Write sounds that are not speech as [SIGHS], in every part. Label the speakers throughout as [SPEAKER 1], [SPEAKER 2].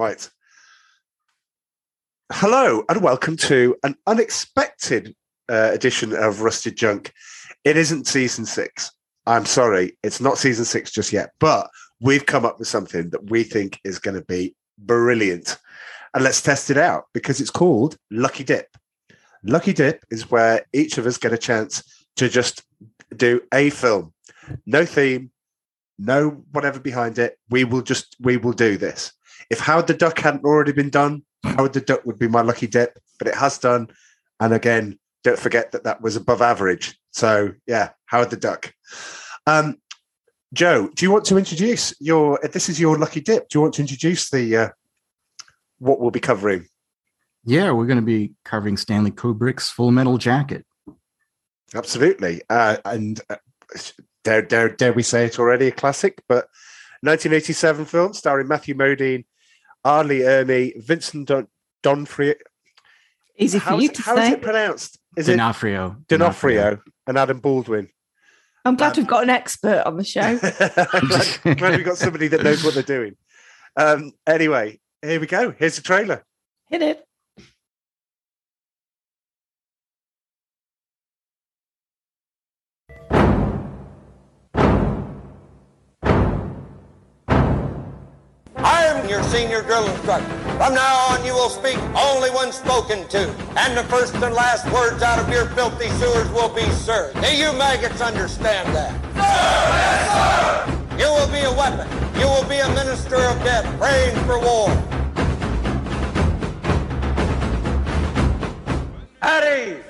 [SPEAKER 1] Right. Hello and welcome to an unexpected uh, edition of Rusted Junk. It isn't season six. I'm sorry, it's not season six just yet, but we've come up with something that we think is going to be brilliant. And let's test it out because it's called Lucky Dip. Lucky Dip is where each of us get a chance to just do a film. No theme, no whatever behind it. We will just we will do this. If Howard the Duck hadn't already been done, Howard the Duck would be my lucky dip, but it has done. And again, don't forget that that was above average. So yeah, Howard the Duck. Um, Joe, do you want to introduce your? This is your lucky dip. Do you want to introduce the uh, what we'll be covering?
[SPEAKER 2] Yeah, we're going to be covering Stanley Kubrick's Full Metal Jacket.
[SPEAKER 1] Absolutely, uh, and uh, dare, dare dare we say it already? A classic, but 1987 film starring Matthew Modine, R. Lee Ermey, Vincent Don- Donofrio.
[SPEAKER 3] Easy for
[SPEAKER 1] How's,
[SPEAKER 3] you to
[SPEAKER 1] how
[SPEAKER 3] say.
[SPEAKER 1] is it pronounced? Is
[SPEAKER 2] D'Onofrio.
[SPEAKER 1] it D'Onofrio D'Onofrio and Adam Baldwin?
[SPEAKER 3] I'm glad we've got an expert on the show. [LAUGHS]
[SPEAKER 1] glad, glad we've got somebody that knows what they're doing. Um, anyway, here we go. Here's the trailer.
[SPEAKER 3] Hit it.
[SPEAKER 4] Senior drill instructor. From now on, you will speak only when spoken to, and the first and last words out of your filthy sewers will be sir. Do you maggots understand that? Sir, yes, sir! You will be a weapon. You will be a minister of death, praying for war. At ease.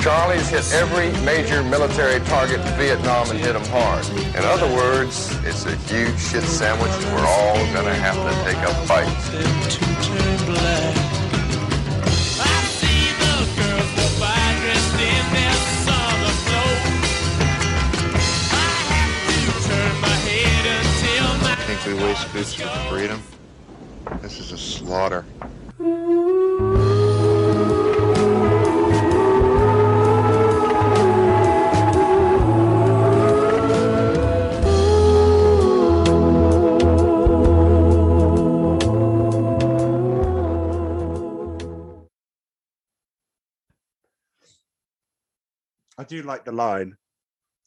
[SPEAKER 5] Charlie's hit every major military target in Vietnam and hit them hard. In other words, it's a huge shit sandwich and we're all gonna have to take a bite.
[SPEAKER 6] We waste boots for freedom? This is a slaughter.
[SPEAKER 1] I do like the line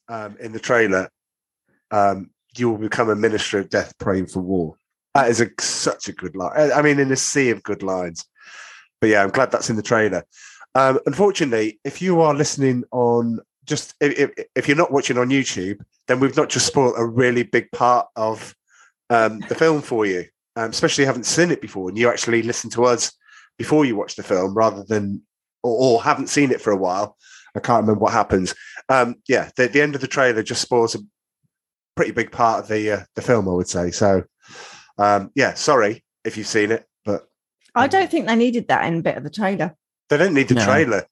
[SPEAKER 1] um, in the trailer. Um, you will become a minister of death, praying for war. That is a, such a good line. I mean, in a sea of good lines. But yeah, I'm glad that's in the trailer. Um, unfortunately, if you are listening on just if, if, if you're not watching on YouTube, then we've not just spoiled a really big part of um, the film for you. Um, especially you haven't seen it before and you actually listen to us before you watch the film rather than or, or haven't seen it for a while. I can't remember what happens. Um, yeah, the, the end of the trailer just spoils a pretty big part of the uh, the film, I would say. So, um, yeah, sorry if you've seen it, but
[SPEAKER 3] I don't think they needed that in bit of the trailer.
[SPEAKER 1] they don't need the
[SPEAKER 2] No.
[SPEAKER 1] trailer.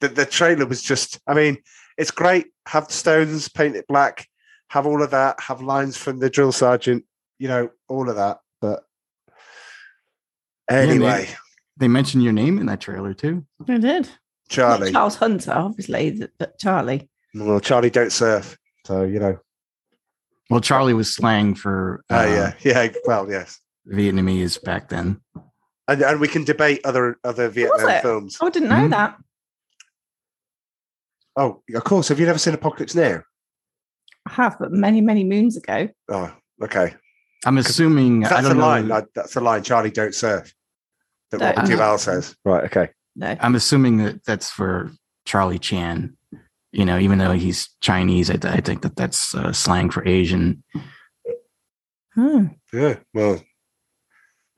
[SPEAKER 1] The, the trailer was just, I mean, it's great. Have the stones, painted black, have all of that, have lines from the drill sergeant, you know, all of that. But
[SPEAKER 2] they-
[SPEAKER 1] anyway,
[SPEAKER 2] They mentioned your name in that trailer too.
[SPEAKER 3] They did.
[SPEAKER 1] Charlie.
[SPEAKER 3] Not Charles Hunter, obviously, but Charlie.
[SPEAKER 1] Well, Charlie don't surf. So, you know,
[SPEAKER 2] Well, Charlie was slang for
[SPEAKER 1] uh,
[SPEAKER 2] uh,
[SPEAKER 1] yeah, yeah, well, yes.
[SPEAKER 2] Vietnamese back then.
[SPEAKER 1] And, and we can debate other other Vietnam films.
[SPEAKER 3] Oh, I didn't know
[SPEAKER 2] Mhm.
[SPEAKER 3] that.
[SPEAKER 1] Oh, of course. Have you never seen Apocalypse Now?
[SPEAKER 3] I have, but many, many moons ago.
[SPEAKER 1] Oh, okay.
[SPEAKER 2] I'm assuming
[SPEAKER 1] That's a
[SPEAKER 2] don't
[SPEAKER 1] line.
[SPEAKER 2] know.
[SPEAKER 1] Like, that's a line. Charlie don't surf. That
[SPEAKER 3] No.
[SPEAKER 1] Robert Duvall says. Right. Okay.
[SPEAKER 3] No.
[SPEAKER 2] I'm assuming that that's for Charlie Chan. You know, even though he's Chinese, I, I think that that's uh, slang for Asian.
[SPEAKER 3] Hmm.
[SPEAKER 1] Yeah. Well.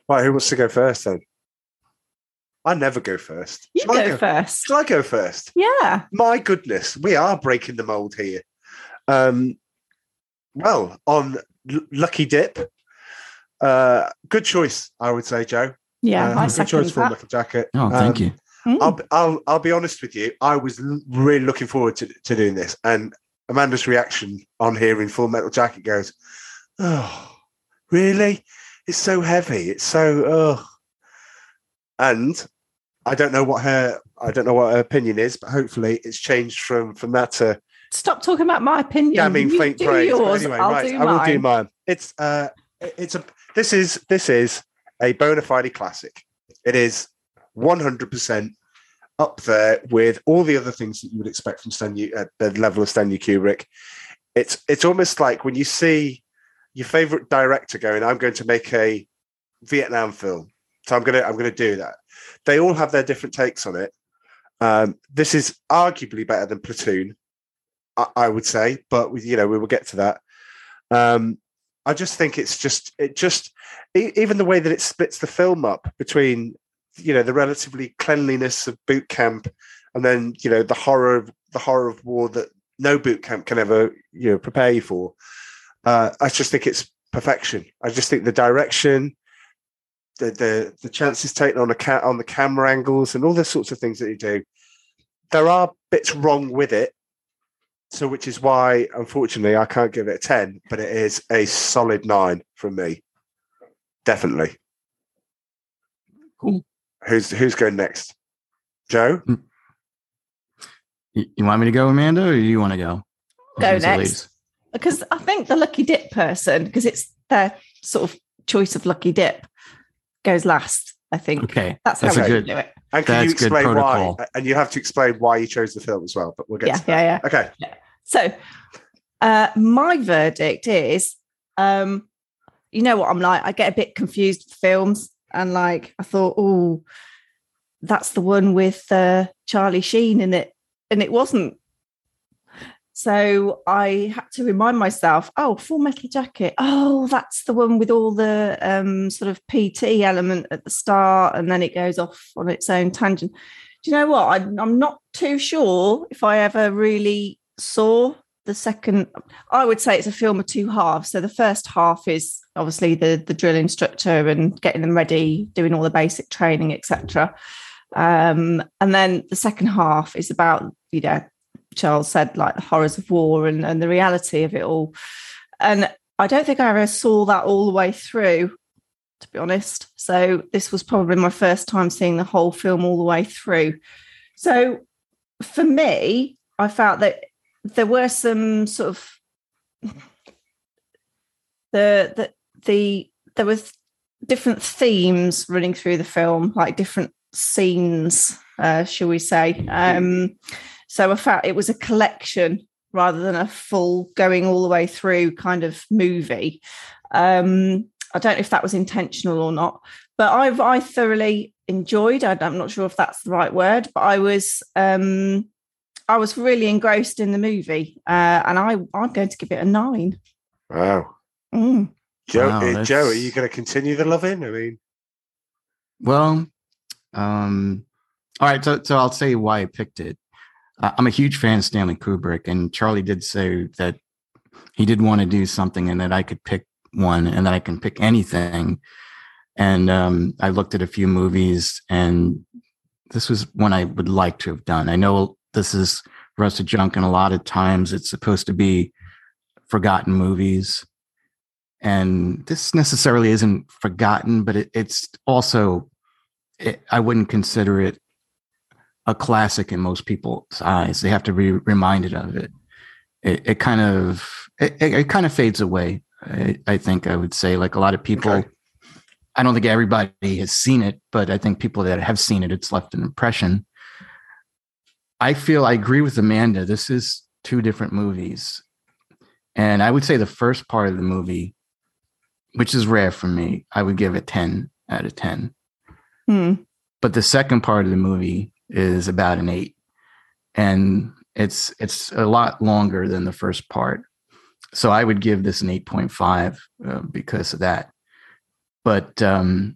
[SPEAKER 1] Right. Who wants to go first then? I never go first.
[SPEAKER 3] You
[SPEAKER 1] Shall I
[SPEAKER 3] go first.
[SPEAKER 1] Shall I go first?
[SPEAKER 3] Yeah.
[SPEAKER 1] My goodness, we are breaking the mold here. Um, well, on L- Lucky Dip, uh, good choice, I would say, Joe.
[SPEAKER 3] Yeah.
[SPEAKER 1] Uh, good choice for
[SPEAKER 3] that.
[SPEAKER 1] Metal Jacket.
[SPEAKER 2] Oh, thank
[SPEAKER 1] Um,
[SPEAKER 2] you.
[SPEAKER 3] Hmm.
[SPEAKER 1] I'll, I'll I'll be honest with you. I was really looking forward to, to doing this, and Amanda's reaction on hearing Full Metal Jacket goes, "Oh, really? It's so heavy. It's so oh." And I don't know what her I don't know what her opinion is, but hopefully it's changed from from that to
[SPEAKER 3] Stop talking about my opinion.
[SPEAKER 1] Yeah, I mean,
[SPEAKER 3] You
[SPEAKER 1] faint
[SPEAKER 3] do
[SPEAKER 1] praise.
[SPEAKER 3] Yours,
[SPEAKER 1] anyway,
[SPEAKER 3] I'll
[SPEAKER 1] right,
[SPEAKER 3] do
[SPEAKER 1] I will do
[SPEAKER 3] mine.
[SPEAKER 1] mine. It's uh, it's a this is this is a bona fide classic. It is one hundred percent up there with all the other things that you would expect from Stanley at the level of Stanley Kubrick. It's it's almost like when you see your favorite director going, "I'm going to make a Vietnam film," so I'm gonna I'm gonna do that. They all have their different takes on it. Um, this is arguably better than Platoon, I, I would say, but we, you know we will get to that. Um, I just think it's just it just even the way that it splits the film up between you know the relatively cleanliness of boot camp and then you know the horror of the horror of war that no boot camp can ever you know prepare you for. Uh, I just think it's perfection. I just think the direction, the the the chances taken on cat on the camera angles and all the sorts of things that you do. There are bits wrong with it, so which is why unfortunately I can't give it a ten, but it is a solid nine from me. Definitely.
[SPEAKER 2] Cool.
[SPEAKER 1] Who's who's going next? Joe.
[SPEAKER 2] You, you want me to go, Amanda, or do you want to go?
[SPEAKER 3] Go
[SPEAKER 2] Once
[SPEAKER 3] next. because I think the lucky dip person, because it's their sort of choice of lucky dip, goes last. I think
[SPEAKER 2] Okay,
[SPEAKER 3] that's how
[SPEAKER 2] that's
[SPEAKER 3] we should
[SPEAKER 2] good.
[SPEAKER 3] do it.
[SPEAKER 1] And can you
[SPEAKER 2] That's good
[SPEAKER 1] explain why? And you have to explain why you chose the film as well. But we'll get
[SPEAKER 3] Yeah,
[SPEAKER 1] to that.
[SPEAKER 3] yeah, yeah.
[SPEAKER 1] Okay.
[SPEAKER 3] So, uh, my verdict is, um, you know what I'm like. I get a bit confused with films, and like I thought, oh, that's the one with uh, Charlie Sheen in it, and it wasn't. So I had to remind myself, oh, Full Metal Jacket. Oh, that's the one with all the um, sort of PT element at the start, and then it goes off on its own tangent. Do you know what? I, I'm not too sure if I ever really saw the second. I would say it's a film of two halves. So the first half is obviously the the drill instructor and getting them ready, doing all the basic training, etc. Um, and then the second half is about you know Charles said like the horrors of war and, and the reality of it all. And I don't think I ever saw that all the way through, to be honest. So this was probably my first time seeing the whole film all the way through. So for me, I felt that there were some sort of the the the there was different themes running through the film, like different scenes, uh, shall we say. Um, so I fact, it was a collection rather than a full going all the way through kind of movie. Um, I don't know if that was intentional or not, but I've I thoroughly enjoyed. I, I'm not sure if that's the right word, but I was um, I was really engrossed in the movie, uh, and I I'm going to give it a nine.
[SPEAKER 1] Wow.
[SPEAKER 3] Mm.
[SPEAKER 1] Joe,
[SPEAKER 2] Wow,
[SPEAKER 1] uh, Joe, are you going to continue the loving? I mean,
[SPEAKER 2] Well, um, all right. So, so I'll say why I picked it. Uh, I'm a huge fan of Stanley Kubrick, and Charlie did say that he did want to do something, and that I could pick one, and that I can pick anything. And um, I looked at a few movies, and this was one I would like to have done. I know this is Rusted Junk, and a lot of times it's supposed to be forgotten movies. And this necessarily isn't forgotten, but it, it's also it, I wouldn't consider it a classic in most people's eyes. They have to be reminded of it. It, it kind of it, kind of fades away. I, I think I would say like a lot of people.
[SPEAKER 1] Okay.
[SPEAKER 2] I don't think everybody has seen it, but I think people that have seen it, it's left an impression. I feel I agree with Amanda. This is two different movies. And I would say the first part of the movie, which is rare for me, I would give it 10 out of 10
[SPEAKER 3] Hmm.
[SPEAKER 2] but the second part of the movie is about an eight and it's it's a lot longer than the first part so i would give this an 8.5 uh, because of that but um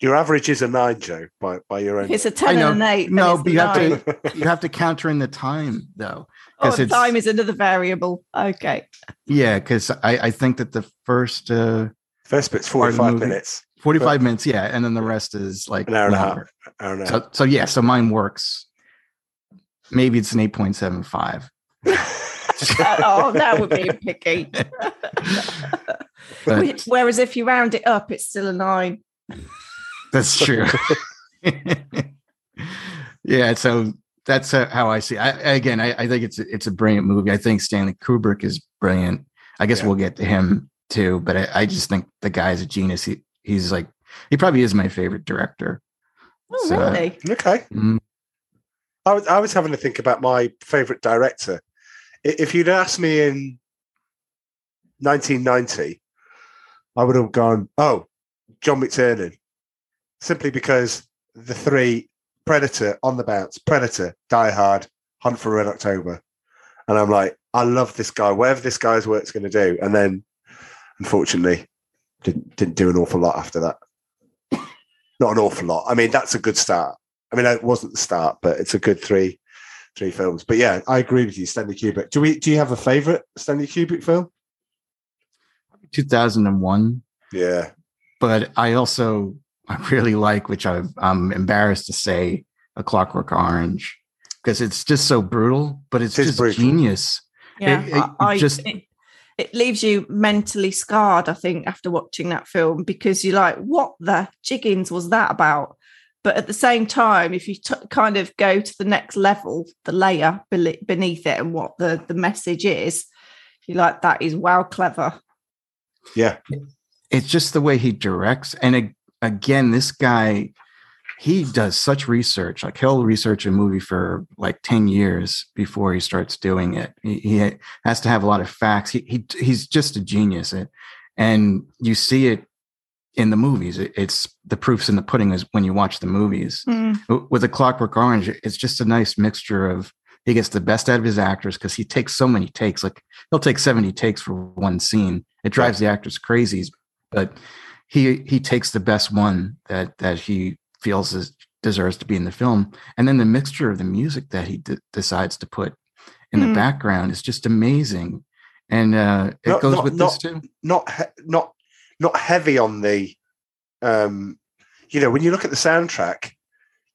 [SPEAKER 1] your average is a nine, Joe, by, by your own.
[SPEAKER 3] it's a ten
[SPEAKER 2] know.
[SPEAKER 3] and an eight,
[SPEAKER 2] No,
[SPEAKER 3] then
[SPEAKER 2] but you have to- [LAUGHS] you have to counter in the time though
[SPEAKER 3] Oh,
[SPEAKER 2] 'cause
[SPEAKER 3] the
[SPEAKER 2] it's-
[SPEAKER 3] time is another variable. Okay.
[SPEAKER 2] yeah because I, I think that the first uh
[SPEAKER 1] First bit's
[SPEAKER 2] part of the
[SPEAKER 1] 45 minutes,
[SPEAKER 2] 45 minutes yeah and then the rest is like
[SPEAKER 1] an hour and a half. Hour and a half.
[SPEAKER 2] so, so yeah so mine works maybe it's an 8.75 [LAUGHS]
[SPEAKER 3] oh, that would be picky. [LAUGHS]
[SPEAKER 2] But-
[SPEAKER 3] Whereas if you round it up, it's still a nine.
[SPEAKER 2] That's true. [LAUGHS] yeah, so that's uh, how I see. It. I, again, I, I think it's a, it's a brilliant movie. I think Stanley Kubrick is brilliant. I guess
[SPEAKER 1] Yeah.
[SPEAKER 2] we'll get to him too, but I, I just think the guy's a genius. He he's like he probably is my favorite director.
[SPEAKER 3] Oh,
[SPEAKER 2] So-
[SPEAKER 3] really?
[SPEAKER 1] Okay.
[SPEAKER 2] Mm,
[SPEAKER 1] I was, I was having to think about my favorite director. If you'd asked me in 1990, I would have gone, oh, John McTiernan, simply because the three Predator, On the Bounce, Predator, Die Hard, Hunt for Red October. And I'm like, I love this guy, whatever this guy's work's going to do. And then, unfortunately, didn't, didn't do an awful lot after that. [COUGHS] Not an awful lot. I mean, that's a good start. I mean, it wasn't the start, but it's a good three three films. But yeah, I agree with you, Stanley Kubrick. Do we? Do you have a favorite Stanley Kubrick film?
[SPEAKER 2] 2001,
[SPEAKER 1] Yeah,
[SPEAKER 2] but I also I really like, which I've, I'm embarrassed to say, A Clockwork Orange, because it's just so brutal, but it's
[SPEAKER 1] It is
[SPEAKER 2] just
[SPEAKER 1] brutal.
[SPEAKER 2] genius.
[SPEAKER 3] Yeah,
[SPEAKER 2] It- it
[SPEAKER 3] I, I
[SPEAKER 2] just-
[SPEAKER 3] it, it leaves you mentally scarred. I think after watching that film because you're like, what the jiggins was that about? But at the same time, if you t- kind of go to the next level, the layer beneath it, and what the the message is, you're like, that is wow clever.
[SPEAKER 1] yeah,
[SPEAKER 2] it's just the way he directs and ag- again this guy he does such research like he'll research a movie for like 10 years before he starts doing it. He, he has to have a lot of facts. He, he he's just a genius It- and you see it in the movies. It- it's the proofs in the pudding is when you watch the movies. Hmm. W- with a clockwork orange it's just a nice mixture of he gets the best out of his actors because he takes so many takes like he'll take 70 takes for one scene. It drives the actors crazy but he he takes the best one that that he feels is, deserves to be in the film and then the mixture of the music that he d- decides to put in the
[SPEAKER 3] Hmm.
[SPEAKER 2] background is just amazing and uh it
[SPEAKER 1] Not-
[SPEAKER 2] goes
[SPEAKER 1] not-
[SPEAKER 2] with
[SPEAKER 1] not-
[SPEAKER 2] this too
[SPEAKER 1] not he- not not heavy on the. Um, you know, when you look at the soundtrack,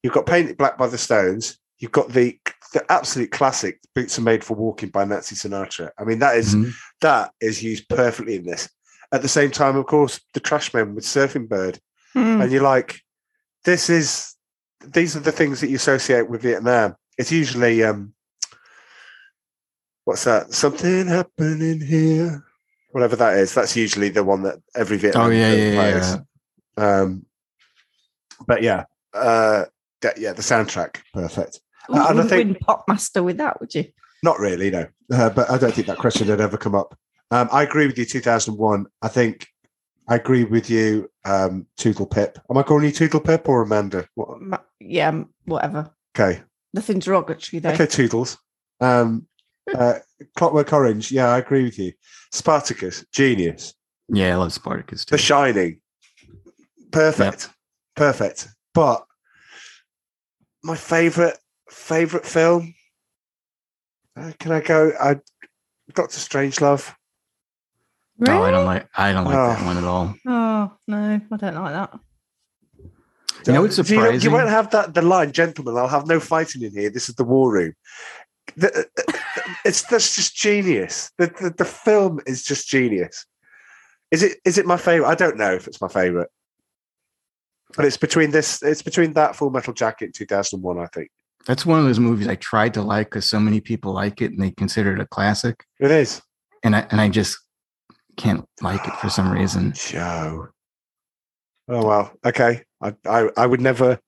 [SPEAKER 1] you've got "Paint It Black" by the Stones. You've got the the absolute classic "Boots Are Made for Walking" by Nancy Sinatra. I mean, that is
[SPEAKER 2] Mhm.
[SPEAKER 1] that is used perfectly in this. At the same time, of course, the trash Trashmen with Surfing Bird.
[SPEAKER 3] Mm.
[SPEAKER 1] and you're like, this is these are the things that you associate with Vietnam. It's usually um what's that? Something happening here. Whatever that is, that's usually the one that every Vietnam
[SPEAKER 2] oh yeah yeah yeah,
[SPEAKER 1] plays.
[SPEAKER 2] yeah.
[SPEAKER 1] Um but yeah, uh yeah, the soundtrack, perfect.
[SPEAKER 3] You
[SPEAKER 1] and I
[SPEAKER 3] wouldn't
[SPEAKER 1] think-
[SPEAKER 3] win Popmaster with that, would you?
[SPEAKER 1] Not really, no. Uh, but I don't think that question had ever come up. Um, I agree with you, 2001. I think I agree with you, um, Toodle Pip. Am I calling you Toodle Pip or Amanda? What?
[SPEAKER 3] Ma- Yeah, whatever.
[SPEAKER 1] Okay.
[SPEAKER 3] Nothing derogatory there.
[SPEAKER 1] Okay, Toodles. Um, [LAUGHS] uh, Clockwork Orange. Yeah, I agree with you. Spartacus, genius.
[SPEAKER 2] yeah i love spartacus too
[SPEAKER 1] The Shining, perfect, perfect. But my favorite favorite film. Uh, can I go? I Doctor Strangelove.
[SPEAKER 2] No i don't like i don't like that
[SPEAKER 1] Oh.
[SPEAKER 2] one at all
[SPEAKER 3] oh. oh no, I don't like that.
[SPEAKER 2] You know what's
[SPEAKER 1] Do You, you won't have that the line, gentlemen. I'll have no fighting in here. This is the war room. The- uh, uh, [LAUGHS] it's that's just genius. The, the the film is just genius. Is it is it my favorite? I don't know if it's my favorite, but it's between this. It's between that Full Metal Jacket, two thousand one. I think
[SPEAKER 2] that's one of those movies i tried to like because so many people like it and they consider it a classic
[SPEAKER 1] it is.
[SPEAKER 2] and i and i just can't like it for some reason
[SPEAKER 1] Joe. Oh well. Okay. I I, I would never.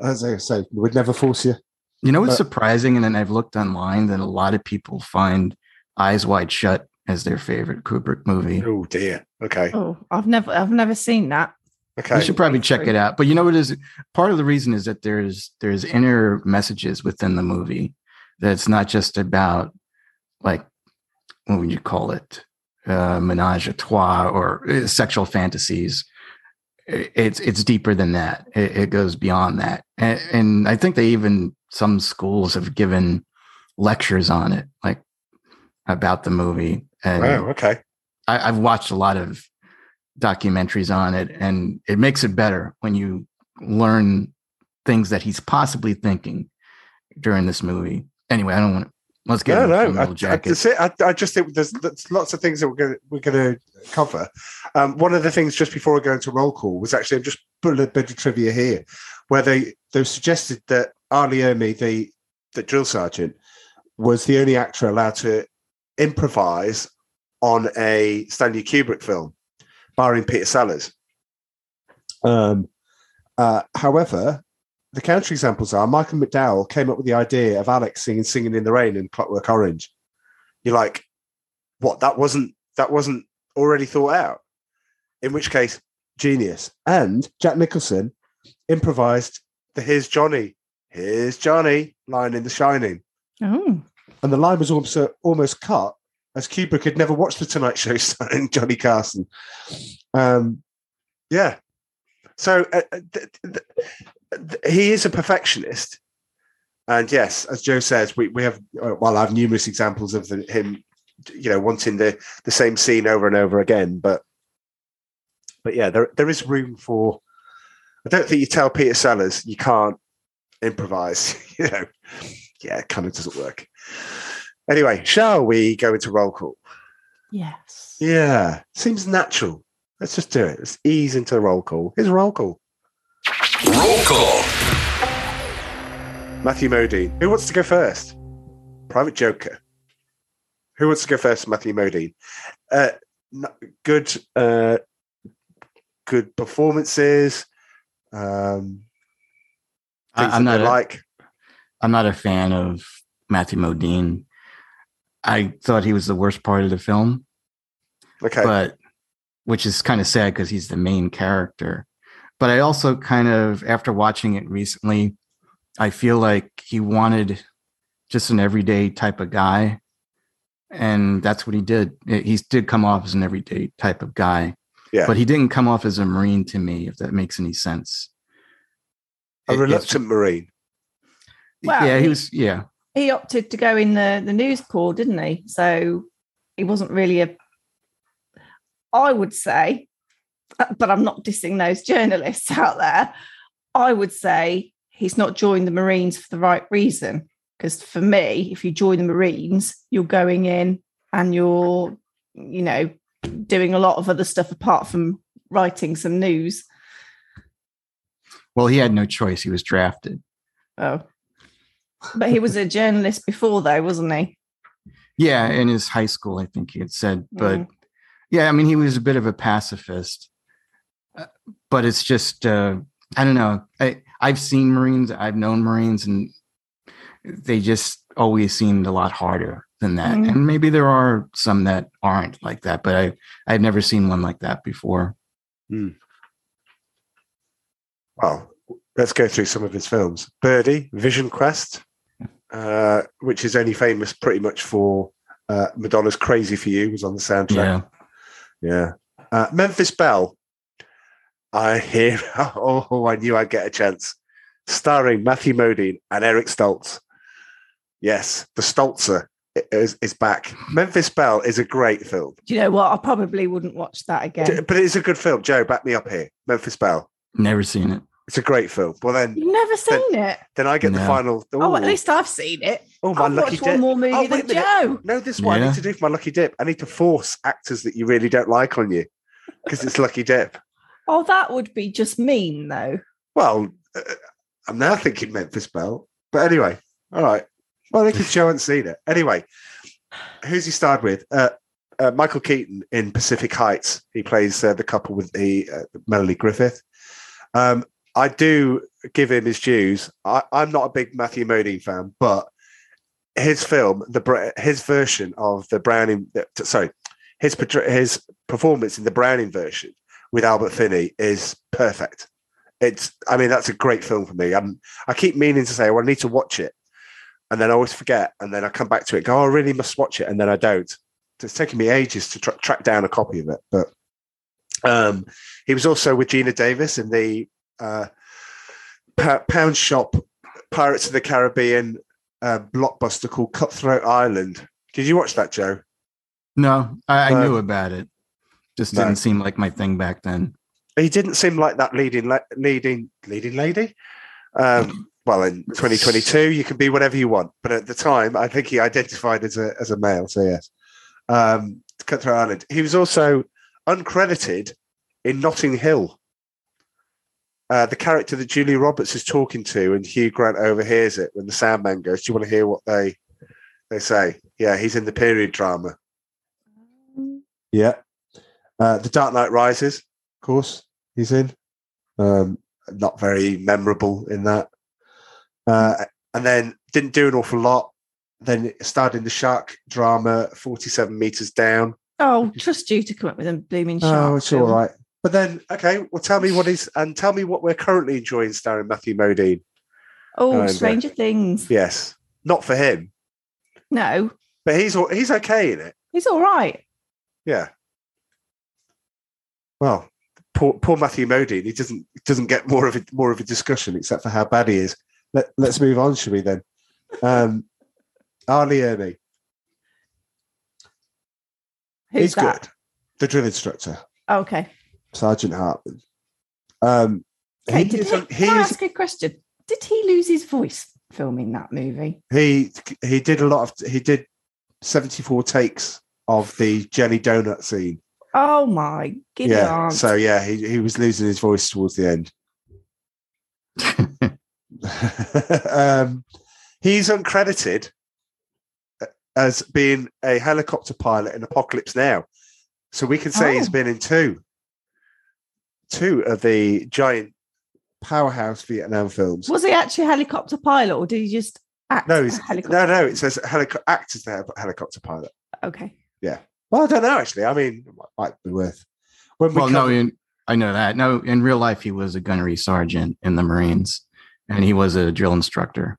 [SPEAKER 1] As I say, would never force you.
[SPEAKER 2] You know what's
[SPEAKER 1] Uh,
[SPEAKER 2] surprising? And then I've looked online that a lot of people find Eyes Wide Shut as their favorite Kubrick movie.
[SPEAKER 1] Oh dear. Okay.
[SPEAKER 3] Oh, I've never, I've never seen that.
[SPEAKER 1] Okay.
[SPEAKER 2] You should probably check it out. But you know what is part of the reason is that there's there's inner messages within the movie that it's not just about like what would you call it uh, menage a trois or uh, sexual fantasies. It's it's deeper than that. It, it goes beyond that, and, and I think they even some schools have given lectures on it, like about the movie. And
[SPEAKER 1] Wow. Okay.
[SPEAKER 2] I, I've watched a lot of documentaries on it, and it makes it better when you learn things that he's possibly thinking during this movie. Anyway, I don't want to. Let's get
[SPEAKER 1] no, no. I, I. I, I just think there's, there's lots of things that we're going to we're going to cover. Um, one of the things just before I go into roll call was actually I'm just put a bit of trivia here, where they they suggested that Ermey, the the drill sergeant, was the only actor allowed to improvise on a Stanley Kubrick film, barring Peter Sellers. Um, uh, however, the counter examples are Michael McDowell came up with the idea of Alex singing "Singing in the Rain" in Clockwork Orange. You're like, what? That wasn't that wasn't already thought out. In which case, genius. And Jack Nicholson improvised the "Here's Johnny, here's Johnny" line in The Shining,
[SPEAKER 3] Oh,
[SPEAKER 1] and the line was almost almost cut as Kubrick had never watched the Tonight Show [LAUGHS] starring Johnny Carson. Um, yeah. So uh, uh, th- th- he is a perfectionist. And yes, as Joe says, we, we have, uh, well, I have numerous examples of the, him, you know, wanting the, the same scene over and over again. But, but yeah, there, there is room for, I don't think you tell Peter Sellers you can't improvise, [LAUGHS] you know, yeah, it kind of doesn't work. Anyway, shall we go into roll call?
[SPEAKER 3] yes.
[SPEAKER 1] Yeah, seems natural. Let's just do it. Let's ease into the roll call. Here's a roll call.
[SPEAKER 7] Roll call.
[SPEAKER 1] Matthew Modine. Who wants to go first? Private Joker. Who wants to go first? Matthew Modine. Uh, good, uh, good performances. Um,
[SPEAKER 2] I,
[SPEAKER 1] things
[SPEAKER 2] I'm
[SPEAKER 1] that
[SPEAKER 2] not a,
[SPEAKER 1] like.
[SPEAKER 2] I'm not a fan of Matthew Modine. I thought he was the worst part of the film,
[SPEAKER 1] Okay.
[SPEAKER 2] but which is kind of sad because he's the main character. But I also kind of, after watching it recently, I feel like he wanted just an everyday type of guy. And that's what he did. He did come off as an everyday type of guy.
[SPEAKER 1] Yeah.
[SPEAKER 2] But he didn't come off as a Marine to me, if that makes any sense.
[SPEAKER 1] a
[SPEAKER 2] It-
[SPEAKER 1] reluctant Marine.
[SPEAKER 3] Well,
[SPEAKER 2] yeah, he
[SPEAKER 3] he-
[SPEAKER 2] was, yeah.
[SPEAKER 3] He opted to go in the, the news corps, didn't he? So he wasn't really a, I would say, but I'm not dissing those journalists out there. I would say he's not joined the Marines for the right reason. Because for me, if you join the Marines, you're going in and you're, you know, doing a lot of other stuff apart from writing some news.
[SPEAKER 2] Well, he had no choice. He was drafted.
[SPEAKER 3] Oh. But he was a journalist before, though, wasn't he?
[SPEAKER 2] Yeah, in his high school, I think he had said. But
[SPEAKER 3] Mm.
[SPEAKER 2] yeah, I mean, he was a bit of a pacifist. Uh, But it's just, uh, I don't know. I, I've seen Marines, I've known Marines, and they just always seemed a lot harder than that.
[SPEAKER 3] Mm.
[SPEAKER 2] And maybe there are some that aren't like that, but I, I've never seen one like that before.
[SPEAKER 1] Well, let's go through some of his films. Birdy, Vision Quest, uh, which is only famous pretty much for uh, Madonna's "Crazy for You" was on the soundtrack.
[SPEAKER 2] Yeah.
[SPEAKER 1] Yeah. Uh, Memphis Belle. I hear. [LAUGHS] Oh, I knew I'd get a chance. Starring Matthew Modine and Eric Stoltz. Yes, the Stoltzer is, is back. Memphis Belle is a great film,
[SPEAKER 3] Do you know what? I probably wouldn't watch that again.
[SPEAKER 1] but it's a good film. Joe, back me up here. Memphis Belle.
[SPEAKER 2] Never seen it.
[SPEAKER 1] It's a great film. Well, then,
[SPEAKER 3] You've never seen it?
[SPEAKER 1] then I get the
[SPEAKER 2] No.
[SPEAKER 1] final.
[SPEAKER 3] Oh, at least I've seen it.
[SPEAKER 1] Oh, my
[SPEAKER 3] I've
[SPEAKER 1] lucky
[SPEAKER 3] watched one more
[SPEAKER 1] oh, movie Oh,
[SPEAKER 3] than. Joe.
[SPEAKER 1] No, this is what I need to do for my lucky dip. I need to force actors that you really don't like on you because it's lucky dip.
[SPEAKER 3] Oh, that would be just mean, though.
[SPEAKER 1] Well, uh, I'm now thinking Memphis Belle. But anyway, all right. Well, because Joe hasn't seen it. Anyway, who's he starred with? Uh, uh, Michael Keaton in Pacific Heights. He plays uh, the couple with the uh, Melanie Griffith. Um, I do give him his dues. I, I'm not a big Matthew Modine fan, but his film, the his version of the Browning, sorry, his his performance in the Browning version with Albert Finney is perfect. It's, I mean, that's a great film for me. I'm, I keep meaning to say, well, I need to watch it, and then I always forget, and then I come back to it, go, oh, I really must watch it, and then I don't. It's taken me ages to tra- track down a copy of it, but um, he was also with Geena Davis in the uh, Pound Shop Pirates of the Caribbean uh, blockbuster called Cutthroat Island. Did you watch that, Joe?
[SPEAKER 2] No, I, I
[SPEAKER 1] No.
[SPEAKER 2] knew about it. Just
[SPEAKER 1] No.
[SPEAKER 2] didn't seem like my thing back then.
[SPEAKER 1] He didn't seem like that leading la- leading leading lady. Um, [LAUGHS] well, in 2022, you can be whatever you want, but at the time, I think he identified as a as a male. So yes, um, Cutthroat Island. He was also uncredited in Notting Hill. uh, the character that Julia Roberts is talking to, and Hugh Grant overhears it when the sound man goes, "Do you want to hear what they they say?" Yeah, he's in the period drama. Yeah, uh, the Dark Knight Rises, of course, he's in. Um, not very memorable in that. Uh, and then didn't do an awful lot. Then starred in the shark drama, Forty-Seven Meters Down.
[SPEAKER 3] Oh, trust you to come up with a blooming shark.
[SPEAKER 1] Oh, it's
[SPEAKER 3] film.
[SPEAKER 1] all right. But then, okay, well, tell me what is, and tell me what we're currently enjoying starring Matthew Modine.
[SPEAKER 3] Oh,
[SPEAKER 1] And, uh,
[SPEAKER 3] Stranger Things.
[SPEAKER 1] Yes, not for him,
[SPEAKER 3] No,
[SPEAKER 1] but he's he's okay in it.
[SPEAKER 3] he's all right.
[SPEAKER 1] Yeah. Well, poor poor Matthew Modine, he doesn't doesn't get more of a more of a discussion except for how bad he is. Let, let's move on, shall we then? Um, R. Lee Ermey,
[SPEAKER 3] Who's
[SPEAKER 1] he's
[SPEAKER 3] that?
[SPEAKER 1] good. The drill instructor,
[SPEAKER 3] Okay.
[SPEAKER 1] Sergeant Hartman. Um,
[SPEAKER 3] Okay.
[SPEAKER 1] he
[SPEAKER 3] Did
[SPEAKER 1] is
[SPEAKER 3] he,
[SPEAKER 1] a-
[SPEAKER 3] can
[SPEAKER 1] he
[SPEAKER 3] I ask a question? Did he lose his voice filming that movie?
[SPEAKER 1] he he did a lot of he did 74 takes of the jelly donut scene
[SPEAKER 3] Oh my giddy
[SPEAKER 1] yeah
[SPEAKER 3] aunt.
[SPEAKER 1] so yeah he, he was losing his voice towards the end. [LAUGHS] Um he's uncredited as being a helicopter pilot in apocalypse now. So we can say he's been in two. Two of the giant powerhouse vietnam films.
[SPEAKER 3] Was he actually a helicopter pilot or did he just act
[SPEAKER 1] no
[SPEAKER 3] a
[SPEAKER 1] he's
[SPEAKER 3] helicopter?
[SPEAKER 1] no no it says helico- act as the helicopter pilot.
[SPEAKER 3] Okay.
[SPEAKER 1] Well, I don't know actually. I mean, it might be worth. When we
[SPEAKER 2] well, no, in, I know that. No, in real life, he was a gunnery sergeant in the Marines, and he was a drill instructor.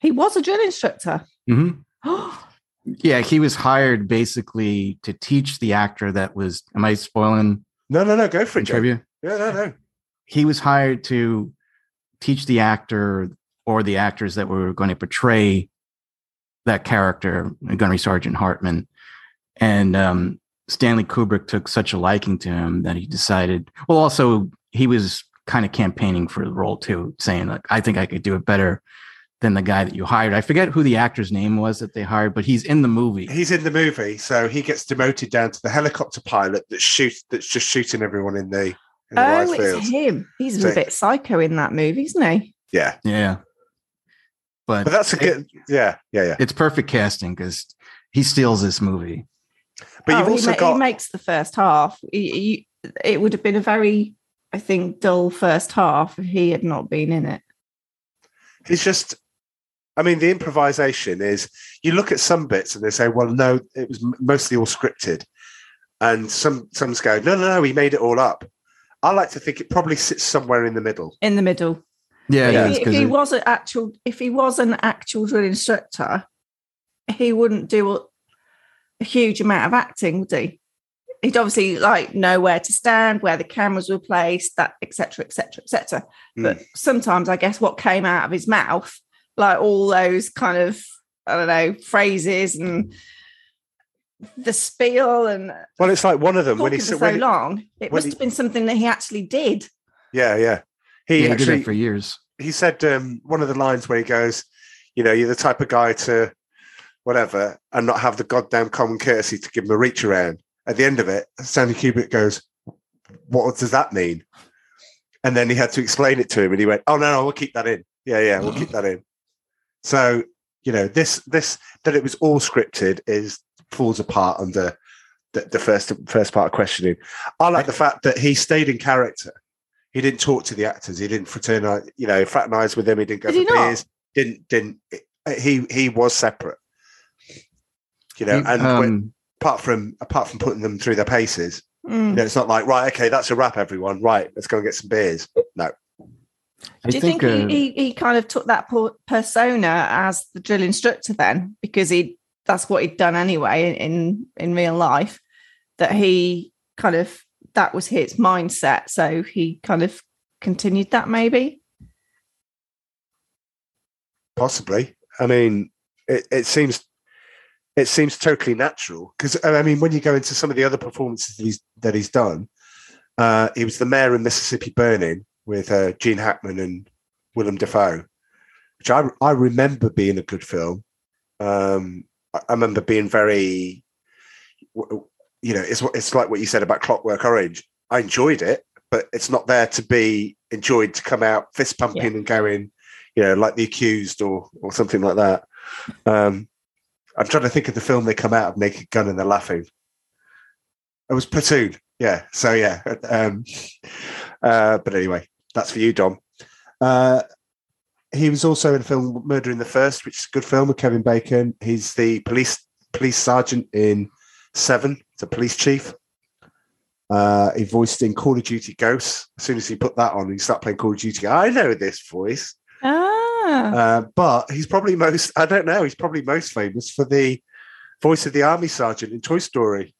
[SPEAKER 3] He was a drill instructor.
[SPEAKER 2] hmm
[SPEAKER 3] Oh, [GASPS]
[SPEAKER 2] Yeah, he was hired basically to teach the actor that was. Am I spoiling
[SPEAKER 1] no, no, no, go for it,
[SPEAKER 2] trivia?
[SPEAKER 1] Yeah, no, no.
[SPEAKER 2] He was hired to teach the actor or the actors that were going to portray that character, Gunnery Sergeant Hartman. And um, Stanley Kubrick took such a liking to him that he decided. Well, also he was kind of campaigning for the role too, saying like, "I think I could do it better than the guy that you hired." I forget who the actor's name was that they hired, but he's in the movie.
[SPEAKER 1] He's in the movie, so he gets demoted down to the helicopter pilot that shoots that's just shooting everyone in the, in the
[SPEAKER 3] oh
[SPEAKER 1] rice
[SPEAKER 3] it's
[SPEAKER 1] fields.
[SPEAKER 3] him. He's
[SPEAKER 1] So-
[SPEAKER 3] a bit psycho in that movie, isn't he?
[SPEAKER 1] Yeah,
[SPEAKER 2] Yeah, but,
[SPEAKER 1] but that's a good. Yeah, yeah, yeah.
[SPEAKER 2] it's perfect casting because he steals this movie.
[SPEAKER 1] But you've
[SPEAKER 3] Oh, he ma-
[SPEAKER 1] got
[SPEAKER 3] he makes the first half. He- he- it would have been a very, I think, dull first half if he had not been in it.
[SPEAKER 1] it's just. I mean, the improvisation is. You look at some bits and they say, "Well, no, it was mostly all scripted," and some some go, "No, no, no, he made it all up." I like to think it probably sits somewhere in the middle.
[SPEAKER 3] In the middle,
[SPEAKER 2] Yeah,
[SPEAKER 3] if,
[SPEAKER 2] it is,
[SPEAKER 3] he, if
[SPEAKER 2] 'cause
[SPEAKER 3] he
[SPEAKER 2] it-
[SPEAKER 3] was an actual, if he was an actual drill instructor, he wouldn't do a, a huge amount of acting, would he? He'd obviously like know where to stand, where the cameras were placed, that etc. etc. etc. But sometimes, I guess, what came out of his mouth, like all those kind of I don't know phrases and the spiel and
[SPEAKER 1] Well, it's like one of them when he
[SPEAKER 3] talking for
[SPEAKER 1] said,
[SPEAKER 3] so
[SPEAKER 1] when,
[SPEAKER 3] long, it must
[SPEAKER 1] he-
[SPEAKER 3] have been something that he actually did.
[SPEAKER 1] yeah, yeah. He
[SPEAKER 2] yeah, he did
[SPEAKER 1] actually
[SPEAKER 2] it for years.
[SPEAKER 1] he said um, one of the lines where he goes, you know, you're the type of guy to whatever and not have the goddamn common courtesy to give him a reach around. At the end of it, Stanley Kubrick goes, what does that mean? And then he had to explain it to him, and he went, "Oh no, no, we'll keep that in. Yeah, yeah, we'll keep that in." So you know, this this that it was all scripted is falls apart under the, the first first part of questioning. I like the fact that he stayed in character. He didn't talk to the actors. He didn't fraternize, you know, fraternize with them. He didn't go
[SPEAKER 3] Did
[SPEAKER 1] for beers. Didn't didn't he? He was separate. You know,
[SPEAKER 2] He-
[SPEAKER 1] and when,
[SPEAKER 2] um,
[SPEAKER 1] apart from apart from putting them through their paces,
[SPEAKER 3] Mm.
[SPEAKER 1] you know, it's not like right, okay, that's a wrap, everyone. Right, let's go and get some beers. No,
[SPEAKER 2] I
[SPEAKER 3] Do you think,
[SPEAKER 2] uh,
[SPEAKER 3] he, he, he kind of took that persona as the drill instructor then, because he that's what he'd done anyway in, in in real life. That he kind of that was his mindset, so he kind of continued that maybe.
[SPEAKER 1] possibly. I mean, it, it seems it seems totally natural because I mean, when you go into some of the other performances that he's that he's done, uh, he was the mayor in Mississippi Burning with uh, Gene Hackman and Willem Dafoe, which I I remember being a good film. Um, I, I remember being very, you know, it's it's like what you said about Clockwork Orange. I enjoyed it, but it's not there to be enjoyed to come out fist pumping and going, you know, like the accused or or something like that. Um, I'm trying to think of the film they come out of Naked Gun and they're laughing. It was Platoon. Yeah. So yeah. [LAUGHS] Um, uh, but anyway, that's for you, Dom. Uh, he was also in the film Murder in the First, which is a good film with Kevin Bacon. He's the police police sergeant in Seven, the police chief. Uh, he voiced in Call of Duty Ghosts. As soon as he put that on, he started playing Call of Duty. I know this voice.
[SPEAKER 3] Ah,
[SPEAKER 1] Uh, but he's probably most, I don't know, he's probably most famous for the voice of the army sergeant in Toy Story.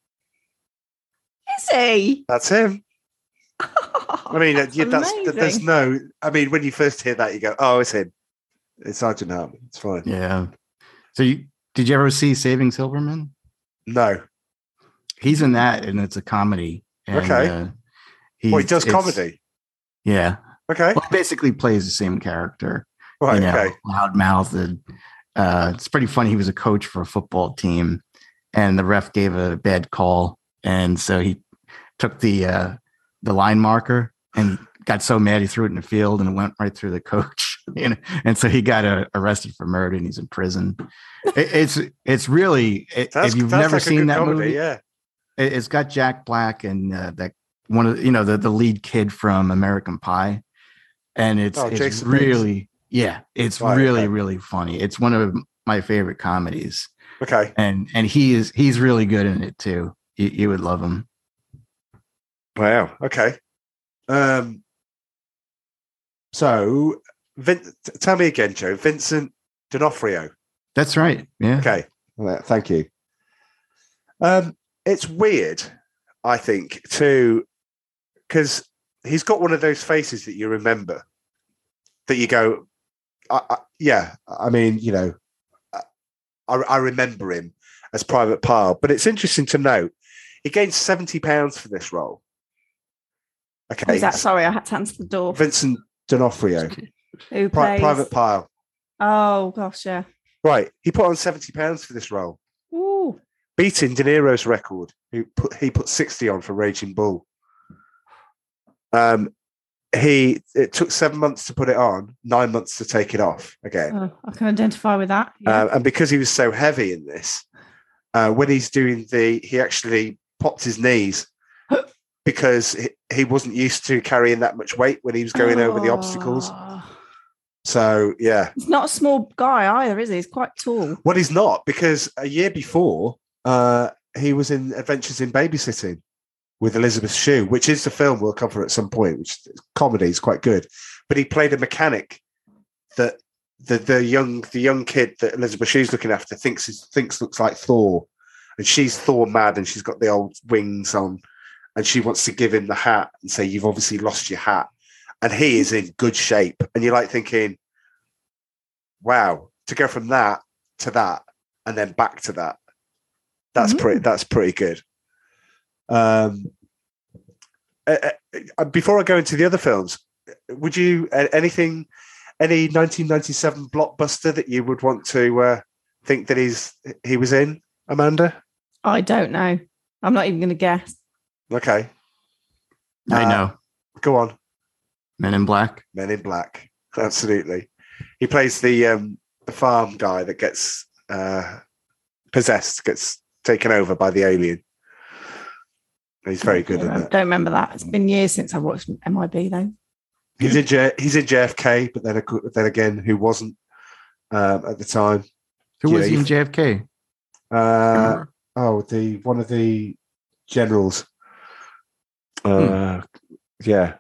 [SPEAKER 3] is he?
[SPEAKER 1] That's him. [LAUGHS] I mean,
[SPEAKER 3] That's
[SPEAKER 1] yeah, that's, there's no, I mean, when you first hear that, you go, oh, it's him. It's Sergeant Hartman. It's fine.
[SPEAKER 2] Yeah. So you did you ever see Saving Silverman?
[SPEAKER 1] No.
[SPEAKER 2] He's in that, and it's a comedy. And,
[SPEAKER 1] Okay.
[SPEAKER 2] Uh,
[SPEAKER 1] Well, he does comedy.
[SPEAKER 2] Yeah.
[SPEAKER 1] Okay.
[SPEAKER 2] Well, basically plays the same character. [LAUGHS]
[SPEAKER 1] Right.
[SPEAKER 2] you know,
[SPEAKER 1] Okay.
[SPEAKER 2] loudmouthed. Uh, it's pretty funny. He was a coach for a football team, and the ref gave a bad call, and so he took the uh, the line marker and got so mad he threw it in the field and it went right through the coach. [LAUGHS] You know, and so he got uh, arrested for murder and he's in prison. It, it's it's really it, if you've never
[SPEAKER 1] like
[SPEAKER 2] seen that
[SPEAKER 1] comedy.
[SPEAKER 2] movie,
[SPEAKER 1] Yeah.
[SPEAKER 2] it, it's got Jack Black and uh, that one of you know the the lead kid from American Pie, and it's
[SPEAKER 1] Oh,
[SPEAKER 2] it's
[SPEAKER 1] Jason Biggs.
[SPEAKER 2] Yeah, it's
[SPEAKER 1] Right,
[SPEAKER 2] really
[SPEAKER 1] okay.
[SPEAKER 2] really funny. It's one of my favorite comedies,
[SPEAKER 1] Okay.
[SPEAKER 2] and and he is he's really good in it too. You, you would love him.
[SPEAKER 1] Wow. Okay. Um. So, Vin- tell me again, Joe. Vincent D'Onofrio.
[SPEAKER 2] That's right. Yeah.
[SPEAKER 1] Okay. Well, thank you. Um, it's weird, I think, too, because he's got one of those faces that you remember, that you go, I, I, yeah. I mean, you know, I, I remember him as Private Pile, but it's interesting to note he gained seventy pounds for this role. Okay,
[SPEAKER 3] Who's that? Sorry, I had to answer the door.
[SPEAKER 1] Vincent D'Onofrio,
[SPEAKER 3] Who
[SPEAKER 1] Pri-? Private Pile.
[SPEAKER 3] Oh gosh, yeah.
[SPEAKER 1] Right, he put on seventy pounds for this role.
[SPEAKER 3] Ooh,
[SPEAKER 1] beating De Niro's record, who put he put 60 on for Raging Bull. Um he it took seven months to put it on, nine months to take it off again.
[SPEAKER 3] oh, I can identify with that. Yeah.
[SPEAKER 1] Uh, and because he was so heavy in this, uh, when he's doing the he actually popped his knees [GASPS] because he, he wasn't used to carrying that much weight when he was going over the obstacles.
[SPEAKER 3] Oh.
[SPEAKER 1] So yeah.
[SPEAKER 3] He's not a small guy either, is he? He's quite tall.
[SPEAKER 1] Well, he's not because a year before, uh, he was in Adventures in Babysitting with Elizabeth Shue, which is the film we'll cover at some point. Which is comedy is quite good, but he played a mechanic that the the young the young kid that Elizabeth Shue's looking after thinks is, thinks looks like Thor, and she's Thor mad, and she's got the old wings on, and she wants to give him the hat and say, "You've obviously lost your hat," and he is in good shape, and you're like thinking, "Wow." To go from that to that and then back to that. That's
[SPEAKER 3] Mhm.
[SPEAKER 1] pretty. That's pretty good. Um, uh, uh, before I go into the other films, would you uh, anything, any 1997 blockbuster that you would want to uh, think that he's he was in, Amanda?
[SPEAKER 3] I don't know. I'm not even going to guess.
[SPEAKER 1] Okay,
[SPEAKER 2] I
[SPEAKER 1] Uh,
[SPEAKER 2] know.
[SPEAKER 1] go on.
[SPEAKER 2] Men in Black.
[SPEAKER 1] Men in Black, absolutely. He plays the um, the farm guy that gets uh, possessed, gets taken over by the alien. He's very good
[SPEAKER 3] Yeah,
[SPEAKER 1] at
[SPEAKER 3] I
[SPEAKER 1] that.
[SPEAKER 3] don't remember that. It's been years since I watched MIB though.
[SPEAKER 1] He's in J- he's in JFK, but then then again, who wasn't um, at the time?
[SPEAKER 2] Who
[SPEAKER 1] Yeah,
[SPEAKER 2] was he in JFK?
[SPEAKER 1] Uh, oh, the one of the generals. Uh, Yeah,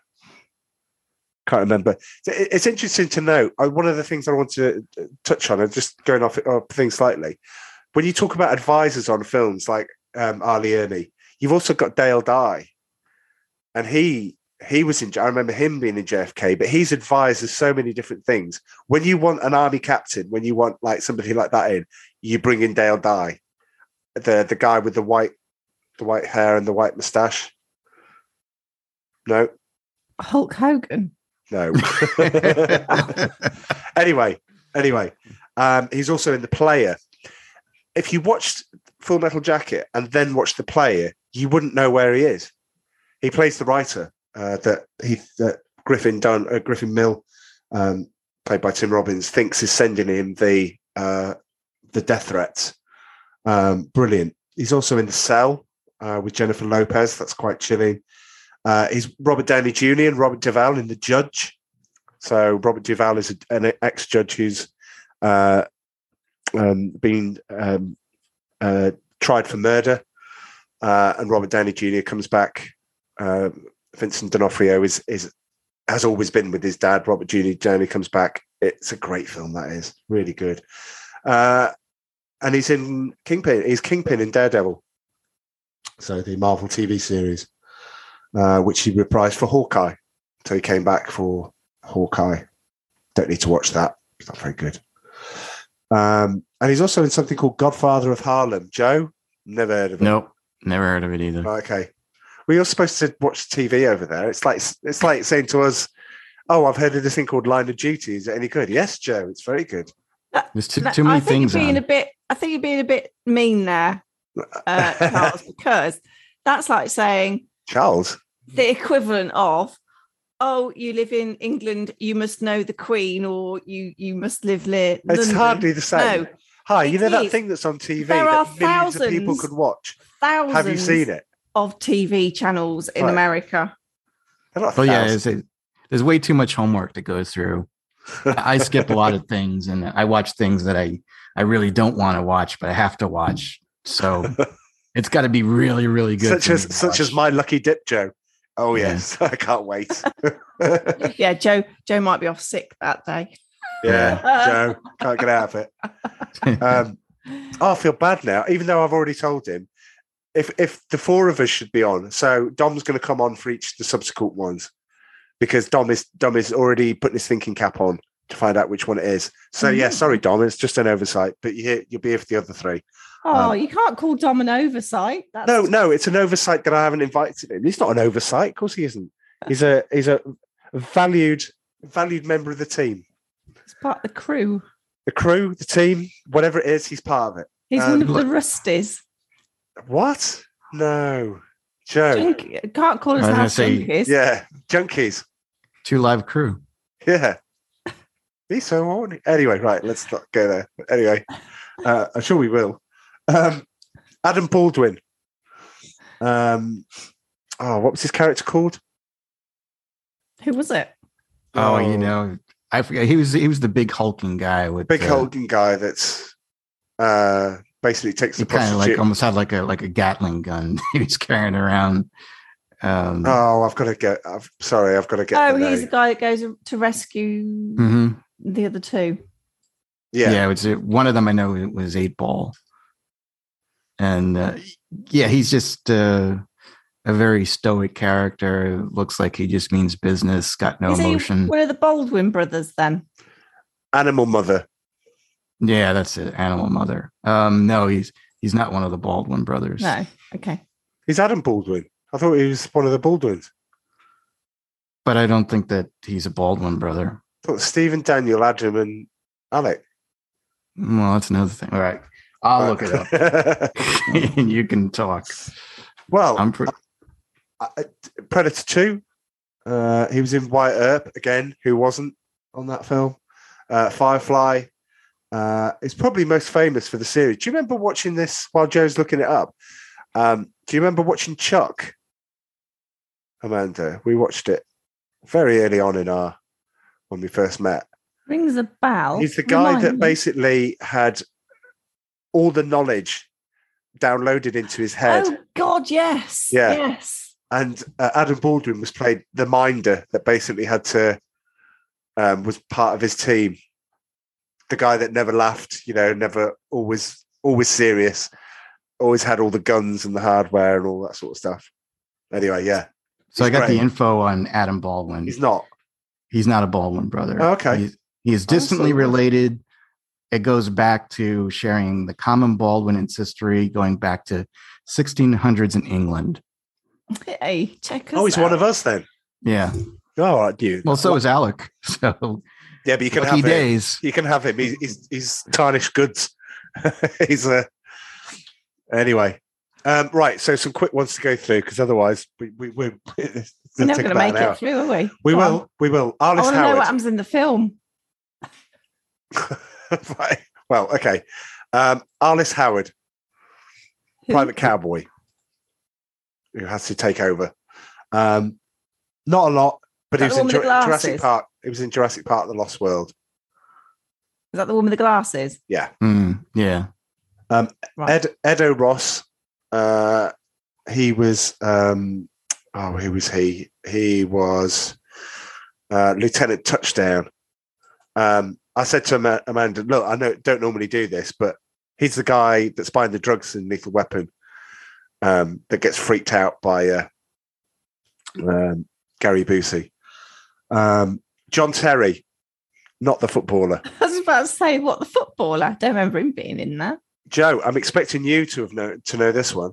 [SPEAKER 1] can't remember. It's interesting to note. uh, One of the things I want to uh, touch on, and just going off off things slightly, when you talk about advisors on films like um, R. Lee Ermey, you've also got Dale Dye, and he he was in. I remember him being in JFK, but he's advised of so many different things. When you want an army captain, when you want like somebody like that in, you bring in Dale Dye, the the guy with the white the white hair and the white moustache. No,
[SPEAKER 3] Hulk Hogan.
[SPEAKER 1] no. [LAUGHS] [LAUGHS] anyway, anyway, um, he's also in the player. If you watched Full Metal Jacket and then watched the player, you wouldn't know where he is. He plays the writer uh, that he that Griffin Dunn uh, Griffin Mill, um, played by Tim Robbins, thinks is sending him the uh, the death threats. Um, brilliant. He's also in the cell uh, with Jennifer Lopez. That's quite chilling. Uh, he's Robert Downey Jr. and Robert Duvall in The Judge. So Robert Duvall is an ex-judge who's uh, um, been um, tried for murder, uh, and Robert Downey Jr. comes back. Uh, Vincent D'Onofrio is is has always been with his dad. Robert Jr. Downey comes back. It's a great film. That is really good. Uh, and he's in Kingpin. He's Kingpin in Daredevil. So the Marvel TV series, uh, which he reprised for Hawkeye. So he came back for Hawkeye. Don't need to watch that. It's not very good. Um, and he's also in something called Godfather of Harlem. Joe, never heard of it.
[SPEAKER 2] Nope, never heard of it either.
[SPEAKER 1] Okay, well, you're supposed to watch TV over there. It's like it's like saying to us, "Oh, I've heard of this thing called Line of Duty. Is it any good?" Yes, Joe, it's very good.
[SPEAKER 2] There's too,
[SPEAKER 3] No,
[SPEAKER 2] too many
[SPEAKER 3] I think
[SPEAKER 2] things
[SPEAKER 3] You're being
[SPEAKER 2] on.
[SPEAKER 3] a bit. I think you're being a bit mean there, uh, Charles, [LAUGHS] because that's like saying
[SPEAKER 1] Charles,
[SPEAKER 3] the equivalent of, "Oh, you live in England, you must know the Queen, or you you must live near."
[SPEAKER 1] it's
[SPEAKER 3] London."
[SPEAKER 1] hardly the same.
[SPEAKER 3] No,
[SPEAKER 1] Hi, you
[SPEAKER 3] it
[SPEAKER 1] know that thing that's on TV
[SPEAKER 3] There
[SPEAKER 1] that
[SPEAKER 3] are
[SPEAKER 1] millions of people could watch.
[SPEAKER 3] thousands.
[SPEAKER 1] Have you seen it?
[SPEAKER 3] Of TV channels in
[SPEAKER 1] Right.
[SPEAKER 3] America.
[SPEAKER 1] They're
[SPEAKER 2] Oh yeah,
[SPEAKER 1] thousands.
[SPEAKER 2] it's, there's way too much homework to go through. [LAUGHS] I skip a lot of things, and I watch things that I I really don't want to watch, but I have to watch. So [LAUGHS] it's got to be really, really good.
[SPEAKER 1] such as
[SPEAKER 2] to
[SPEAKER 1] such as my lucky dip, Joe. Oh
[SPEAKER 2] Yeah.
[SPEAKER 1] yes, [LAUGHS] I can't wait.
[SPEAKER 3] Yeah, Joe. Joe might be off sick that day.
[SPEAKER 1] Yeah, [LAUGHS] Joe can't get out of it. Um, [LAUGHS] I feel bad now, even though I've already told him. If if the four of us should be on, so Dom's going to come on for each of the subsequent ones, because Dom is Dom is already putting his thinking cap on to find out which one it is. So yeah,
[SPEAKER 3] Mhm.
[SPEAKER 1] sorry, Dom, it's just an oversight, but you you'll be here for the other three.
[SPEAKER 3] Oh,
[SPEAKER 1] Um,
[SPEAKER 3] you can't call Dom an oversight. That's
[SPEAKER 1] No, no, it's an oversight that I haven't invited him. He's not an oversight, of course he isn't. [LAUGHS] He's a he's a valued valued member of the team,
[SPEAKER 3] It's part of the crew.
[SPEAKER 1] the crew, the team, whatever it is, he's part of it.
[SPEAKER 3] He's
[SPEAKER 1] Um,
[SPEAKER 3] one of the Rusties.
[SPEAKER 1] What? No, Joe.
[SPEAKER 3] Junk- can't call us
[SPEAKER 2] I
[SPEAKER 3] house
[SPEAKER 2] say-
[SPEAKER 3] junkies.
[SPEAKER 1] Yeah, junkies.
[SPEAKER 2] two live crew.
[SPEAKER 1] Yeah. He's so horny. Anyway, right, let's not go there. Anyway, uh, I'm sure we will. Um, Adam Baldwin. Um, oh, what was his character called?
[SPEAKER 3] Who was it?
[SPEAKER 2] Oh,
[SPEAKER 1] Oh.
[SPEAKER 2] you know, I forget. He was he was the big hulking guy with
[SPEAKER 1] Big
[SPEAKER 2] uh,
[SPEAKER 1] hulking guy that's uh, basically takes the
[SPEAKER 2] kind of like almost had like a like a Gatling gun [LAUGHS] he was carrying around. Um,
[SPEAKER 1] oh, I've got to get. I'm sorry, I've got to get.
[SPEAKER 3] Oh,
[SPEAKER 1] the
[SPEAKER 3] he's the guy that goes to rescue
[SPEAKER 2] mhm.
[SPEAKER 3] the other two.
[SPEAKER 2] yeah.
[SPEAKER 1] yeah.
[SPEAKER 2] it was uh, one of them. I know it was Eight Ball, and uh, yeah, he's just uh, a very stoic character. Looks like he just means business. Got no
[SPEAKER 3] Is he
[SPEAKER 2] emotion.
[SPEAKER 3] one of the Baldwin brothers then?
[SPEAKER 1] Animal Mother.
[SPEAKER 2] Yeah, that's it. Animal Mother. Um, no, he's he's not one of the Baldwin brothers.
[SPEAKER 3] No. Okay.
[SPEAKER 1] He's Adam Baldwin. I thought he was one of the Baldwins.
[SPEAKER 2] but I don't think that he's a Baldwin brother.
[SPEAKER 1] I thought Stephen, Daniel, Adam, and Alec.
[SPEAKER 2] Well, that's another thing. All right, I'll look it up,
[SPEAKER 1] up. [LAUGHS]
[SPEAKER 2] and [LAUGHS] you can talk.
[SPEAKER 1] well,
[SPEAKER 2] I'm pretty.
[SPEAKER 1] Uh, Predator 2. Uh, he was in Wyatt Earp again, who wasn't on that film. Uh, Firefly. Uh, he's probably most famous for the series. Do you remember watching this while Joe's looking it up? Um, do you remember watching Chuck? Amanda, we watched it very early on in our when we first met.
[SPEAKER 3] Rings a bell.
[SPEAKER 1] He's the guy
[SPEAKER 3] Remind
[SPEAKER 1] that
[SPEAKER 3] me.
[SPEAKER 1] basically had all the knowledge downloaded into his head.
[SPEAKER 3] Oh God, yes.
[SPEAKER 1] Yeah.
[SPEAKER 3] Yes.
[SPEAKER 1] And uh, Adam Baldwin was played the minder that basically had to um, was part of his team. The guy that never laughed, you know, never always always serious, always had all the guns and the hardware and all that sort of stuff. Anyway, yeah,
[SPEAKER 2] So I got
[SPEAKER 1] great.
[SPEAKER 2] the info on Adam Baldwin.
[SPEAKER 1] he's not.
[SPEAKER 2] He's,
[SPEAKER 1] not.
[SPEAKER 2] a Baldwin brother.
[SPEAKER 1] Oh, okay.
[SPEAKER 2] He's, he is distantly related. It goes back to sharing the common Baldwin ancestry, going back to 1600s in England.
[SPEAKER 3] Hey, check us
[SPEAKER 1] Oh, he's one of us then.
[SPEAKER 2] Yeah.
[SPEAKER 1] Oh, I do.
[SPEAKER 2] Well, so is Alec. [LAUGHS] So
[SPEAKER 1] yeah, but you can
[SPEAKER 2] lucky
[SPEAKER 1] have him.
[SPEAKER 2] days.
[SPEAKER 1] You can have him. He's he's, he's tarnished goods. [LAUGHS] he's a anyway. Um, right, so some quick ones to go through because otherwise we, we, [LAUGHS] we're
[SPEAKER 3] We're
[SPEAKER 1] It'll
[SPEAKER 3] not
[SPEAKER 1] take
[SPEAKER 3] going to make
[SPEAKER 1] an hour.
[SPEAKER 3] it through, are we?
[SPEAKER 1] We
[SPEAKER 3] Go on.
[SPEAKER 1] will. We will.
[SPEAKER 3] I
[SPEAKER 1] Arliss
[SPEAKER 3] want to know what happens in the film.
[SPEAKER 1] right. Well, okay. Um, Arliss Howard,
[SPEAKER 3] Who-
[SPEAKER 1] private cowboy, who has to take over. Um, not a lot, but he was in
[SPEAKER 3] one with the
[SPEAKER 1] Jur- Jurassic? Park. It was in Jurassic Park: The Lost World.
[SPEAKER 3] Is that the one with the glasses?
[SPEAKER 2] Mm, yeah.
[SPEAKER 1] Um,
[SPEAKER 3] Right.
[SPEAKER 1] Ed Edo Ross. Uh, he was. Um, oh, who was he? He was uh, Lieutenant Touchdown. Um, I said to Amanda, "Look, I know don't normally do this, but he's the guy that's buying the drugs in Lethal Weapon. Um, that gets freaked out by uh, um, Gary Busey. Um, John Terry, not the footballer. [LAUGHS]
[SPEAKER 3] I was about to say, what the footballer? I don't remember him being in that.
[SPEAKER 1] Joe, I'm expecting you to have know to know this one.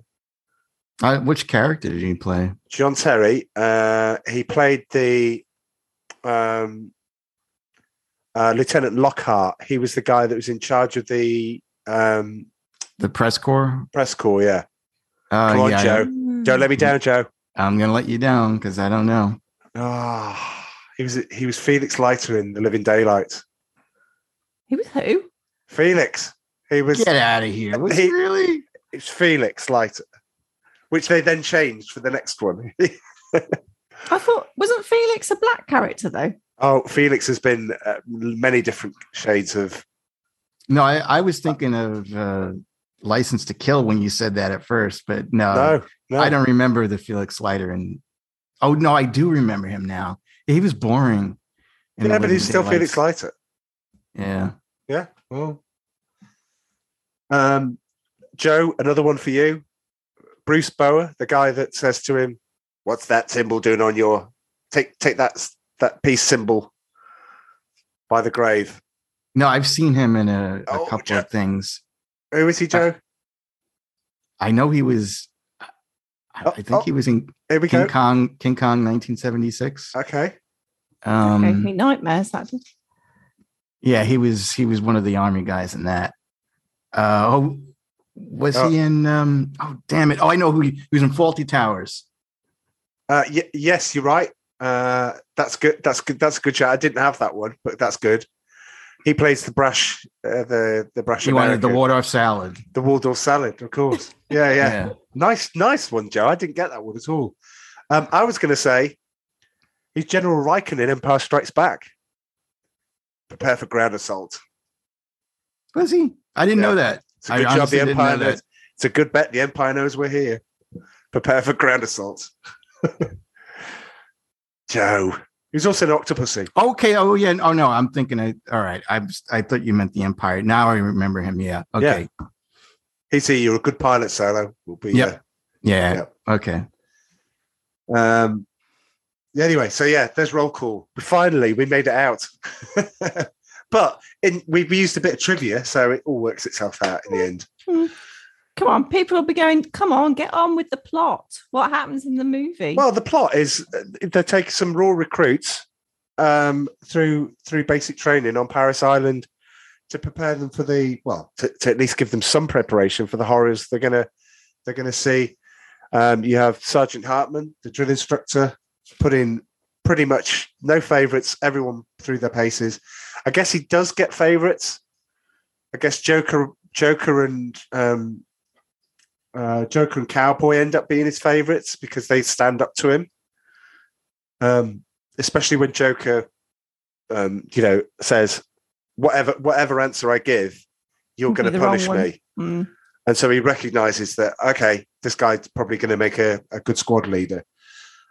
[SPEAKER 2] Uh, which character did he play?
[SPEAKER 1] John Terry. Uh, he played the um, uh, Lieutenant Lockhart. He was the guy that was in charge of the um,
[SPEAKER 2] The press corps?
[SPEAKER 1] press corps. Yeah,
[SPEAKER 2] Uh,
[SPEAKER 1] Come on,
[SPEAKER 2] yeah,
[SPEAKER 1] Joe. Joe, let me down, Joe.
[SPEAKER 2] I'm going to let you down because I don't know.
[SPEAKER 1] Ah, he was he was Felix Leiter in The Living Daylight.
[SPEAKER 3] He was who?
[SPEAKER 1] Felix. He was.
[SPEAKER 2] Get out of here. Was
[SPEAKER 1] He-
[SPEAKER 2] he really?
[SPEAKER 1] It's Felix Leiter, which they then changed for the next one. [LAUGHS]
[SPEAKER 3] I thought, wasn't Felix a black character though?
[SPEAKER 1] oh, Felix has been uh, many different shades of.
[SPEAKER 2] No, I, I was thinking of uh, License to Kill when you said that at first, but no,
[SPEAKER 1] no, no.
[SPEAKER 2] I don't remember the Felix Leiter. And oh no, I do remember him now. He was boring. in
[SPEAKER 1] Yeah, but he's still Felix. Leiter.
[SPEAKER 2] Yeah.
[SPEAKER 1] Yeah. Well. Um, Joe, another one for you. Bruce Boa, the guy that says to him, "What's that symbol doing on your take? Take that that peace symbol by the grave."
[SPEAKER 2] No, I've seen him in a, a
[SPEAKER 1] Oh,
[SPEAKER 2] couple
[SPEAKER 1] Joe.
[SPEAKER 2] of things.
[SPEAKER 1] Who is he, Joe?
[SPEAKER 2] I know he was. I, I
[SPEAKER 1] Oh,
[SPEAKER 2] think
[SPEAKER 1] oh.
[SPEAKER 2] he was in
[SPEAKER 1] Here we
[SPEAKER 2] King
[SPEAKER 1] go.
[SPEAKER 2] Kong. King Kong, 1976.
[SPEAKER 1] Okay.
[SPEAKER 2] Um,
[SPEAKER 3] Gave me nightmares. That.
[SPEAKER 2] Yeah, he was. He was one of the army guys in that. Uh, oh, was
[SPEAKER 1] Oh.
[SPEAKER 2] he in? Um, oh, damn it! Oh, I know who he, he was in. Fawlty Towers.
[SPEAKER 1] Uh, y- yes, you're right. Uh, that's good. That's good. That's a good shot. I didn't have that one, but that's good. He plays the brush, uh, the the brush.
[SPEAKER 2] He wanted the. Waldorf salad.
[SPEAKER 1] the Waldorf salad, of course. Yeah, yeah.
[SPEAKER 2] Yeah.
[SPEAKER 1] Nice, nice one, Joe. I didn't get that one at all. Um, I was going to say he's General Rieekan in Empire Strikes Back. Prepare for ground assault.
[SPEAKER 2] Was he? I didn't
[SPEAKER 1] Yeah.
[SPEAKER 2] know that.
[SPEAKER 1] It's a
[SPEAKER 2] I
[SPEAKER 1] good job the Empire
[SPEAKER 2] know
[SPEAKER 1] knows. It's a good bet the Empire knows we're here. Prepare for ground assault. [LAUGHS] Joe. He's also an Octopussy.
[SPEAKER 2] Okay. Oh yeah. Oh no. I'm thinking. I, all right. I I thought you meant the Empire. Now I remember him. Yeah. Okay. Yeah.
[SPEAKER 1] He's here. You're a good pilot, Solo. Will be.
[SPEAKER 2] Yep. Yeah.
[SPEAKER 1] Yep.
[SPEAKER 2] Okay.
[SPEAKER 1] um. Anyway, so yeah, there's roll call. Finally, we made it out. [LAUGHS] but in, we, we used a bit of trivia, so it all works itself out in the end.
[SPEAKER 3] Come on, people will be going. Come on, get on with the plot. What happens in the movie?
[SPEAKER 1] Well, the plot is uh, they take some raw recruits um, through through basic training on Parris Island to prepare them for the well, to, to at least give them some preparation for the horrors they're gonna they're gonna see. Um, you have Sergeant Hartman, the drill instructor, put in pretty much no favourites. Everyone through their paces. I guess he does get favourites. I guess Joker, Joker, and um, uh, Joker and Cowboy end up being his favourites because they stand up to him. Um, especially when Joker, um, you know, says, "Whatever, whatever answer I give, you're going to punish me."
[SPEAKER 3] Mm.
[SPEAKER 1] And so he recognizes that okay, this guy's probably going to make a, a good squad leader.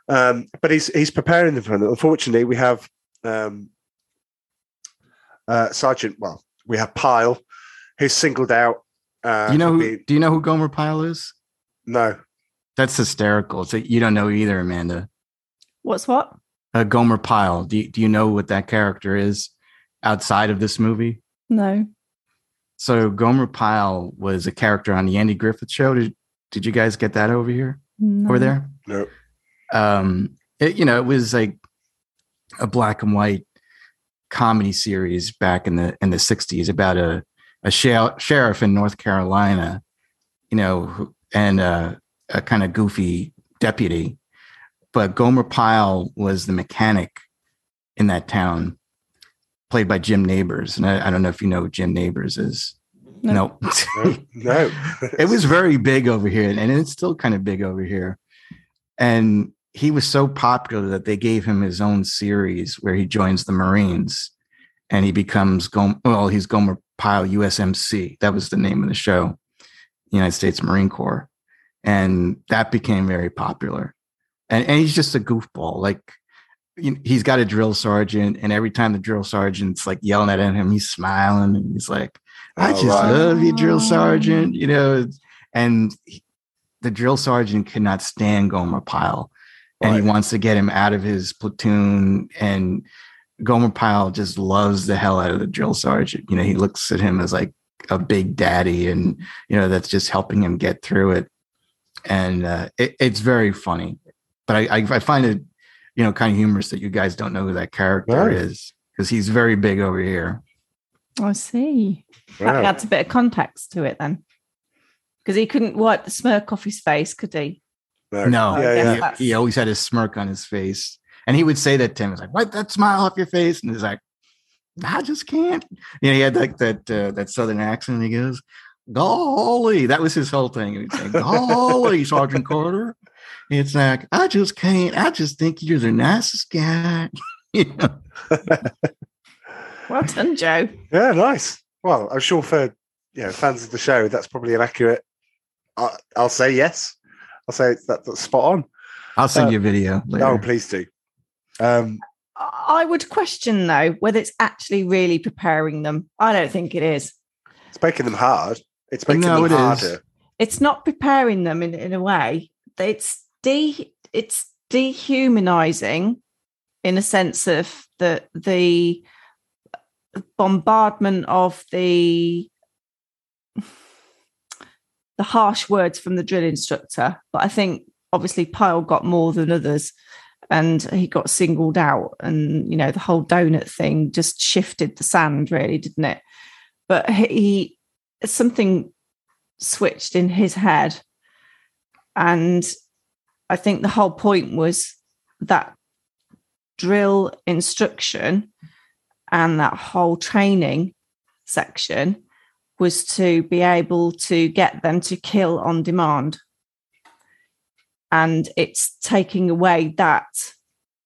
[SPEAKER 1] Um, but he's he's preparing them for it. Unfortunately, we have um, uh, Sergeant. Well, we have Pyle, who's singled out. Uh,
[SPEAKER 2] you know who?
[SPEAKER 1] being-
[SPEAKER 2] Do you know who Gomer Pyle is?
[SPEAKER 1] no,
[SPEAKER 2] That's hysterical. So you don't know either, Amanda.
[SPEAKER 3] What's what?
[SPEAKER 2] Uh, Gomer Pyle. Do you, do you know what that character is outside of this movie?
[SPEAKER 3] No.
[SPEAKER 2] So Gomer Pyle was a character on the Andy Griffith Show. Did Did you guys get that over here?
[SPEAKER 3] no.
[SPEAKER 2] Over there?
[SPEAKER 1] no.
[SPEAKER 2] um it, you know it was like a black and white comedy series back in the in the 60s about a a sheriff sheriff in North Carolina you know and uh, a kind of goofy deputy but Gomer Pyle was the mechanic in that town, played by Jim Nabors. And I, I don't know if you know who Jim Nabors is.
[SPEAKER 3] No.
[SPEAKER 2] No.
[SPEAKER 1] No, no. [LAUGHS]
[SPEAKER 2] it was very big over here, and it's still kind of big over here. And he was so popular that they gave him his own series where he joins the Marines and he becomes Gom- well, he's Gomer Pyle USMC. That was the name of the show, United States Marine Corps. And that became very popular. And, and he's just a goofball. Like he's got a drill sergeant, and every time the drill sergeant's like yelling at him, he's smiling and he's like, I
[SPEAKER 1] Oh,
[SPEAKER 2] just
[SPEAKER 1] right.
[SPEAKER 2] love you, drill sergeant, you know. And he- the drill sergeant cannot stand Gomer Pyle. And he wants to get him out of his platoon. And Gomer Pyle just loves the hell out of the drill sergeant. You know, he looks at him as like a big daddy, and you know, that's just helping him get through it. And uh, it, it's very funny. But I, I, I find it, you know, kind of humorous that you guys don't know who that character
[SPEAKER 1] Right.
[SPEAKER 2] is because he's very big over here.
[SPEAKER 3] I see.
[SPEAKER 1] Wow.
[SPEAKER 3] That adds a bit of context to it then. Because he couldn't wipe the smirk off his face, could he?
[SPEAKER 2] No,
[SPEAKER 1] Yeah, yeah.
[SPEAKER 2] he, he always had a smirk on his face. And he would say that to him. He's like, wipe that smile off your face. And he's like, I just can't. You know, he had like that uh, that southern accent. He goes, Golly. That was his whole thing. He'd say, Golly, Sergeant Carter. It's like, I just can't. I just think you're the nicest guy. [LAUGHS] you know? [LAUGHS]
[SPEAKER 3] Well done, Joe.
[SPEAKER 1] Yeah, nice. Well, I'm sure for you know fans of the show, that's probably an accurate. I, I'll say yes. I'll say that, that's spot on.
[SPEAKER 2] I'll send
[SPEAKER 1] Uh,
[SPEAKER 2] you a video later.
[SPEAKER 1] Oh, please do. Um,
[SPEAKER 3] I would question though whether it's actually really preparing them. I don't think it is.
[SPEAKER 1] it's making them hard. It's making
[SPEAKER 2] No,
[SPEAKER 1] them
[SPEAKER 2] it is.
[SPEAKER 1] harder.
[SPEAKER 3] It's not preparing them in, in a way. It's de it's dehumanizing in a sense of the the bombardment of the the harsh words from the drill instructor. But I think obviously Pyle got more than others and he got singled out and you know the whole donut thing just shifted the sand really didn't it? But he something switched in his head and i think the whole point was that drill instruction and that whole training section was to be able to get them to kill on demand and it's taking away that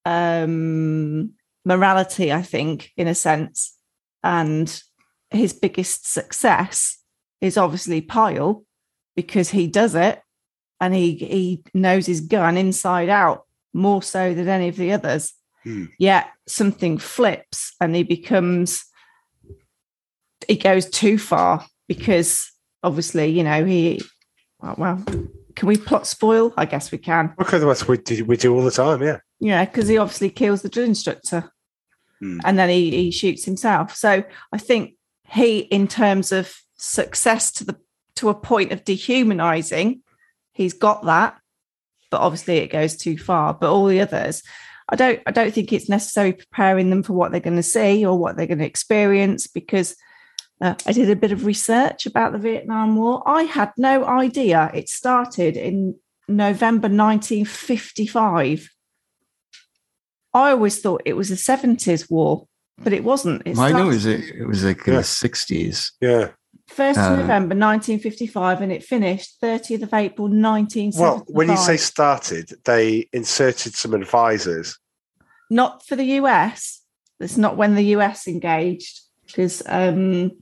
[SPEAKER 3] um, morality, I think, in a sense. And his biggest success is obviously Pyle because he does it and he he knows his gun inside out more so than any of the others.
[SPEAKER 1] Hmm.
[SPEAKER 3] Yet something flips and he becomes he goes too far because obviously, you know, he well, well can we plot spoil? I guess we can.
[SPEAKER 1] Okay, that's what we do, we do all the time. Yeah.
[SPEAKER 3] Yeah, because he obviously kills the drill instructor
[SPEAKER 1] Hmm.
[SPEAKER 3] and then he, he shoots himself. So I think he, in terms of success to the to a point of dehumanizing, he's got that, but obviously it goes too far. But all the others, I don't I don't think it's necessarily preparing them for what they're going to see or what they're going to experience because uh, I did a bit of research about the Vietnam War. I had no idea it started in November 1955. I always thought it was a 70s war, but it wasn't. It
[SPEAKER 2] Well, I know it was, a, it was like in
[SPEAKER 1] Yeah.
[SPEAKER 2] the 60s.
[SPEAKER 1] Yeah.
[SPEAKER 3] 1st
[SPEAKER 2] uh,
[SPEAKER 3] November 1955 and it finished 30th of April 1975.
[SPEAKER 1] Well, when you say started, they inserted some advisors.
[SPEAKER 3] not for the US, it's not when the US engaged because um,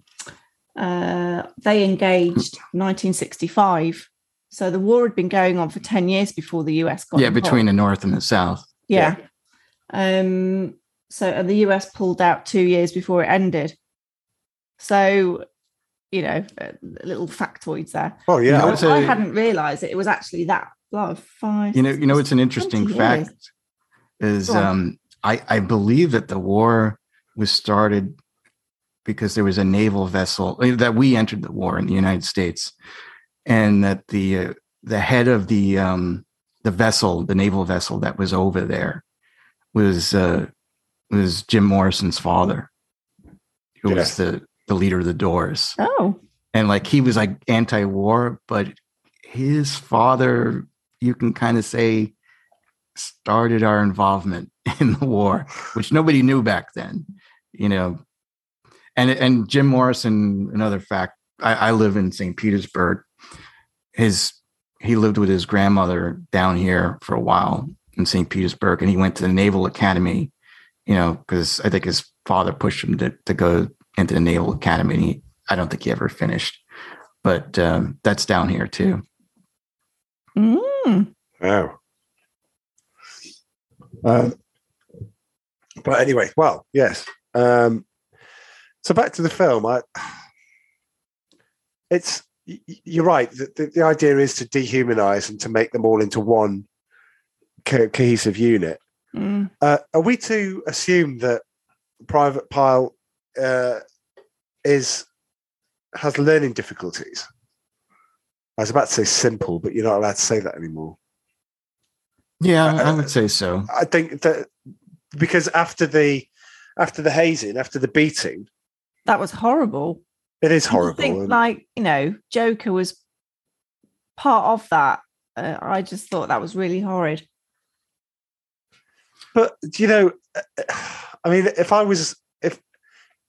[SPEAKER 3] uh, they engaged 1965. So the war had been going on for 10 years before the US got
[SPEAKER 2] Yeah,
[SPEAKER 3] involved.
[SPEAKER 2] between the North and the South.
[SPEAKER 3] Yeah. Um, so and the US pulled out two years before it ended. So, you know, uh, little factoids there.
[SPEAKER 1] Oh yeah.
[SPEAKER 2] know,
[SPEAKER 3] I,
[SPEAKER 2] it's
[SPEAKER 3] I
[SPEAKER 2] a-
[SPEAKER 3] hadn't realized it. It was actually that like five.
[SPEAKER 2] You know, you know, it's an
[SPEAKER 3] 20
[SPEAKER 2] interesting
[SPEAKER 3] years.
[SPEAKER 2] fact is um, I, I believe that the war was started because there was a naval vessel uh, that we entered the war in the United States, and that the uh, the head of the um, the vessel, the naval vessel that was over there, was uh, was Jim Morrison's father, who was the the leader of the Doors.
[SPEAKER 3] Oh,
[SPEAKER 2] and like he was like anti-war but his father you can kind of say started our involvement [LAUGHS] in the war, which nobody knew back then. You know, and and Jim Morrison, another fact. I, I live in St. Petersburg. His he lived with his grandmother down here for a while in St. Petersburg, and he went to the Naval Academy. You know, because I think his father pushed him to to go into the Naval Academy. And he, I don't think he ever finished, but um, that's down here too.
[SPEAKER 3] Mm.
[SPEAKER 1] Wow. Um, but anyway, well, yes. Um, so back to the film. I, it's y- y- you're right. The, the, the idea is to dehumanize and to make them all into one co- cohesive unit.
[SPEAKER 3] Mm.
[SPEAKER 1] Uh, are we to assume that Private Pyle uh, is has learning difficulties? I was about to say simple, but you're not allowed to say that anymore.
[SPEAKER 2] Yeah, I would say so.
[SPEAKER 1] I think that because after the after the hazing, after the beating,
[SPEAKER 3] That was horrible.
[SPEAKER 1] it is horrible.
[SPEAKER 3] think
[SPEAKER 1] and-
[SPEAKER 3] like you know, Joker was part of that. Uh, I just thought that was really horrid.
[SPEAKER 1] but you know, I mean, if I was if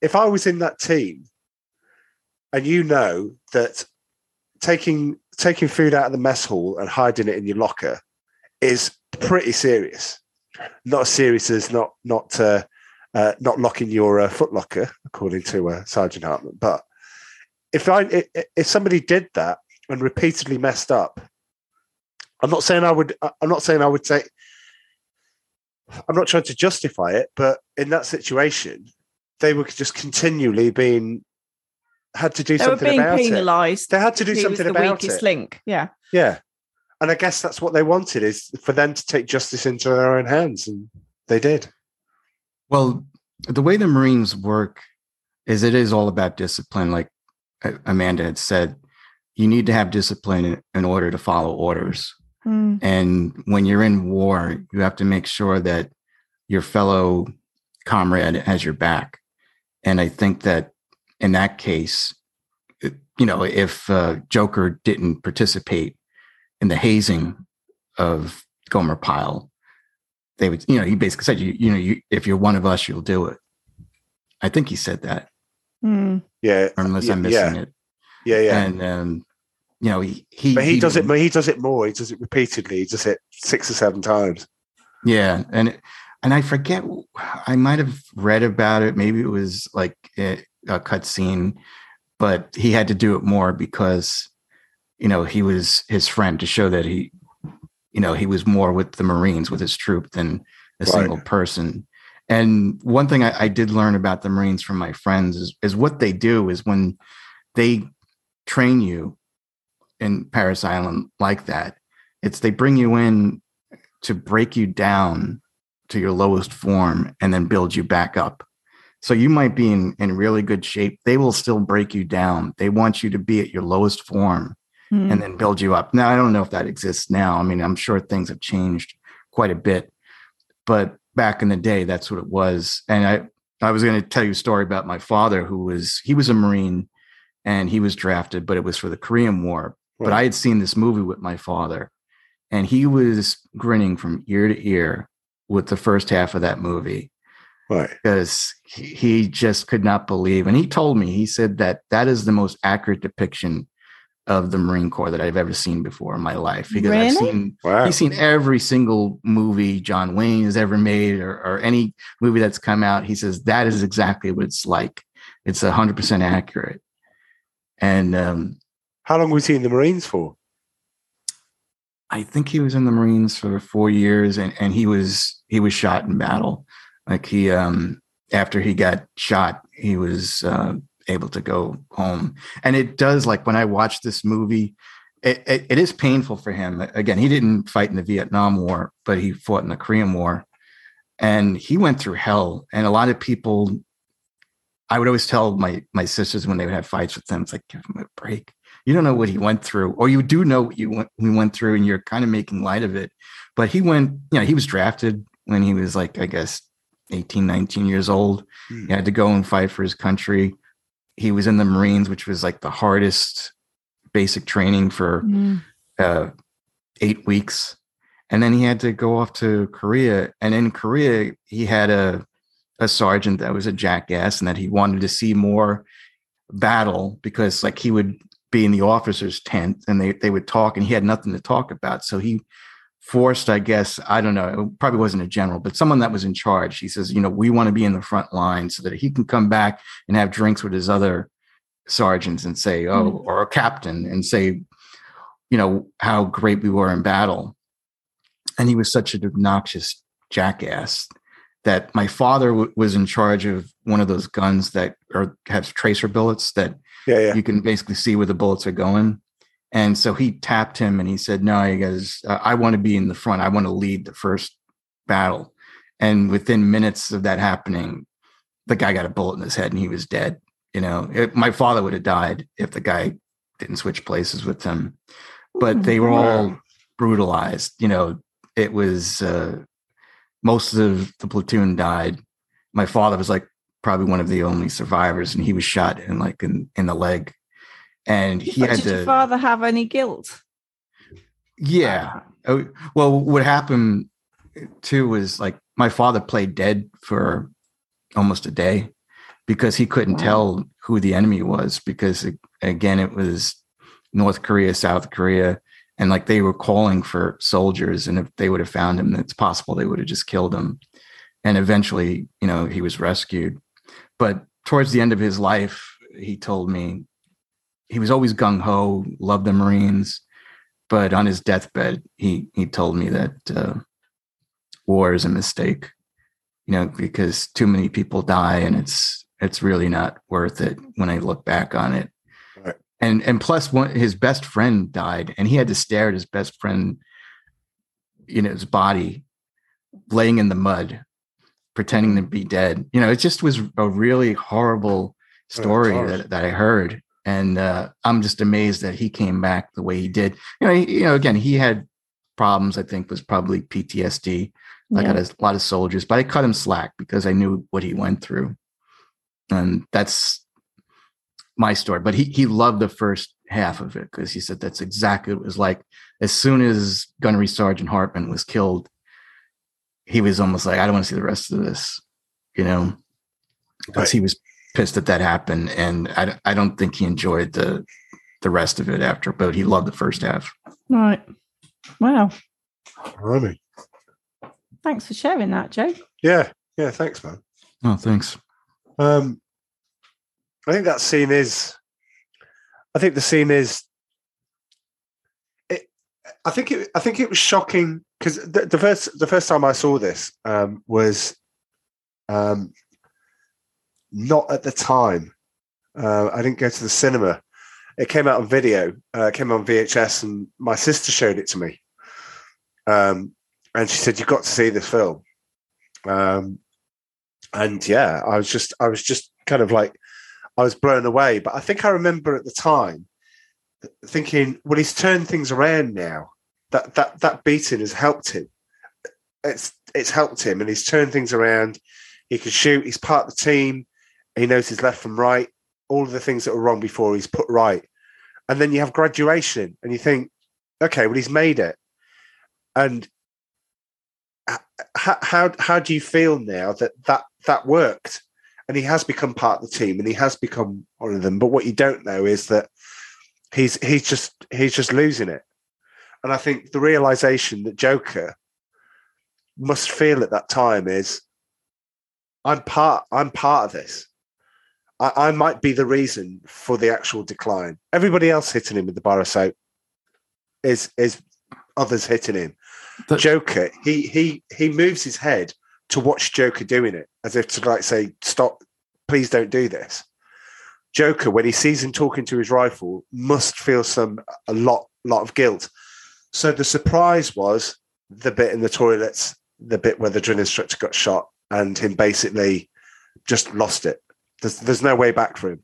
[SPEAKER 1] if I was in that team, and you know that taking taking food out of the mess hall and hiding it in your locker is pretty serious. Not serious as not not uh, uh, not locking your uh, foot locker, according to uh, Sergeant Hartman. But if I if somebody did that and repeatedly messed up, I'm not saying I would. I'm not saying I would say. I'm not trying to justify it, but in that situation, they were just continually being had to do
[SPEAKER 3] They were
[SPEAKER 1] something
[SPEAKER 3] being
[SPEAKER 1] about it.
[SPEAKER 3] penalised.
[SPEAKER 1] They had to do
[SPEAKER 3] He was
[SPEAKER 1] something
[SPEAKER 3] the
[SPEAKER 1] about
[SPEAKER 3] weakest
[SPEAKER 1] it.
[SPEAKER 3] link. Yeah.
[SPEAKER 1] Yeah. And I guess that's what they wanted is for them to take justice into their own hands. And they did.
[SPEAKER 2] Well, the way the Marines work is it is all about discipline. Like uh, Amanda had said, you need to have discipline in, in order to follow orders.
[SPEAKER 3] Mm.
[SPEAKER 2] And when you're in war, you have to make sure that your fellow comrade has your back. And I think that in that case, you know, if uh, Joker didn't participate in the hazing of Gomer Pyle, they would, you know, he basically said, you, you know, you, if you're one of us, you'll do it. I think he said that,
[SPEAKER 3] Mm.
[SPEAKER 1] Yeah.
[SPEAKER 2] or unless
[SPEAKER 1] Yeah,
[SPEAKER 2] I'm missing
[SPEAKER 1] yeah.
[SPEAKER 2] it.
[SPEAKER 1] Yeah. Yeah.
[SPEAKER 2] And, um, you know, he, he,
[SPEAKER 1] but he, does it. but He does it more. He does it repeatedly. He does it six or seven times.
[SPEAKER 2] Yeah, and it- and I forget. I might have read about it. Maybe it was like a, a cut scene, but he had to do it more because you know he was his friend to show that he, you know, he was more with the Marines with his troop than a
[SPEAKER 1] Right.
[SPEAKER 2] single person. And one thing I, I did learn about the Marines from my friends is is what they do is when they train you in Parris Island like that, it's they bring you in to break you down to your lowest form and then build you back up. So you might be in, in really good shape. They will still break you down. They want you to be at your lowest form
[SPEAKER 3] Mm.
[SPEAKER 2] and then build you up. Now, I don't know if that exists now. I mean, I'm sure things have changed quite a bit, but back in the day, that's what it was. And I, I was going to tell you a story about my father, who was, he was a Marine and he was drafted, but it was for the Korean War. But I had seen this movie with my father and he was grinning from ear to ear with the first half of that movie
[SPEAKER 1] right.
[SPEAKER 2] because he, he just could not believe. And he told me, he said that that is the most accurate depiction of the Marine Corps that I've ever seen before in my life. Because I've seen
[SPEAKER 1] Wow.
[SPEAKER 2] he's seen every single movie John Wayne has ever made or, or any movie that's come out. He says that is exactly what it's like. It's hundred percent accurate. And um,
[SPEAKER 1] How long was he in the Marines for?
[SPEAKER 2] I think he was in the Marines for four years, and and he was he was shot in battle. Like he um after he got shot, he was uh, able to go home. And it does like when I watch this movie, it, it, it is painful for him. Again, he didn't fight in the Vietnam War, but he fought in the Korean War, and he went through hell. And a lot of people, I would always tell my my sisters when they would have fights with them, it's like give him a break you don't know what he went through, or you do know what you went, we went through, and you're kind of making light of it. But he went, you know, he was drafted when he was like, I guess, 18, 19 years old.
[SPEAKER 1] Hmm.
[SPEAKER 2] He had to go and fight for his country. He was in the Marines, which was like the hardest basic training for
[SPEAKER 3] Mm.
[SPEAKER 2] uh, eight weeks. and then he had to go off to Korea. And in Korea, he had a a sergeant that was a jackass, and that he wanted to see more battle because like he would be in the officers' tent and they they would talk, and he had nothing to talk about. So he forced, I guess, I don't know, it probably wasn't a general, but someone that was in charge. He says, you know, we want to be in the front line so that he can come back and have drinks with his other sergeants and say, oh,
[SPEAKER 3] Mm.
[SPEAKER 2] or a captain and say, you know, how great we were in battle. And he was such an obnoxious jackass that my father w- was in charge of one of those guns that are have tracer bullets that
[SPEAKER 1] Yeah, yeah.
[SPEAKER 2] you can basically see where the bullets are going. And so he tapped him and he said, No, he goes, uh, I want to be in the front. I want to lead the first battle. And within minutes of that happening, the guy got a bullet in his head and he was dead. You know, it, my father would have died if the guy didn't switch places with him. But they were all brutalized. You know, it was uh, most of the platoon died. My father was like probably one of the only survivors, and he was shot in like in, in the leg. And he
[SPEAKER 3] But
[SPEAKER 2] had
[SPEAKER 3] did your father have any guilt?
[SPEAKER 2] yeah. Uh-huh. Oh, Well, what happened eh, too was like my father played dead for almost a day because he couldn't
[SPEAKER 3] Wow.
[SPEAKER 2] tell who the enemy was because it, again it was North Korea, South Korea, and like they were calling for soldiers, and if they would have found him, it's possible they would have just killed him. And eventually, you know, he was rescued. But towards the end of his life, he told me he was always gung ho, loved the Marines, but on his deathbed, he he told me that uh, war is a mistake. You know, because too many people die, and it's it's really not worth it when I look back on it.
[SPEAKER 1] Right.
[SPEAKER 2] And and plus, one his best friend died, and he had to stare at his best friend, you know, his body laying in the mud, pretending to be dead. You know, it just was a really horrible story that, that I heard. And uh, I'm just amazed that he came back the way he did. You know, he, you know, again, he had problems. I think was probably PTSD. I
[SPEAKER 3] Yeah.
[SPEAKER 2] got a lot of soldiers, but I cut him slack because I knew what he went through, and that's my story. But he he loved the first half of it because he said that's exactly what it was like. As soon as Gunnery Sergeant Hartman was killed, he was almost like, I don't want to see the rest of this, you know, because
[SPEAKER 1] Right.
[SPEAKER 2] he was pissed that that happened, and I don't- I don't think he enjoyed the the rest of it after, but he loved the first half.
[SPEAKER 3] Right. Wow.
[SPEAKER 1] Blimey.
[SPEAKER 3] Thanks for sharing that, Joe.
[SPEAKER 1] Yeah, yeah. Thanks, man.
[SPEAKER 2] Oh, thanks.
[SPEAKER 1] Um, I think that scene is. I think the scene is. It, I think it. I think it was shocking because the, the first the first time I saw this um, was, um, not at the time. Uh, I didn't go to the cinema. It came out on video. Uh, came on VHS, and my sister showed it to me. Um, and she said, "You've got to see this film." Um, and yeah, I was just, I was just kind of like, I was blown away. But I think I remember at the time thinking, well, he's turned things around now. That that that beating has helped him. It's it's helped him, and he's turned things around. He can shoot. He's part of the team. He knows his left from right. All of the things that were wrong before, he's put right. And then you have graduation, and you think, okay, well, he's made it. And how how how do you feel now that that that worked and he has become part of the team and he has become one of them but what you don't know is that he's he's just he's just losing it and i think the realization that joker must feel at that time is i'm part i'm part of this i, I might be the reason for the actual decline everybody else hitting him with the bar of soap is is others hitting him Joker, he he he moves his head to watch Joker doing it, as if to like say, "Stop, please don't do this." Joker, when he sees him talking to his rifle, must feel some a lot lot of guilt. So the surprise was the bit in the toilets, the bit where the drill instructor got shot, and him basically just lost it. There's there's no way back for him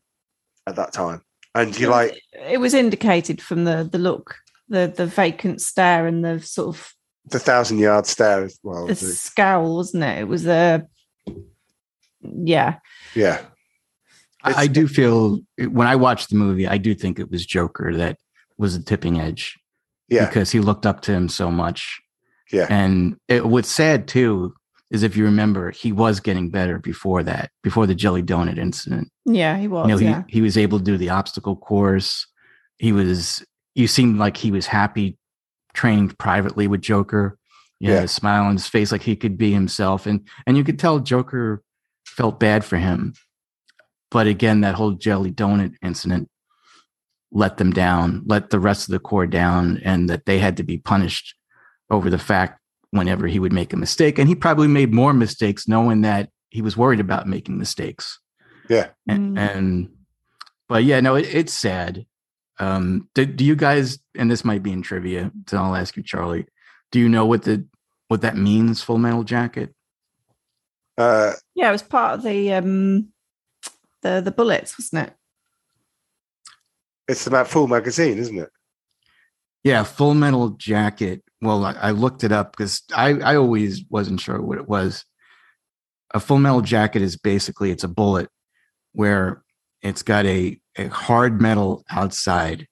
[SPEAKER 1] at that time, and you're like,
[SPEAKER 3] it was indicated from the the look, the the vacant stare and the sort of
[SPEAKER 1] the thousand yard stare. as Well,
[SPEAKER 3] the
[SPEAKER 1] the-
[SPEAKER 3] scowl, wasn't it? It was a yeah.
[SPEAKER 1] yeah,
[SPEAKER 2] I, I do feel when I watched the movie, I do think it was Joker that was the tipping edge
[SPEAKER 1] yeah,
[SPEAKER 2] because he looked up to him so much.
[SPEAKER 1] Yeah.
[SPEAKER 2] And it, was sad too is if you remember, he was getting better before that, before the jelly donut incident.
[SPEAKER 3] Yeah, he was.
[SPEAKER 2] you know, he,
[SPEAKER 3] yeah.
[SPEAKER 2] he was able to do the obstacle course. He was, you seemed like he was happy training privately with Joker. He had
[SPEAKER 1] Yeah.
[SPEAKER 2] a smile on his face, like he could be himself. And, and you could tell Joker felt bad for him. But again, that whole jelly donut incident let them down, let the rest of the core down, and that they had to be punished over the fact whenever he would make a mistake. And he probably made more mistakes knowing that he was worried about making mistakes
[SPEAKER 1] Yeah.
[SPEAKER 2] and,
[SPEAKER 3] Mm.
[SPEAKER 2] and but yeah no it, it's sad um do, do you guys and this might be in trivia so i'll ask you charlie do you know what the what that means full metal jacket
[SPEAKER 1] Uh,
[SPEAKER 3] Yeah, it was part of the um the the bullets, wasn't it?
[SPEAKER 1] it's about full magazine, isn't it?
[SPEAKER 2] yeah full metal jacket well i, I looked it up because i i always wasn't sure what it was a full metal jacket is basically it's a bullet where it's got a, a hard metal outside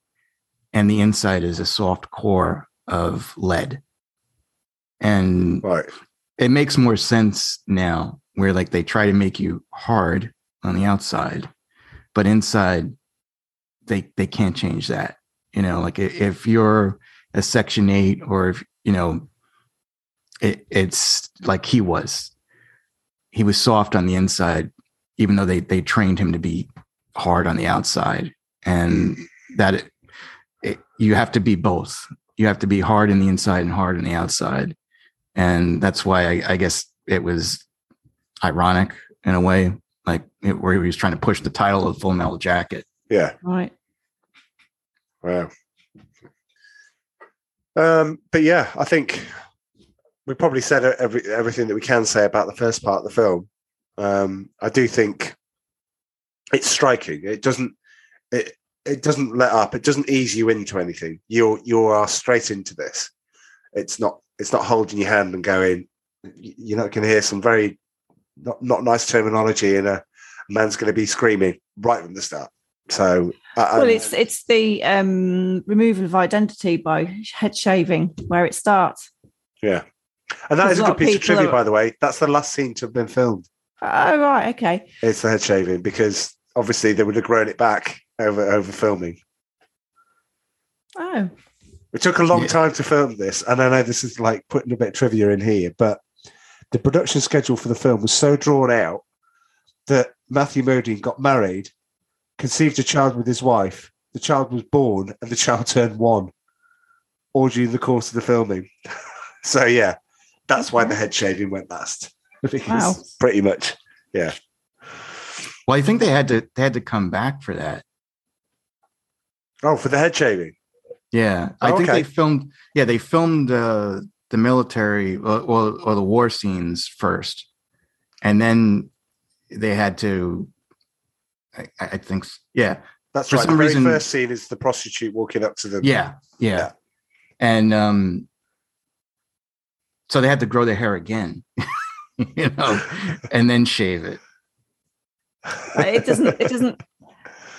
[SPEAKER 2] and the inside is a soft core of lead and
[SPEAKER 1] Right.
[SPEAKER 2] it makes more sense now where like they try to make you hard on the outside but inside they they can't change that you know like if you're a section 8 or if you know it, it's like he was he was soft on the inside even though they they trained him to be hard on the outside and that it, it, you have to be both you have to be hard in the inside and hard on the outside and that's why I, I guess it was ironic in a way, like it, where he was trying to push the title of Full Metal Jacket.
[SPEAKER 1] Yeah.
[SPEAKER 3] Right.
[SPEAKER 1] Wow. Um, but yeah, I think we probably said every, everything that we can say about the first part of the film. Um, I do think it's striking. It doesn't it it doesn't let up. It doesn't ease you into anything. You're you are straight into this. It's not it's not holding your hand and going. You're not going to hear some very not not nice terminology, and a man's going to be screaming right from the start. So, uh,
[SPEAKER 3] Well,
[SPEAKER 1] and-
[SPEAKER 3] it's it's the um removal of identity by head shaving where it starts.
[SPEAKER 1] Yeah. And that is a
[SPEAKER 3] a
[SPEAKER 1] good piece of
[SPEAKER 3] people
[SPEAKER 1] trivia,
[SPEAKER 3] are-
[SPEAKER 1] by the way. That's the last scene to have been filmed.
[SPEAKER 3] Oh right, okay.
[SPEAKER 1] It's the head shaving because obviously they would have grown it back over over filming.
[SPEAKER 3] Oh.
[SPEAKER 1] It took a long
[SPEAKER 2] Yeah.
[SPEAKER 1] time to film this, and I know this is like putting a bit of trivia in here, but the production schedule for the film was so drawn out that Matthew Modine got married, conceived a child with his wife. The child was born, and the child turned one, all during the course of the filming. [LAUGHS] so yeah, that's why the head shaving went last. [LAUGHS]
[SPEAKER 3] Wow.
[SPEAKER 1] Pretty much, yeah.
[SPEAKER 2] Well, I think they had to they had to come back for that.
[SPEAKER 1] Oh, for the head shaving.
[SPEAKER 2] Yeah, I
[SPEAKER 1] Oh,
[SPEAKER 2] think
[SPEAKER 1] okay.
[SPEAKER 2] they filmed. Yeah, they filmed uh, the military or, or, or the war scenes first, and then they had to. I, I think, s- yeah,
[SPEAKER 1] That's
[SPEAKER 2] For
[SPEAKER 1] right.
[SPEAKER 2] some
[SPEAKER 1] the very
[SPEAKER 2] reason-
[SPEAKER 1] first scene is the prostitute walking up to them.
[SPEAKER 2] yeah, yeah,
[SPEAKER 1] Yeah.
[SPEAKER 2] and um, so they had to grow their hair again, [LAUGHS] you know, and then shave it.
[SPEAKER 3] It doesn't it doesn't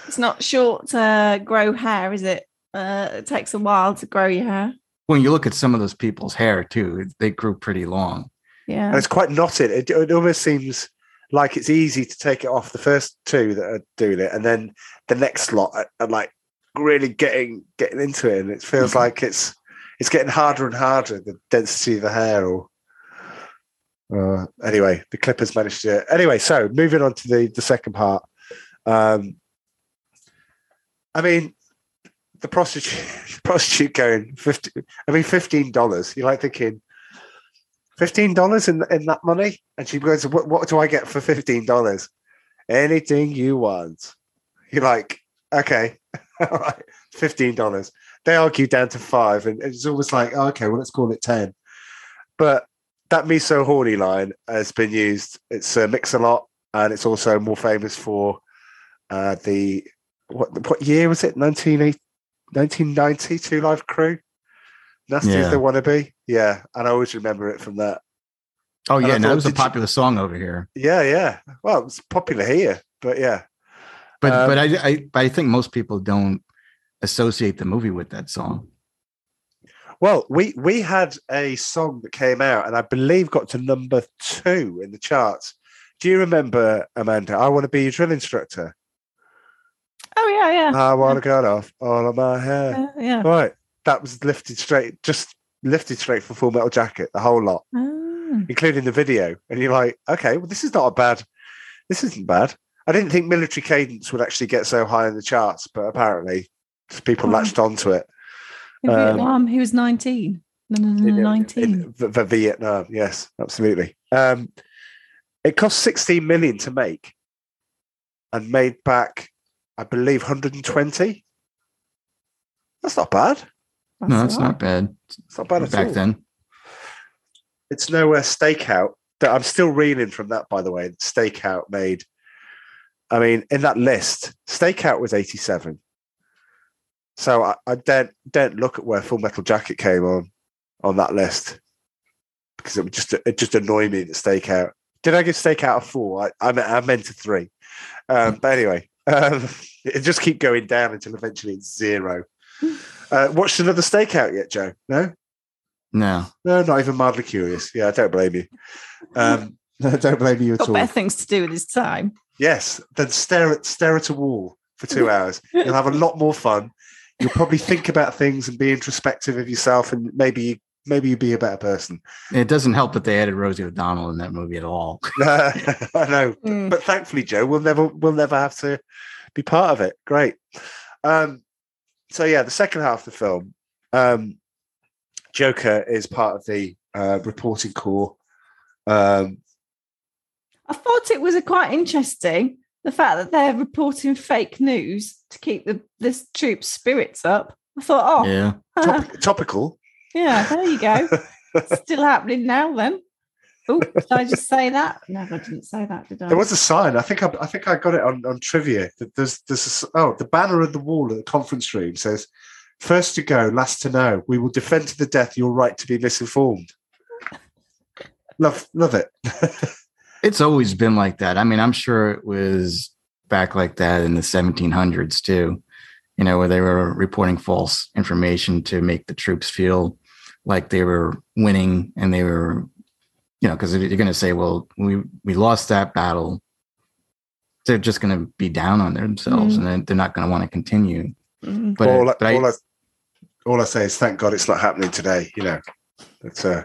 [SPEAKER 3] it's not short to grow hair, is it? Uh it takes a while to grow your hair.
[SPEAKER 2] When you look at some of those people's hair too, they grew pretty long.
[SPEAKER 3] Yeah, and
[SPEAKER 1] it's quite knotted. It, it almost seems like it's easy to take it off the first two that are doing it, and then the next lot are, are like really getting getting into it, and it feels
[SPEAKER 2] Mhm.
[SPEAKER 1] like it's it's getting harder and harder the density of the hair. Or uh, anyway, the Clippers managed to. Anyway, so moving on to the the second part. Um, I mean, the prostitute [LAUGHS] prostitute going fifty. I mean, fifteen dollars. You're like thinking fifteen dollars in in that money, and she goes, "What, what do I get for fifteen dollars? Anything you want." You're like, "Okay, [LAUGHS] fifteen dollars." They argue down to five, and it's almost like, oh, "Okay, well, let's call it 10. But that "me so horny" line has been used. It's uh, mix a lot, and it's also more famous for uh, the what what year was it? 1980 1990 Two Live Crew. Nasty
[SPEAKER 2] Yeah.
[SPEAKER 1] as they want to be. Yeah. And I always remember it from that.
[SPEAKER 2] Oh
[SPEAKER 1] And I
[SPEAKER 2] yeah, no,
[SPEAKER 1] thought,
[SPEAKER 2] it was a
[SPEAKER 1] did you-
[SPEAKER 2] popular song over here.
[SPEAKER 1] Yeah, yeah. Well, it's popular here, but yeah.
[SPEAKER 2] But
[SPEAKER 1] Um,
[SPEAKER 2] but I, I but I think most people don't associate the movie with that song.
[SPEAKER 1] Well, we we had a song that came out, and I believe got to number two in the charts. Do you remember, Amanda? I want to be your drill instructor.
[SPEAKER 3] Oh yeah, yeah,
[SPEAKER 1] I want to cut off all of my hair.
[SPEAKER 3] Uh, yeah.
[SPEAKER 1] Right, that was lifted straight, just lifted straight from Full Metal Jacket, the whole lot,
[SPEAKER 3] Ah.
[SPEAKER 1] including the video. And you're like, okay, well, this is not a bad. This isn't bad. I didn't think Military Cadence would actually get so high in the charts, but apparently, people
[SPEAKER 8] Oh.
[SPEAKER 1] latched onto it. Um,
[SPEAKER 8] Vietnam, he was 19. No, no, no, 19.
[SPEAKER 1] in v- v- Vietnam. Yes, absolutely. Um, it cost 16 million to make and made back, I believe, 120. That's not bad.
[SPEAKER 2] No,
[SPEAKER 3] all
[SPEAKER 2] it's not bad
[SPEAKER 1] It's not bad at
[SPEAKER 2] back
[SPEAKER 1] all.
[SPEAKER 2] then.
[SPEAKER 1] It's nowhere stakeout. That I'm still reeling from that, by the way. Stakeout made. I mean, in that list, Stakeout was 87. So I, I don't don't look at where Full Metal Jacket came on on that list because it would just it just annoyed me that Stakeout. Did I give Stakeout a four? I I, meant, I meant a three. Um, but anyway, [LAUGHS] um, it just keep going down until eventually it's zero. [LAUGHS] Uh, watched another Stakeout yet, Joe? No.
[SPEAKER 2] No,
[SPEAKER 1] No, not even mildly curious. Yeah, I don't blame you. Um, [LAUGHS] no, I don't blame you at
[SPEAKER 3] Got
[SPEAKER 1] all.
[SPEAKER 3] better things to do with his time.
[SPEAKER 1] Yes, then stare at stare at a wall for two [LAUGHS] hours. You'll have a lot more fun. You'll probably think about things and be introspective of yourself, and maybe you maybe you'd be a better person.
[SPEAKER 2] it doesn't help that they added Rosie O'Donnell in that movie at all. [LAUGHS]
[SPEAKER 1] I know,
[SPEAKER 3] Mm.
[SPEAKER 1] but thankfully, Joe, we'll never we'll never have to be part of it. Great. Um, so yeah, the second half of the film, um, Joker is part of the uh, reporting corps. Um,
[SPEAKER 3] I thought it was a quite interesting the fact that they're reporting fake news to keep the this troop's spirits up. I thought, oh, yeah, [LAUGHS]
[SPEAKER 2] Yeah,
[SPEAKER 1] top- topical.
[SPEAKER 3] Yeah, there you go. [LAUGHS] Still happening now, then. Oh, did I just say that? No, I didn't say that, did I?
[SPEAKER 1] There was a sign. I think I, I think I got it on, on trivia. There's there's a s oh the banner of the wall at the conference room says, first to go, last to know. We will defend to the death your right to be misinformed." Love love it. [LAUGHS]
[SPEAKER 2] it's always been like that. I mean, I'm sure it was back like that in the 1700s too. You know, where they were reporting false information to make the troops feel like they were winning, and they were, you know, because you're going to say, "Well, we we lost that battle." They're just going to be down on themselves,
[SPEAKER 3] Mm.
[SPEAKER 2] and then they're not going to want to continue.
[SPEAKER 3] Mm.
[SPEAKER 2] But,
[SPEAKER 1] all, I,
[SPEAKER 2] but I-
[SPEAKER 1] all, I, all I say is thank God it's not happening today. You know, it's uh,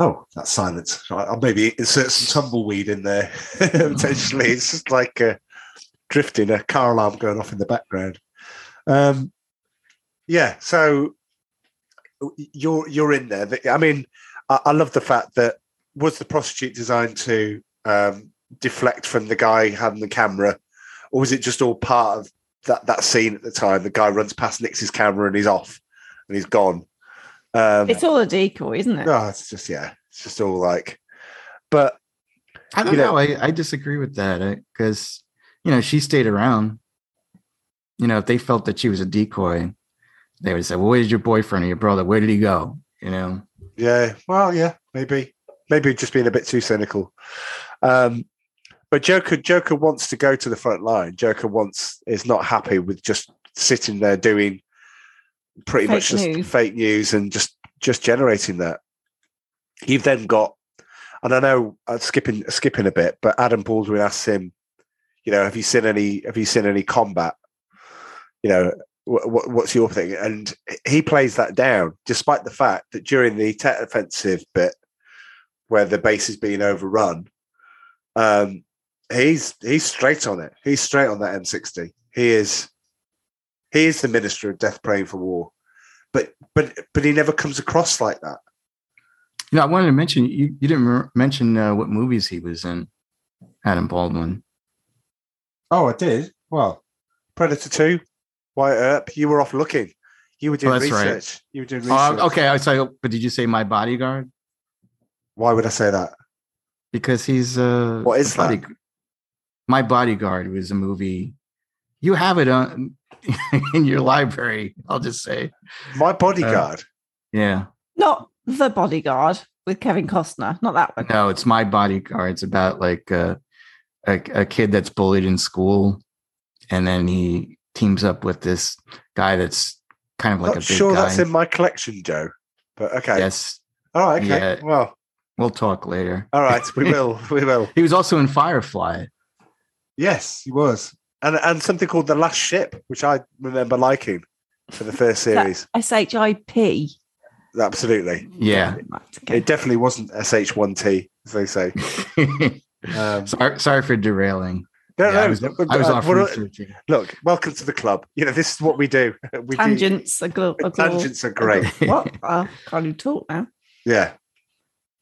[SPEAKER 1] oh that silence. I- I'll maybe insert some tumbleweed in there [LAUGHS] potentially. [LAUGHS] It's just like a drifting a car alarm going off in the background. Um, yeah, so you're you're in there. I mean, I, I love the fact that was the prostitute designed to um, deflect from the guy having the camera, or was it just all part of that that scene at the time? The guy runs past, nicks his camera, and he's off, and he's gone. Um,
[SPEAKER 3] It's all a decoy, isn't it?
[SPEAKER 1] no, it's just yeah, it's just all like, but
[SPEAKER 2] I don't
[SPEAKER 1] You know-
[SPEAKER 2] know. I, I disagree with that because you know she stayed around. You know, if they felt that she was a decoy, they would say, "Well, where's your boyfriend or your brother? Where did he go?" You know.
[SPEAKER 1] Yeah, well, yeah, maybe, maybe just being a bit too cynical. Um, but Joker, Joker wants to go to the front line. Joker wants is not happy with just sitting there doing pretty
[SPEAKER 3] Fake
[SPEAKER 1] much just
[SPEAKER 3] news.
[SPEAKER 1] fake news and just just generating that. You've then got, and I know I'm skipping skipping a bit, but Adam Baldwin asks him, you know, have you seen any have you seen any combat? You know, what, what, what's your thing? And he plays that down, despite the fact that during the Tet offensive bit, where the base is being overrun, um, he's he's straight on it. He's straight on that M60. He is he is the minister of death, praying for war. But but but he never comes across like that.
[SPEAKER 2] You know, I wanted to mention you. You didn't mer- mention uh, what movies he was in. Adam Baldwin.
[SPEAKER 1] Oh, I did. Well, Predator Two, Wyatt Earp. You were off looking. You were doing
[SPEAKER 2] Oh, that's right.
[SPEAKER 1] research. You were doing research.
[SPEAKER 2] Oh, okay. I saw. But did you say my bodyguard?
[SPEAKER 1] Why would I say that?
[SPEAKER 2] Because he's uh.
[SPEAKER 1] What is
[SPEAKER 2] a body-
[SPEAKER 1] that?
[SPEAKER 2] My bodyguard was a movie. You have it on [LAUGHS] in your library. I'll just say,
[SPEAKER 1] My bodyguard.
[SPEAKER 2] yeah.
[SPEAKER 3] Not the bodyguard with Kevin Costner. Not that one.
[SPEAKER 2] No, it's my bodyguard. It's about like uh, a a kid that's bullied in school, and then he teams up with this guy that's kind of like
[SPEAKER 1] Not
[SPEAKER 2] a big
[SPEAKER 1] sure
[SPEAKER 2] guy.
[SPEAKER 1] that's in my collection, Joe. But okay.
[SPEAKER 2] Yes,
[SPEAKER 1] All right. Okay.
[SPEAKER 2] Yeah.
[SPEAKER 1] Well.
[SPEAKER 2] we'll talk later.
[SPEAKER 1] All right. We [LAUGHS] will. We will.
[SPEAKER 2] He was also in Firefly.
[SPEAKER 1] Yes, he was. And and something called the Last Ship, which I remember liking for the first series.
[SPEAKER 3] S-H-I-P.
[SPEAKER 1] Absolutely.
[SPEAKER 2] Yeah.
[SPEAKER 1] It definitely wasn't SH1T, as they say. [LAUGHS] Um,
[SPEAKER 2] sorry, sorry for derailing.
[SPEAKER 1] No,
[SPEAKER 2] Yeah,
[SPEAKER 1] no,
[SPEAKER 2] I was, I was
[SPEAKER 1] uh,
[SPEAKER 2] off researching.
[SPEAKER 1] look, welcome to the club. You know, this is what we do. [LAUGHS] We
[SPEAKER 3] Tangents are, gl-
[SPEAKER 1] do
[SPEAKER 3] are gl-
[SPEAKER 1] tangents are great. [LAUGHS]
[SPEAKER 3] What? I can't even talk now.
[SPEAKER 1] Yeah.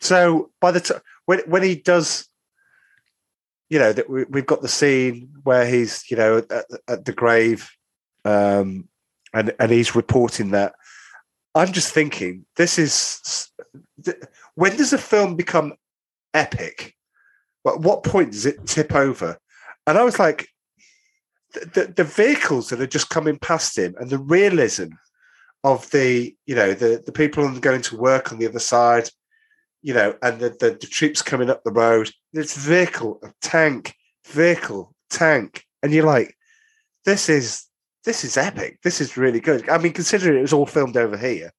[SPEAKER 1] So by the time when when he does, you know, that we, we've got the scene where he's, you know, at, at the grave, um, and and he's reporting that. I'm just thinking, this is when does a film become epic? At what point does it tip over? And I was like, the, the, vehicles that are just coming past him and the realism of the you know the the people going to work on the other side you know and the the, the troops coming up the road. It's vehicle a tank vehicle tank. And you're like this is this is epic. This is really good. I mean considering it was all filmed over here.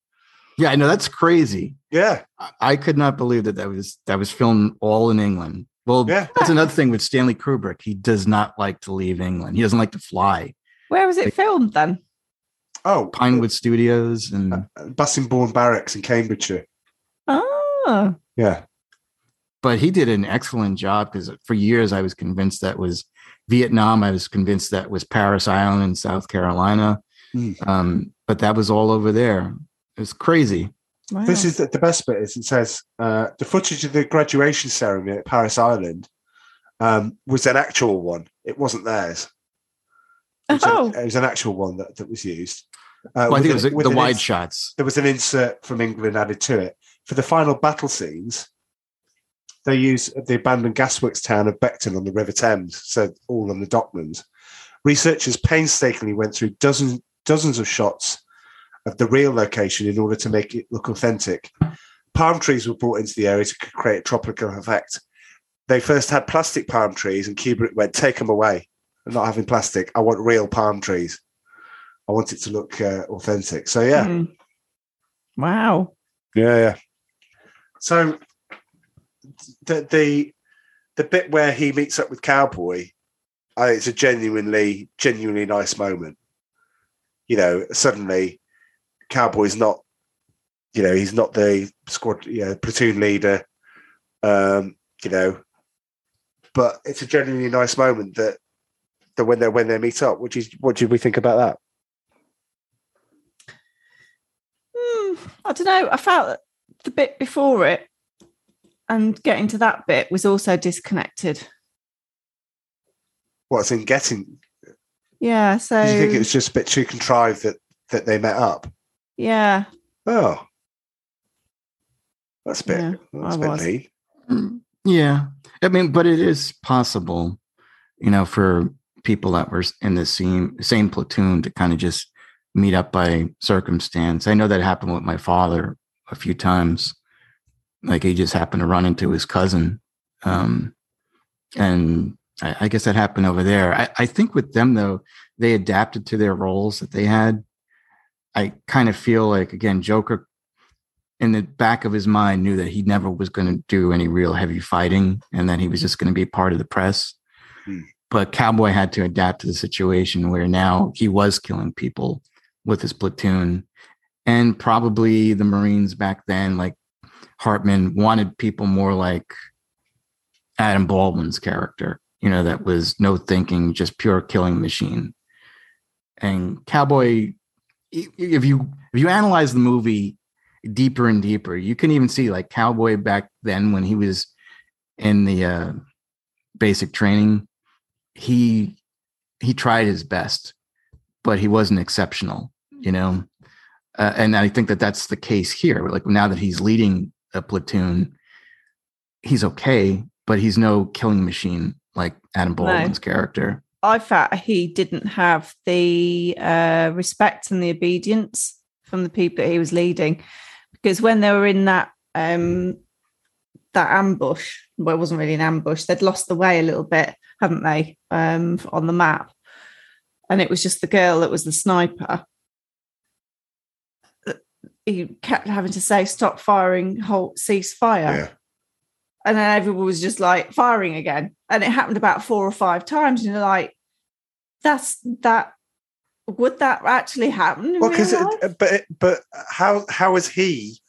[SPEAKER 2] Yeah, I know. That's crazy.
[SPEAKER 1] yeah.
[SPEAKER 2] I- I could not believe that that was that was filmed all in England. Well,
[SPEAKER 1] Yeah.
[SPEAKER 2] that's another thing with Stanley Kubrick. He does not like to leave England. He doesn't like to fly.
[SPEAKER 3] Where was it filmed then?
[SPEAKER 1] oh
[SPEAKER 2] Pinewood Studios and
[SPEAKER 1] Bassingbourn barracks in cambridgeshire
[SPEAKER 3] Oh,
[SPEAKER 1] yeah
[SPEAKER 2] but he did an excellent job because for years I was convinced that was Vietnam. I was convinced that was Parris Island in South Carolina.
[SPEAKER 1] Hmm.
[SPEAKER 2] Um, but that was all over there. It was crazy.
[SPEAKER 3] Wow.
[SPEAKER 1] This is the, the best bit. Is it says uh, the footage of the graduation ceremony at Parris Island um, was an actual one. It wasn't theirs. It was,
[SPEAKER 3] Oh.
[SPEAKER 1] a- it was an actual one that, that was used. Uh,
[SPEAKER 2] Well, I
[SPEAKER 1] with
[SPEAKER 2] think it was
[SPEAKER 1] with
[SPEAKER 2] the wide
[SPEAKER 1] ins-
[SPEAKER 2] shots.
[SPEAKER 1] There was an insert from England added to it for the final battle scenes. They use the abandoned gasworks town of Beckton on the River Thames, so all on the Docklands. Researchers painstakingly went through dozens dozens of shots of the real location in order to make it look authentic. Palm trees were brought into the area to create a tropical effect. They first had plastic palm trees, and Kubrick went, "Take them away. I'm not having plastic. I want real palm trees. I want it to look uh, authentic." So yeah,
[SPEAKER 3] Hmm. Wow.
[SPEAKER 1] yeah, yeah. So the the the bit where he meets up with Cowboy, it's a genuinely genuinely nice moment. You know, suddenly Cowboy's not, you know, he's not the squad, you know, platoon leader. Um, you know, but it's a genuinely nice moment that that when they when they meet up. Which is what did we think about that?
[SPEAKER 3] Hmm, I don't know. I felt that the bit before it and getting to that bit was also disconnected.
[SPEAKER 1] What's in getting?
[SPEAKER 3] Yeah. So
[SPEAKER 1] Did you think it was just a bit too contrived that that they met up?
[SPEAKER 3] Yeah.
[SPEAKER 1] Oh, that's bad.
[SPEAKER 3] Yeah,
[SPEAKER 1] that's a
[SPEAKER 3] I
[SPEAKER 1] bit
[SPEAKER 3] was.
[SPEAKER 1] mean. [CLEARS THROAT]
[SPEAKER 2] Mm, Yeah. I mean, but it is possible, you know, for people that were in the same same platoon to kind of just meet up by circumstance. I know that happened with my father a few times. Like he just happened to run into his cousin. Um, and I, I guess that happened over there. I, I think with them though, they adapted to their roles that they had. I kind of feel like again, Joker in the back of his mind knew that he never was going to do any real heavy fighting and that he was just going to be part of the press.
[SPEAKER 1] Hmm.
[SPEAKER 2] But Cowboy had to adapt to the situation where now he was killing people with his platoon. And probably the Marines back then, like Hartman, wanted people more like Adam Baldwin's character, you know, that was no thinking, just pure killing machine. And Cowboy, if you if you analyze the movie deeper and deeper. You can even see like Cowboy back then when he was in the uh, basic training. He he tried his best, but he wasn't exceptional. You know, uh, and I think that that's the case here. Like now that he's leading a platoon, he's okay, but he's no killing machine like Adam Baldwin's character.
[SPEAKER 3] I felt he didn't have the uh, respect and the obedience from the people that he was leading, because when they were in that um, that ambush, well, it wasn't really an ambush. They'd lost the way a little bit, haven't they, um, on the map? And it was just the girl that was the sniper. he kept having to say, "Stop firing, halt, cease fire."
[SPEAKER 1] Yeah.
[SPEAKER 3] and then everyone was just like firing again and it happened about four or five times and you're like that's that would that actually happen
[SPEAKER 1] Well, because but but how how has he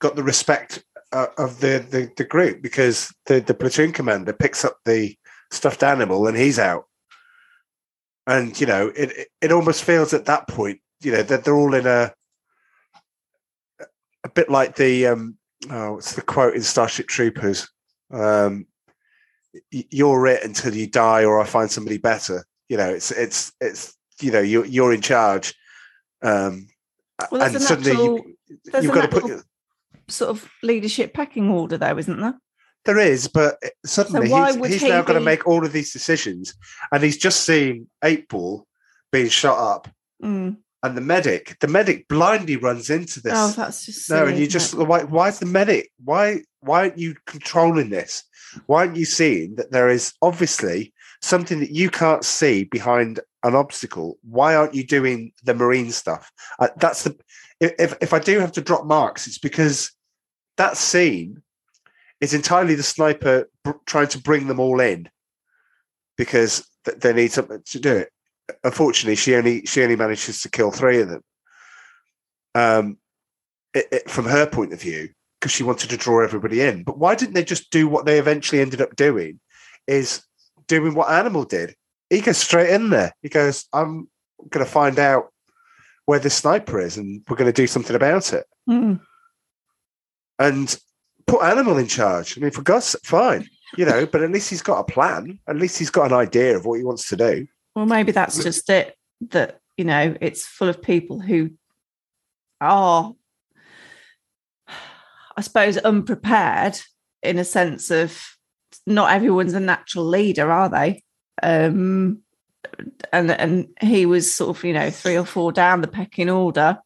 [SPEAKER 1] got the respect uh, of the, the the group? Because the the platoon commander picks up the stuffed animal and he's out, and you know it it, it almost feels at that point you know that they're all in a a bit like the um oh what's the quote in Starship Troopers? Um you're it until you die or I find somebody better you know it's it's it's you know you're you're in charge um
[SPEAKER 3] Well,
[SPEAKER 1] and
[SPEAKER 3] a
[SPEAKER 1] suddenly
[SPEAKER 3] natural-
[SPEAKER 1] you,
[SPEAKER 3] a
[SPEAKER 1] got to put
[SPEAKER 3] sort of leadership pecking order though isn't there
[SPEAKER 1] there is but suddenly
[SPEAKER 3] why
[SPEAKER 1] he's, he's
[SPEAKER 3] he
[SPEAKER 1] now got to make all of these decisions and he's just seen eight ball being shot up
[SPEAKER 3] Mm.
[SPEAKER 1] and the medic the medic blindly runs into this
[SPEAKER 3] oh that's just
[SPEAKER 1] No, and you just
[SPEAKER 3] it?
[SPEAKER 1] why why is the medic why why aren't you controlling this? Why aren't you seeing that there is obviously something that you can't see behind an obstacle? Why aren't you doing the marine stuff? Uh, that's the if if I do have to drop marks, it's because that scene is entirely the sniper trying to bring them all in because th- they need something to do it. Unfortunately, she only she only manages to kill three of them. Um, it, it, from her point of view, because she wanted to draw everybody in. But why didn't they just do what they eventually ended up doing? Is doing what Animal did. He goes straight in there. He goes, "I'm going to find out where the sniper is, and we're going to do something about it."
[SPEAKER 3] Mm.
[SPEAKER 1] And put Animal in charge. I mean, for God's fine, you know. But at least he's got a plan. At least he's got an idea of what he wants to do.
[SPEAKER 3] well maybe that's just it that you know it's full of people who are i suppose unprepared in a sense of not everyone's a natural leader are they um and and he was sort of you know three or four down the pecking order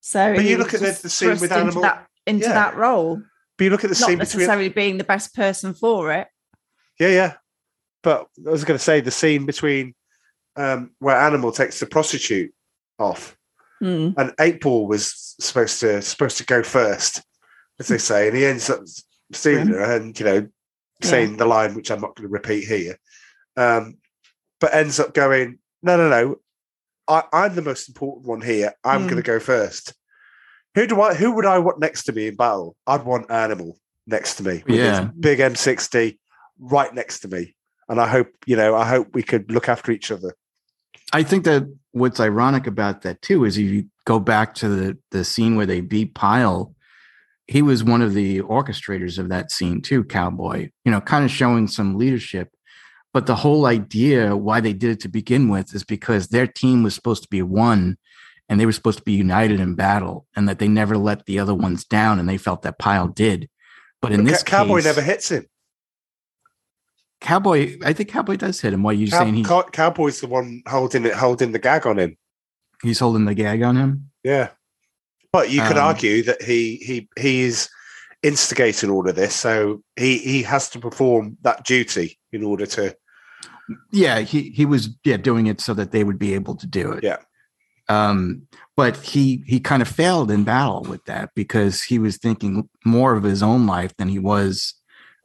[SPEAKER 3] so
[SPEAKER 1] But you look at the- the scene with
[SPEAKER 3] thrust into
[SPEAKER 1] Animal-
[SPEAKER 3] that into
[SPEAKER 1] Yeah.
[SPEAKER 3] that role
[SPEAKER 1] But you look at the
[SPEAKER 3] not
[SPEAKER 1] scene between
[SPEAKER 3] necessarily being the best person for it
[SPEAKER 1] Yeah, yeah. But I was going to say the scene between um, where Animal takes the prostitute off,
[SPEAKER 3] Hmm.
[SPEAKER 1] and Eight Ball was supposed to supposed to go first, as they say, and he ends up stealing her and you know saying the line which I'm not going to repeat here, um, but ends up going no, no, no. I, I'm the most important one here. I'm
[SPEAKER 3] Hmm.
[SPEAKER 1] going to go first. Who do I? Who would I want next to me in battle? I'd want Animal next to me. with his
[SPEAKER 2] Yeah.
[SPEAKER 1] big M60 right next to me. And I hope, you know, I hope we could look after each other.
[SPEAKER 2] I think that what's ironic about that too is if you go back to the the scene where they beat Pyle, he was one of the orchestrators of that scene too, Cowboy. You know, kind of showing some leadership. But the whole idea why they did it to begin with is because their team was supposed to be one and they were supposed to be united in battle and that they never let the other ones down and they felt that Pyle did. But in
[SPEAKER 1] But
[SPEAKER 2] this
[SPEAKER 1] Cowboy
[SPEAKER 2] case,
[SPEAKER 1] never hits him.
[SPEAKER 2] Cowboy, I think Cowboy does hit him. Why are you
[SPEAKER 1] Cow-
[SPEAKER 2] saying he,
[SPEAKER 1] Cow- Cowboy's the one holding it, holding the gag on him.
[SPEAKER 2] he's holding the gag on him?
[SPEAKER 1] Yeah. But you could
[SPEAKER 2] Um,
[SPEAKER 1] argue that he he he is instigating all of this, so he he has to perform that duty in order to.
[SPEAKER 2] yeah he he was yeah doing it so that they would be able to do it
[SPEAKER 1] Yeah.
[SPEAKER 2] um but he he kind of failed in battle with that because he was thinking more of his own life than he was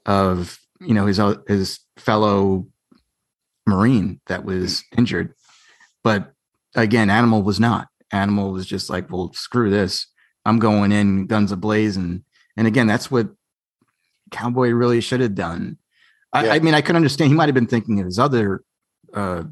[SPEAKER 2] of you know his o- his fellow marine that was injured but again animal was not animal was just like well screw this. I'm going in guns ablaze and and again that's what cowboy really should have done. I,
[SPEAKER 1] Yeah.
[SPEAKER 2] I mean i could understand he might have been thinking of his other uh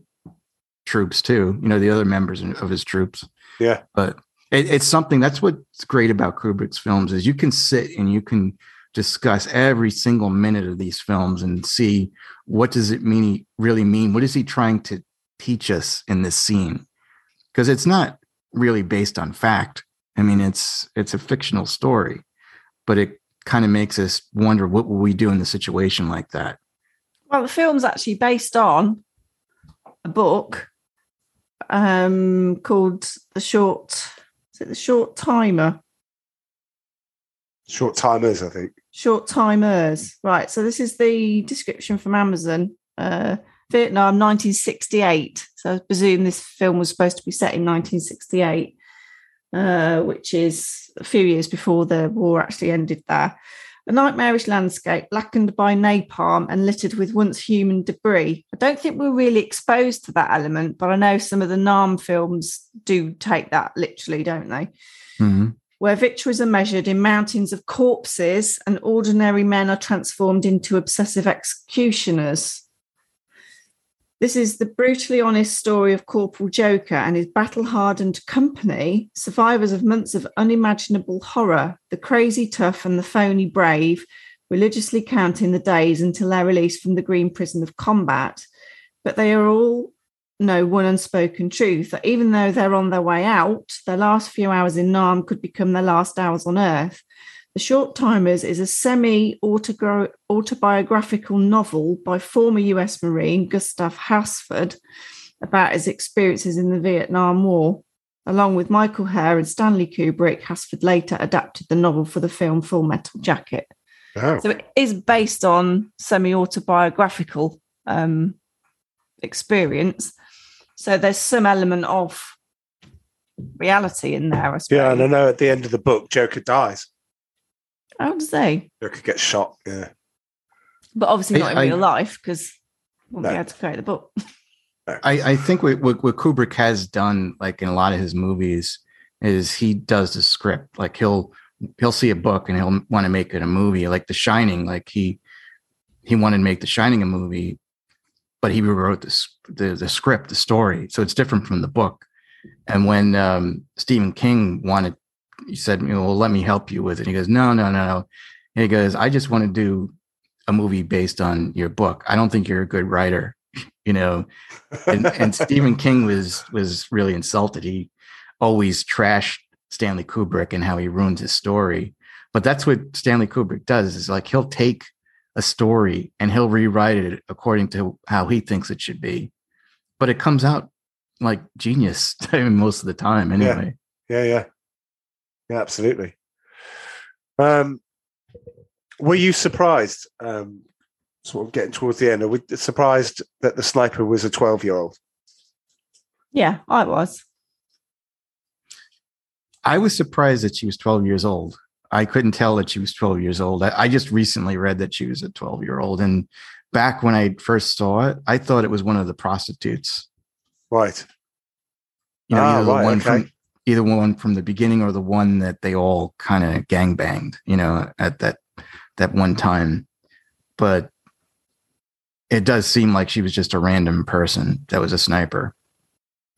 [SPEAKER 2] troops too you know the other members of his troops.
[SPEAKER 1] Yeah.
[SPEAKER 2] but it, it's something that's what's great about kubrick's films is you can sit and you can discuss every single minute of these films and see what does it mean really mean? What is he trying to teach us in this scene? Because it's not really based on fact i mean it's it's a fictional story but it kind of makes us wonder what will we do in a situation like that
[SPEAKER 3] Well, the film's actually based on a book um, called The Short. Is it The Short Timer?
[SPEAKER 1] Short timers, I think.
[SPEAKER 3] Short Timers. Right. So this is the description from Amazon. Uh, Vietnam, 1968. So I presume this film was supposed to be set in 1968. uh, which is a few years before the war actually ended there. A nightmarish landscape blackened by napalm and littered with once human debris. I don't think we're really exposed to that element, but I know some of the Nam films do take that literally, don't they?
[SPEAKER 2] Mhm.
[SPEAKER 3] where victories are measured in mountains of corpses and ordinary men are transformed into obsessive executioners. This is the brutally honest story of Corporal Joker and his battle hardened company, survivors of months of unimaginable horror, the crazy tough and the phony brave, religiously counting the days until they're released from the green prison of combat. But they are all know one unspoken truth that even though they're on their way out, their last few hours in Nam could become their last hours on Earth. The Short Timers is a semi autobiographical novel by former US Marine Gustav Hasford about his experiences in the Vietnam War. Along with Michael Herr and Stanley Kubrick, Hasford later adapted the novel for the film Full Metal Jacket.
[SPEAKER 1] Oh.
[SPEAKER 3] So it is based on semi autobiographical um, experience. So there's some element of reality in there, I suppose.
[SPEAKER 1] Yeah, and I know at the end of the book, Joker dies.
[SPEAKER 3] How does they?
[SPEAKER 1] could get shot. Yeah.
[SPEAKER 3] But obviously not in
[SPEAKER 2] I-
[SPEAKER 3] real life because won't
[SPEAKER 1] No.
[SPEAKER 3] be able to create the book. [LAUGHS]
[SPEAKER 2] I, I think what, what what Kubrick has done, like in a lot of his movies, is he does the script. Like he'll he'll see a book and he'll want to make it a movie. Like The Shining, like he he wanted to make The Shining a movie, but he rewrote this the the script, the story, so it's different from the book. And when um, Stephen King wanted, he said, "You know, well, let me help you with it." And He goes, "No, no, no, no." He goes, "I just want to do a movie based on your book. I don't think you're a good writer." [LAUGHS] You know, and, and Stephen [LAUGHS] King was was really insulted. He always trashed Stanley Kubrick and how he ruined his story. But that's what Stanley Kubrick does is like he'll take a story and he'll rewrite it according to how he thinks it should be. But it comes out like genius I [LAUGHS] mean, most of the time anyway.
[SPEAKER 1] Yeah, yeah. Yeah, absolutely. Um, were you surprised, um, sort of getting towards the end, or were you surprised that the sniper was a 12 year old?
[SPEAKER 3] Yeah, I was.
[SPEAKER 2] I was surprised that she was 12 years old. I couldn't tell that she was 12 years old. I, I just recently read that she was a 12 year old. And back when I first saw it, I thought it was one of the prostitutes.
[SPEAKER 1] Right.
[SPEAKER 2] You know,
[SPEAKER 1] Ah,
[SPEAKER 2] either the
[SPEAKER 1] right,
[SPEAKER 2] one
[SPEAKER 1] okay.
[SPEAKER 2] from either one from the beginning or the one that they all kind of gang banged, you know, at that that one time. But it does seem like she was just a random person that was a sniper.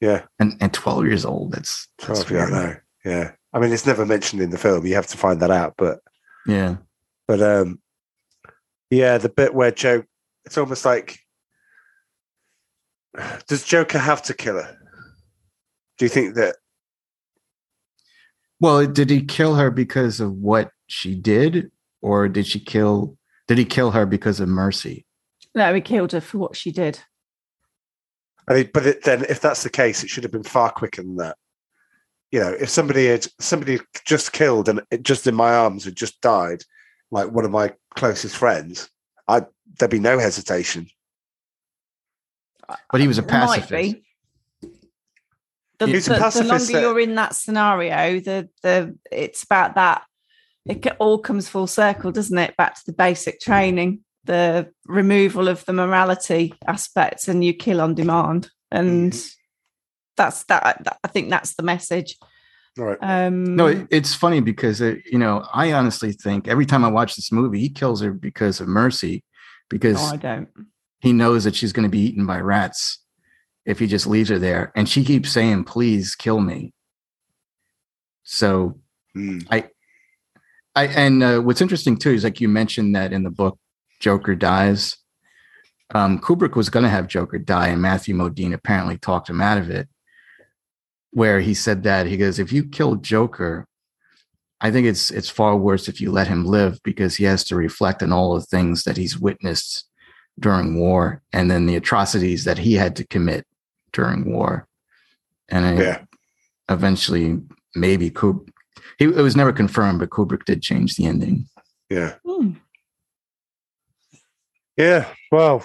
[SPEAKER 1] Yeah.
[SPEAKER 2] And and 12 years old. That's that's
[SPEAKER 1] 12, yeah, I know. Yeah. I mean, it's never mentioned in the film. You have to find that out. But,
[SPEAKER 2] Yeah.
[SPEAKER 1] but, um, yeah, the bit where Joe, it's almost like, [SIGHS] does Joker have to kill her? Do you think that,
[SPEAKER 2] Well, did he kill her because of what she did, or did she kill? Did he kill her because of mercy?
[SPEAKER 3] No, he killed her for what she did.
[SPEAKER 1] I mean, but it, then if that's the case, it should have been far quicker than that. You know, if somebody had somebody just killed and it just in my arms had just died, like one of my closest friends, I there'd be no hesitation.
[SPEAKER 2] But he was a
[SPEAKER 3] There might
[SPEAKER 2] pacifist.
[SPEAKER 3] The,
[SPEAKER 1] He's a
[SPEAKER 3] the- the longer you're in that scenario, the the it's about that. It all comes full circle, doesn't it? Back to the basic training, the removal of the morality aspects, and you kill on demand, and
[SPEAKER 1] Mm-hmm.
[SPEAKER 3] that's that, I think that's the message.
[SPEAKER 1] Right.
[SPEAKER 3] Um,
[SPEAKER 2] No, it, it's funny because uh, you know I honestly think every time I watch this movie, he kills her because of mercy, because
[SPEAKER 3] no, I don't.
[SPEAKER 2] he knows that she's going to be eaten by rats if he just leaves her there, and she keeps saying, "Please kill me." So
[SPEAKER 1] Mm.
[SPEAKER 2] I, I, and uh, what's interesting too is like you mentioned that in the book, Joker dies. Um, Kubrick was going to have Joker die, and Matthew Modine apparently talked him out of it. Where he said that he goes, if you kill Joker, I think it's it's far worse if you let him live because he has to reflect on all the things that he's witnessed during war, and then the atrocities that he had to commit during war. And I,
[SPEAKER 1] Yeah.
[SPEAKER 2] eventually, maybe Kubrick. He, it was never confirmed, but Kubrick did change the ending.
[SPEAKER 1] Yeah.
[SPEAKER 3] Hmm.
[SPEAKER 1] Yeah. Well,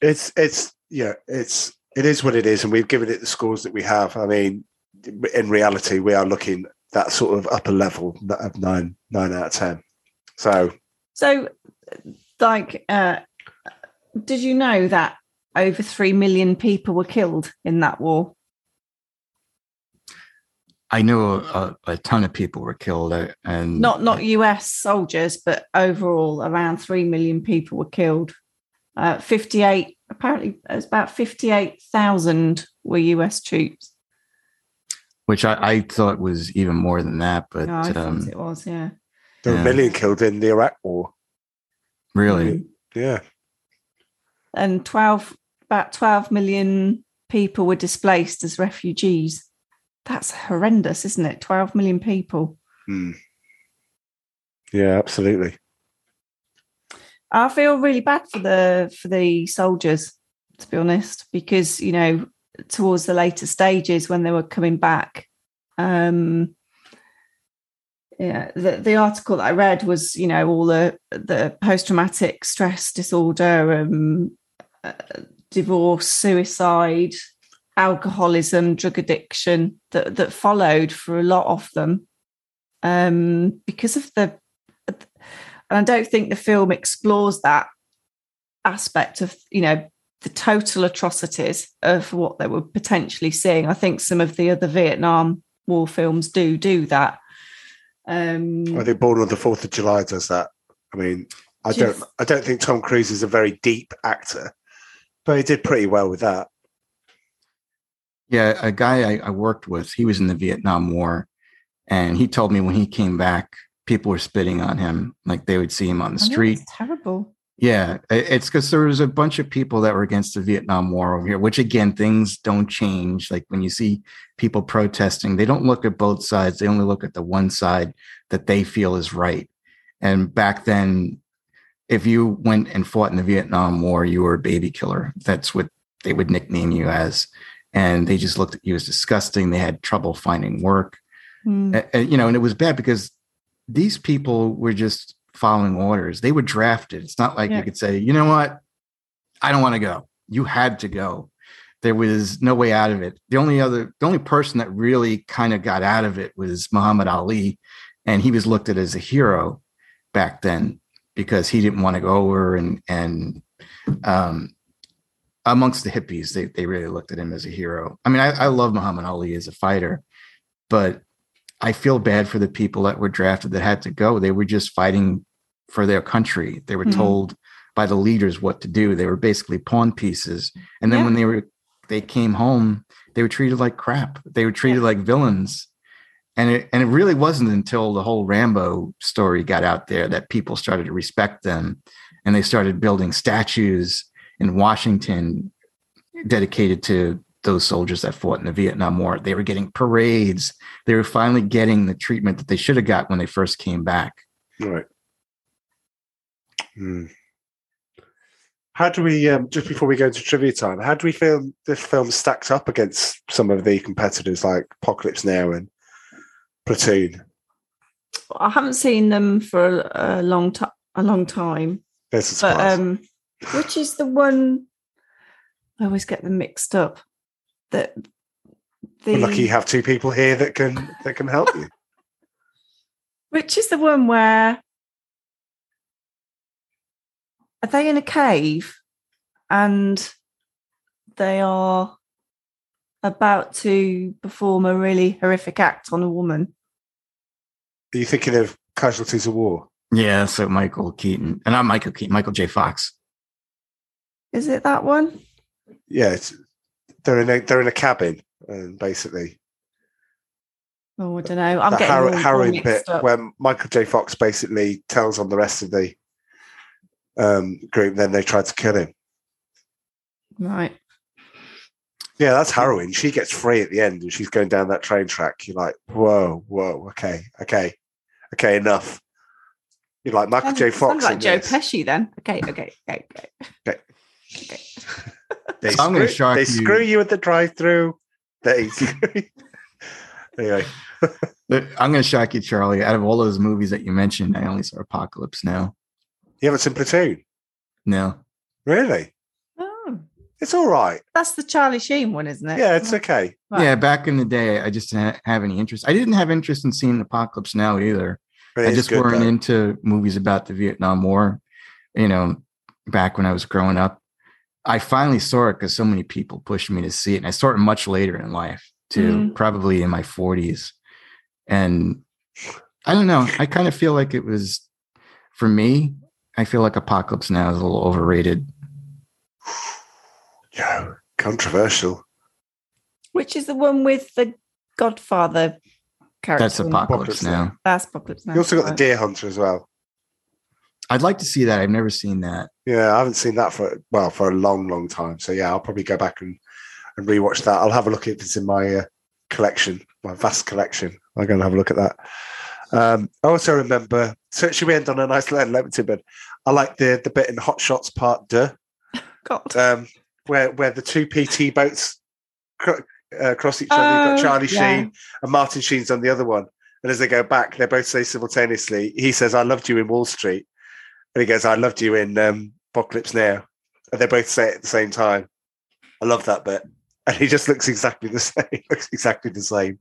[SPEAKER 1] it's it's yeah, it's it is what it is, and we've given it the scores that we have. I mean, in reality, we are looking that sort of upper level of nine nine out of ten. So
[SPEAKER 3] So, like, uh, did you know that over three million people were killed in that war?
[SPEAKER 2] I know a, a ton of people were killed, uh, and
[SPEAKER 3] Not not US soldiers, but overall, around three million people were killed. Uh, Fifty-eight. Apparently, it was about fifty-eight thousand were US troops.
[SPEAKER 2] which I, I thought was even more than that. But
[SPEAKER 3] No, I thought
[SPEAKER 2] um,
[SPEAKER 3] it was. Yeah.
[SPEAKER 1] there were
[SPEAKER 2] Yeah.
[SPEAKER 1] a million killed in the Iraq War.
[SPEAKER 2] really,
[SPEAKER 1] Yeah,
[SPEAKER 3] and 12 about 12 million people were displaced as refugees that's horrendous isn't it 12 million people
[SPEAKER 1] Hmm. yeah, absolutely.
[SPEAKER 3] i feel really bad for the for the soldiers to be honest because you know towards the later stages when they were coming back um yeah the, the article that i read was you know all the the post-traumatic stress disorder um uh, divorce suicide alcoholism drug addiction that that followed for a lot of them um because of the and i don't think the film explores that aspect of you know the total atrocities of what they were potentially seeing i think some of the other vietnam war films do do that um
[SPEAKER 1] I think Born on the Fourth of July does that. I mean, I
[SPEAKER 3] do
[SPEAKER 1] don't.
[SPEAKER 3] th-
[SPEAKER 1] I don't think Tom Cruise is a very deep actor, but he did pretty well with that.
[SPEAKER 2] yeah, a guy I, I worked with, he was in the Vietnam War, and he told me when he came back, people were spitting on him, like they would see him on the
[SPEAKER 3] oh, I
[SPEAKER 2] street.
[SPEAKER 3] it's terrible
[SPEAKER 2] Yeah, it's because there was a bunch of people that were against the Vietnam War over here, which again, things don't change. Like when you see people protesting, they don't look at both sides. They only look at the one side that they feel is right. And back then, if you went and fought in the Vietnam War, you were a baby killer. That's what they would nickname you as. And they just looked at you as disgusting. They had trouble finding work. Uh, you know, and it was bad because these people were just following orders. They were drafted. It's not like
[SPEAKER 3] Yeah.
[SPEAKER 2] you could say, you know what, I don't want to go. You had to go. There was no way out of it. The only other, the only person that really kind of got out of it was Muhammad Ali, and he was looked at as a hero back then because he didn't want to go over and and um, amongst the hippies, they they really looked at him as a hero. I mean, I, I love Muhammad Ali as a fighter, but I feel bad for the people that were drafted that had to go. They were just fighting for their country. They were
[SPEAKER 3] Mhm.
[SPEAKER 2] told by the leaders what to do. They were basically pawn pieces. And then
[SPEAKER 3] Yeah.
[SPEAKER 2] when they were they came home, they were treated like crap. They were treated like villains. And it and it really wasn't until the whole Rambo story got out there that people started to respect them and they started building statues in Washington dedicated to those soldiers that fought in the Vietnam War. They were getting parades. They were finally getting the treatment that they should have got when they first came back.
[SPEAKER 1] Right. Hmm. How do we, um, just before we go into trivia time, how do we feel this film stacks up against some of the competitors like Apocalypse Now and Platoon?
[SPEAKER 3] I haven't seen them for a, a long time. A long time,
[SPEAKER 1] There's a
[SPEAKER 3] but um, [LAUGHS] which is the one? I always get them mixed up. That the
[SPEAKER 1] We're lucky you have two people here that can that can help you. [LAUGHS]
[SPEAKER 3] which is the one where are they in a cave and they are about to perform a really horrific act on a woman.
[SPEAKER 1] Are you thinking of Casualties of War?
[SPEAKER 2] Yeah, so Michael Keaton, and not Michael Keaton, Michael J. Fox.
[SPEAKER 3] Is it that one?
[SPEAKER 1] Yeah, it's, they're in a they're in a cabin and basically
[SPEAKER 3] Oh, I don't know. I'm getting
[SPEAKER 1] har-
[SPEAKER 3] all, all
[SPEAKER 1] harrowing bit
[SPEAKER 3] up.
[SPEAKER 1] where Michael J. Fox basically tells on the rest of the um, group, then they try to kill him.
[SPEAKER 3] Right.
[SPEAKER 1] Yeah, that's harrowing. She gets free at the end and she's going down that train track. You're like, whoa, whoa, okay, okay, okay, enough. You're like Michael
[SPEAKER 3] Sounds-
[SPEAKER 1] J. Fox.
[SPEAKER 3] sounds like Joe
[SPEAKER 1] this.
[SPEAKER 3] Pesci then. Okay, okay, okay, okay.
[SPEAKER 1] Okay.
[SPEAKER 3] okay.
[SPEAKER 1] They,
[SPEAKER 2] So I'm gonna
[SPEAKER 1] screw,
[SPEAKER 2] shock
[SPEAKER 1] they
[SPEAKER 2] you.
[SPEAKER 1] screw you at the drive-through. They [LAUGHS] screw anyway. [LAUGHS]
[SPEAKER 2] I'm going to shock you, Charlie. Out of all those movies that you mentioned, I only saw Apocalypse Now.
[SPEAKER 1] You haven't seen Platoon,
[SPEAKER 2] No,
[SPEAKER 1] really? It's all right.
[SPEAKER 3] That's the Charlie Sheen one, isn't it?
[SPEAKER 1] Yeah, it's okay.
[SPEAKER 3] Right.
[SPEAKER 2] Yeah, back in the day, I just didn't have any interest. I didn't have interest in seeing Apocalypse Now either. I just
[SPEAKER 1] good,
[SPEAKER 2] weren't
[SPEAKER 1] though.
[SPEAKER 2] into movies about the Vietnam War. You know, back when I was growing up, I finally saw it because so many people pushed me to see it, and I saw it much later in life too, mm-hmm. probably in my forties. And I don't know. I kind of feel like it was for me. I feel like Apocalypse Now is a little overrated. [SIGHS] [LAUGHS]
[SPEAKER 1] Joe, controversial.
[SPEAKER 3] Which is the one with the Godfather character?
[SPEAKER 2] That's
[SPEAKER 3] in it?
[SPEAKER 2] Apocalypse
[SPEAKER 1] Apocalypse
[SPEAKER 2] Now.
[SPEAKER 3] That's Apocalypse Now.
[SPEAKER 1] You also got the. Deer Hunter as well.
[SPEAKER 2] I'd like to see that. I've never seen that.
[SPEAKER 1] Yeah, I haven't seen that for well for a long, long time. So yeah, I'll probably go back and and rewatch that. I'll have a look if it's in my uh, collection, my vast collection. I'm going to have a look at that. Um, I also remember. So should we end on a nice letter, Leamington? But I like the the bit in Hot Shots Part Deux, [LAUGHS]
[SPEAKER 3] God.
[SPEAKER 1] um, where where the two PT boats cr- uh, cross each other. You've got
[SPEAKER 3] Oh,
[SPEAKER 1] Charlie
[SPEAKER 3] yeah.
[SPEAKER 1] Sheen and Martin Sheen's on the other one. And as they go back, they both say simultaneously. He says, "I loved you in Wall Street," and he goes, "I loved you in um, Apocalypse Now," and they both say it at the same time. I love that bit, [LAUGHS] and he just looks exactly the [LAUGHS] same. looks exactly the same.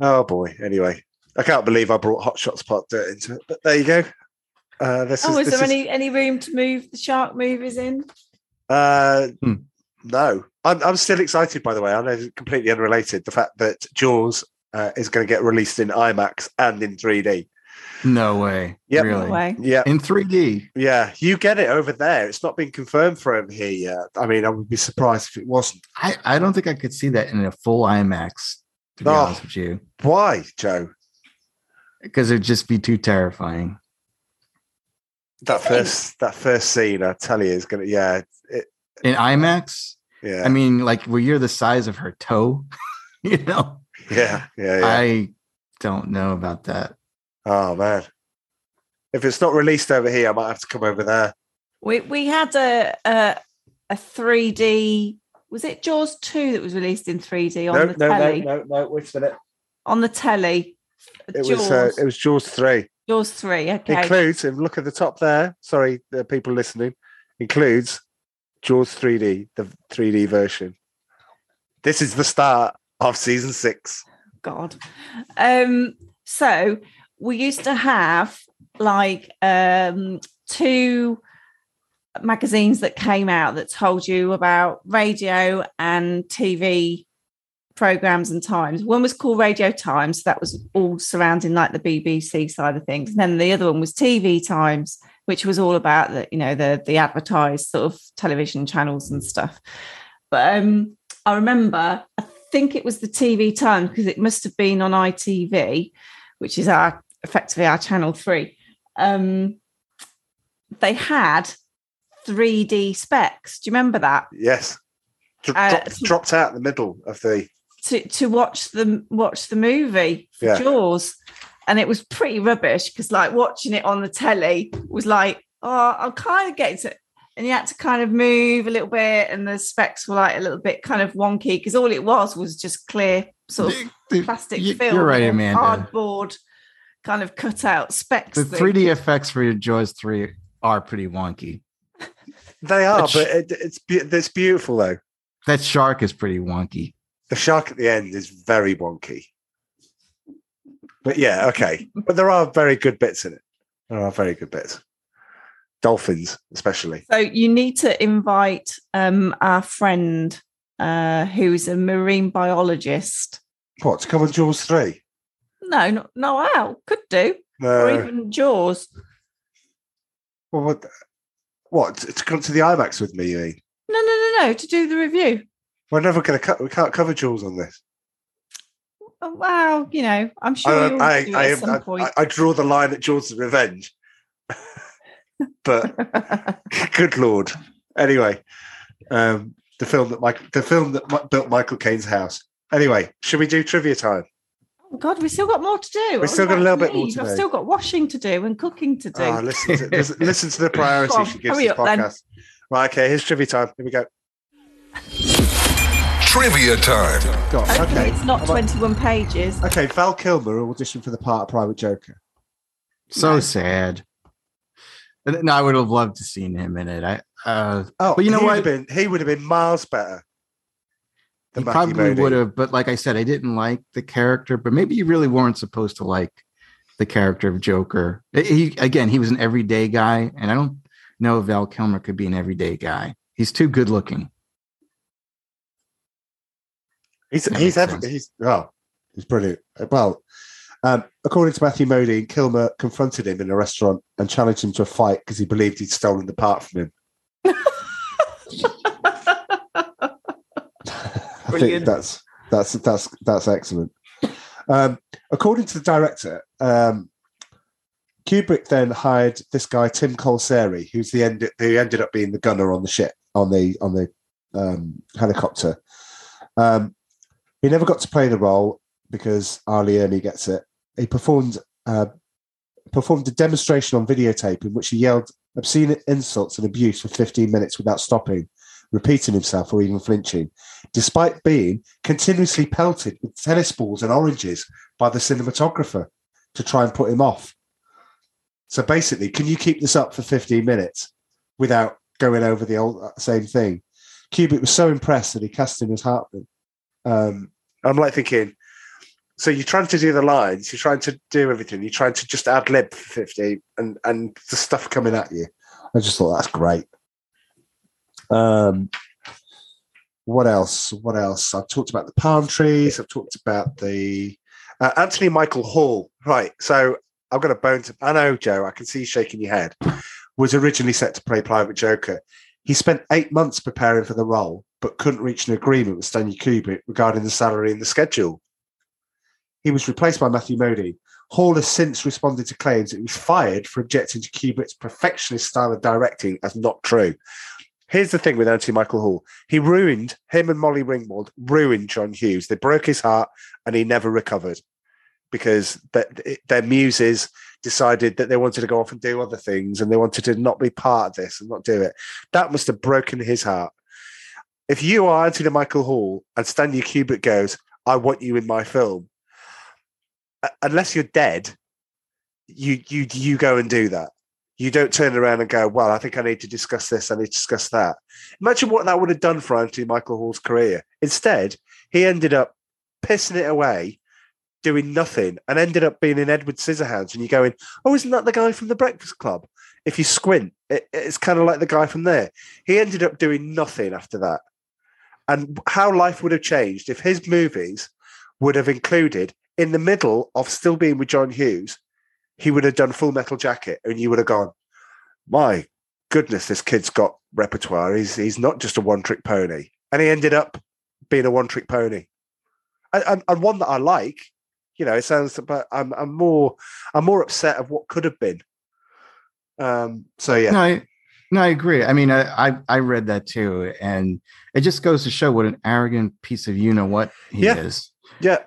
[SPEAKER 1] Oh boy! Anyway, I can't believe I brought Hot Shots Part Dirt into it, but there you go. Uh, this
[SPEAKER 3] Oh,
[SPEAKER 1] is,
[SPEAKER 3] is there
[SPEAKER 1] is-
[SPEAKER 3] any any room to move the shark movies in?
[SPEAKER 1] Uh,
[SPEAKER 2] Hmm.
[SPEAKER 1] no, I'm, I'm still excited. By the way, I know it's completely unrelated. The fact that Jaws uh, is going to get released in IMAX and in 3D.
[SPEAKER 2] No way.
[SPEAKER 1] Yep.
[SPEAKER 2] Really?
[SPEAKER 3] No way.
[SPEAKER 1] Yeah,
[SPEAKER 2] In 3D.
[SPEAKER 1] yeah, you get it over there. It's not been confirmed for over here yet. I mean, I would be surprised if it wasn't.
[SPEAKER 2] I, I don't think I could see that in a full IMAX, to be
[SPEAKER 1] Oh.
[SPEAKER 2] honest with you,
[SPEAKER 1] Why, Joe?
[SPEAKER 2] because it'd just be too terrifying.
[SPEAKER 1] That first that first scene, I tell you, is gonna. Yeah, it,
[SPEAKER 2] In IMAX,
[SPEAKER 1] yeah,
[SPEAKER 2] I mean, like where you're the size of her toe, [LAUGHS] you know,
[SPEAKER 1] yeah, yeah, yeah.
[SPEAKER 2] I don't know about that.
[SPEAKER 1] oh man, if it's not released over here, I might have to come over there.
[SPEAKER 3] We we had a a a 3D. Was it Jaws 2 that was released in 3D on
[SPEAKER 1] No,
[SPEAKER 3] the
[SPEAKER 1] no, no,
[SPEAKER 3] telly?
[SPEAKER 1] no, no. Wait a minute.
[SPEAKER 3] On the telly.
[SPEAKER 1] It
[SPEAKER 3] Jaws.
[SPEAKER 1] was uh, it was Jaws three.
[SPEAKER 3] Jaws 3. Okay.
[SPEAKER 1] includes and look at the top there sorry the people listening includes jaws 3d the 3d version this is the start of season six
[SPEAKER 3] God. Um, so we used to have like um two magazines that came out that told you about radio and TV programs and times. One was called Radio Times, that was all surrounding like the BBC side of things. And then the other one was TV Times, which was all about the, you know, the the advertised sort of television channels and stuff. But um I remember I think it was the TV Times because it must have been on ITV, which is our effectively our channel three. Um they had 3D specs. Do you remember that?
[SPEAKER 1] yes
[SPEAKER 3] Uh,
[SPEAKER 1] dropped, dropped out in the middle of the
[SPEAKER 3] to to watch the watch the movie for
[SPEAKER 1] Yeah.
[SPEAKER 3] Jaws, and it was pretty rubbish because like watching it on the telly was like, oh, I'm kind of getting to, and you had to kind of move a little bit, and the specs were like a little bit kind of wonky because all it was was just clear sort of
[SPEAKER 2] The- the-
[SPEAKER 3] plastic
[SPEAKER 2] you-
[SPEAKER 3] film,
[SPEAKER 2] You're right,
[SPEAKER 3] or
[SPEAKER 2] Amanda.
[SPEAKER 3] cardboard kind of cut out specs.
[SPEAKER 2] The
[SPEAKER 3] thing.
[SPEAKER 2] 3D effects for your Jaws 3 are pretty wonky.
[SPEAKER 1] they are
[SPEAKER 2] Which-
[SPEAKER 1] but it, it's it's beautiful though
[SPEAKER 2] That shark is pretty wonky.
[SPEAKER 1] The shark at the end is very wonky but yeah okay but there are very good bits in it there are very good bits dolphins especially
[SPEAKER 3] So you need to invite um, our friend uh, who's a marine biologist.
[SPEAKER 1] what to come on jaws 3
[SPEAKER 3] No, no. Noel could do, or
[SPEAKER 1] no
[SPEAKER 3] even Jaws.
[SPEAKER 1] well, what what to to come to the imax with me you mean?
[SPEAKER 3] No, no, no, no, to do the review.
[SPEAKER 1] We're never going to cut. We can't cover Jaws on this.
[SPEAKER 3] Uh, oh, Wow, you know, I'm sure uh,
[SPEAKER 1] I,
[SPEAKER 3] you'll
[SPEAKER 1] I,
[SPEAKER 3] do
[SPEAKER 1] I,
[SPEAKER 3] at some
[SPEAKER 1] I,
[SPEAKER 3] point.
[SPEAKER 1] I, I draw the line at Jaws' revenge. [LAUGHS] but [LAUGHS] good lord. Anyway, um, the film that Mike, the film that built Michael Caine's house. Anyway, should we do trivia time?
[SPEAKER 3] Oh, God, we've still got more to do.
[SPEAKER 1] We've still got a little bit more to
[SPEAKER 3] I've
[SPEAKER 1] do.
[SPEAKER 3] still got washing to do and cooking to do.
[SPEAKER 1] Oh, listen, to, listen, [LAUGHS] listen to the priority
[SPEAKER 3] on,
[SPEAKER 1] she gives this
[SPEAKER 3] up then.
[SPEAKER 1] podcast. Right, okay, here's trivia time. Here we go.
[SPEAKER 7] Trivia time.
[SPEAKER 1] Go on.
[SPEAKER 3] Hopefully
[SPEAKER 1] Okay.
[SPEAKER 3] it's not
[SPEAKER 1] about-
[SPEAKER 3] 21 pages.
[SPEAKER 1] Okay, Val Kilmer auditioned for the part of Private Joker.
[SPEAKER 2] So
[SPEAKER 3] Nice.
[SPEAKER 2] sad. And- No, I would have loved to seen him in it. I, Uh,
[SPEAKER 1] Oh,
[SPEAKER 2] But you know
[SPEAKER 1] he
[SPEAKER 2] what?
[SPEAKER 1] Would have been, he would have been miles better.
[SPEAKER 2] he
[SPEAKER 1] than Matthew
[SPEAKER 2] probably
[SPEAKER 1] Modine.
[SPEAKER 2] would have, but like I said, I didn't like the character. But maybe you really weren't supposed to like the character of Joker. He again, he was an everyday guy, and I don't know if Val Kilmer could be an everyday guy. He's too good looking.
[SPEAKER 1] He's
[SPEAKER 2] That
[SPEAKER 1] he's every, he's oh he's brilliant. Well, um, according to Matthew Modine, Kilmer confronted him in a restaurant and challenged him to a fight because he believed he'd stolen the part from him. [LAUGHS] I think
[SPEAKER 3] Brilliant.
[SPEAKER 1] that's that's that's that's excellent. Um, according to the director, um, Kubrick then hired this guy Tim Colceri, who's the end who ended up being the gunner on the ship on the on the um, helicopter. Um, he never got to play the role because R. Lee Ermey gets it. He performed uh, performed a demonstration on videotape in which he yelled obscene insults and abuse for 15 minutes without stopping, repeating himself or even flinching, despite being continuously pelted with tennis balls and oranges by the cinematographer to try and put him off. So basically, can you keep this up for 15 minutes without going over the old uh, same thing? Kubrick was so impressed that he cast him as Hartman. Um, I'm like thinking, so you're trying to do the lines, you're trying to do everything, you're trying to just ad lib for 50 and, and the stuff coming at you. I just thought that's great. Um, what else? What else? I've talked about the palm trees. I've talked about the uh, Anthony Michael Hall. Right. So I've got a bone to. I know, Joe. I can see you shaking your head. Was originally set to play Private Joker. He spent eight months preparing for the role, but couldn't reach an agreement with Stanley Kubrick regarding the salary and the schedule. He was replaced by Matthew Modine. Hall has since responded to claims that he was fired for objecting to Kubrick's perfectionist style of directing as not true. Here's the thing with Anthony Michael Hall. He ruined him and Molly Ringwald, ruined John Hughes. They broke his heart and he never recovered because their muses decided that they wanted to go off and do other things and they wanted to not be part of this and not do it. That must have broken his heart. If you are Anthony Michael Hall and Stanley Kubrick goes, I want you in my film, unless you're dead, you you you go and do that. You don't turn around and go, Well, I think I need to discuss this, I need to discuss that. Imagine what that would have done for Anthony Michael Hall's career. Instead, he ended up pissing it away, doing nothing, and ended up being in Edward Scissorhands. And you're going, Oh, isn't that the guy from the Breakfast Club? If you squint, it, it's kind of like the guy from there. He ended up doing nothing after that. And how life would have changed if his movies would have included, in the middle of still being with John Hughes, he would have done Full Metal Jacket, and you would have gone, "My goodness, this kid's got repertoire. He's he's not just a one trick pony." And he ended up being a one trick pony, and, and, and one that I like. You know, it sounds, but I'm I'm more I'm more upset of what could have been. Um. So yeah,
[SPEAKER 2] No, no, I agree. I mean, I, I I read that too, and it just goes to show what an arrogant piece of you know what he
[SPEAKER 1] Yeah.
[SPEAKER 2] is.
[SPEAKER 1] yeah,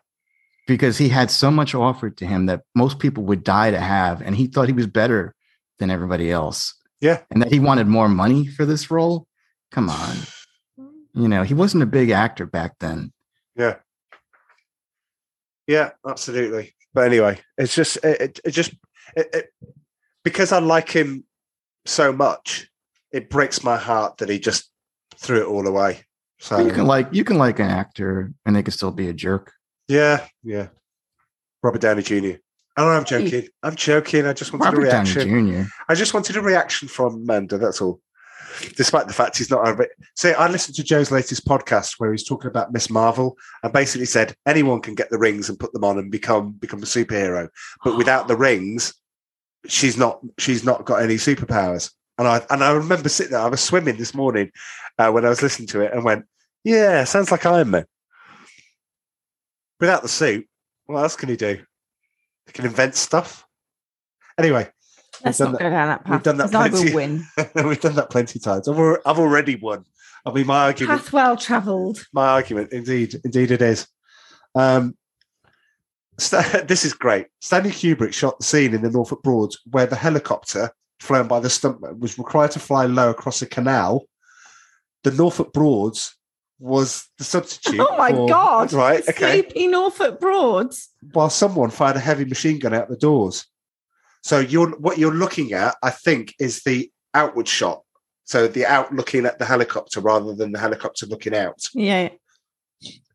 [SPEAKER 2] Because he had so much offered to him that most people would die to have, and he thought he was better than everybody else.
[SPEAKER 1] Yeah.
[SPEAKER 2] and that he wanted more money for this role. Come on, [SIGHS] you know, he wasn't a big actor back then.
[SPEAKER 1] Yeah. Yeah, absolutely. But anyway, it's just it, it, it just it, it, because I like him so much, it breaks my heart that he just threw it all away. So
[SPEAKER 2] you can like you can like an actor, and they can still be a jerk.
[SPEAKER 1] yeah, yeah. Robert Downey Jr. Oh, I'm joking. I'm joking. I just wanted
[SPEAKER 2] Robert
[SPEAKER 1] a
[SPEAKER 2] Downey
[SPEAKER 1] reaction.
[SPEAKER 2] Jr.
[SPEAKER 1] I just wanted a reaction from Amanda. That's all. Despite the fact he's not a bit. See, I listened to Joe's latest podcast where he's talking about Miss Marvel and basically said anyone can get the rings and put them on and become become a superhero, but without the rings, she's not she's not got any superpowers. And I and I remember sitting there. I was swimming this morning uh, when I was listening to it and went, "Yeah, sounds like Iron Man." Without the suit, what else can he do? He can invent stuff. Anyway,
[SPEAKER 3] Let's not
[SPEAKER 1] that-
[SPEAKER 3] go down that path.
[SPEAKER 1] we've done that plenty.
[SPEAKER 3] win. [LAUGHS]
[SPEAKER 1] We've done that plenty of times. I've, I've already won. I mean, my argument,
[SPEAKER 3] Path well travelled.
[SPEAKER 1] my argument, indeed, indeed, it is. Um, [LAUGHS] this is great. Stanley Kubrick shot the scene in the Norfolk Broads where the helicopter flown by the stuntman was required to fly low across a canal. The Norfolk Broads was the substitute.
[SPEAKER 3] Oh my
[SPEAKER 1] for-
[SPEAKER 3] god!
[SPEAKER 1] Right? Okay.
[SPEAKER 3] Sleepy Norfolk Broads.
[SPEAKER 1] While someone fired a heavy machine gun out the doors. So you're what you're looking at, I think, is the outward shot. So the out looking at the helicopter rather than the helicopter looking out.
[SPEAKER 3] Yeah.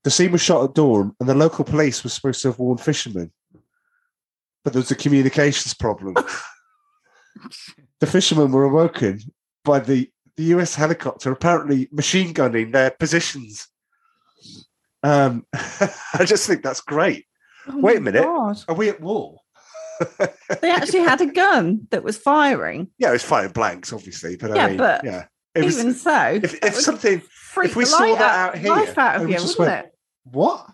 [SPEAKER 1] The scene was shot at dawn, and the local police was supposed to have warned fishermen, but there was a communications problem. [LAUGHS] the fishermen were awoken by the, the US helicopter apparently machine gunning their positions. Um, [LAUGHS] I just think that's great.
[SPEAKER 3] Oh
[SPEAKER 1] Wait a minute.
[SPEAKER 3] God.
[SPEAKER 1] Are we at war?
[SPEAKER 3] They actually had a gun that was firing.
[SPEAKER 1] Yeah, it was firing blanks, obviously, but
[SPEAKER 3] Yeah,
[SPEAKER 1] I mean,
[SPEAKER 3] but
[SPEAKER 1] yeah, it was.
[SPEAKER 3] Even so,
[SPEAKER 1] if, if something, if we saw that out here,
[SPEAKER 3] life out of you, wouldn't
[SPEAKER 1] went,
[SPEAKER 3] it?
[SPEAKER 1] what?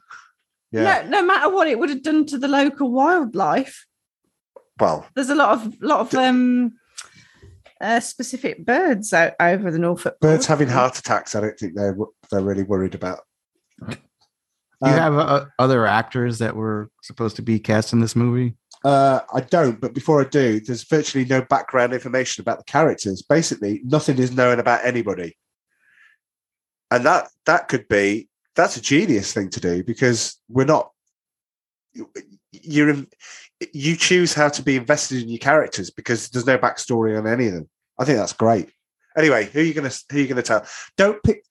[SPEAKER 1] Yeah.
[SPEAKER 3] No, no matter what it would have done to the local wildlife.
[SPEAKER 1] Well,
[SPEAKER 3] There's a lot of lot of um uh, specific birds out over the Norfolk.
[SPEAKER 1] birds
[SPEAKER 3] border.
[SPEAKER 1] having heart attacks. I don't think they're they're really worried about.
[SPEAKER 2] Do you
[SPEAKER 1] Um,
[SPEAKER 2] have uh, other actors that were supposed to be cast in this movie?
[SPEAKER 1] Uh, I don't, but before I do, there's virtually no background information about the characters. Basically, nothing is known about anybody, and that that could be that's a genius thing to do because we're not you're in, you choose how to be invested in your characters because there's no backstory on any of them. I think that's great. Anyway, who are you gonna who are you gonna tell? Don't pick.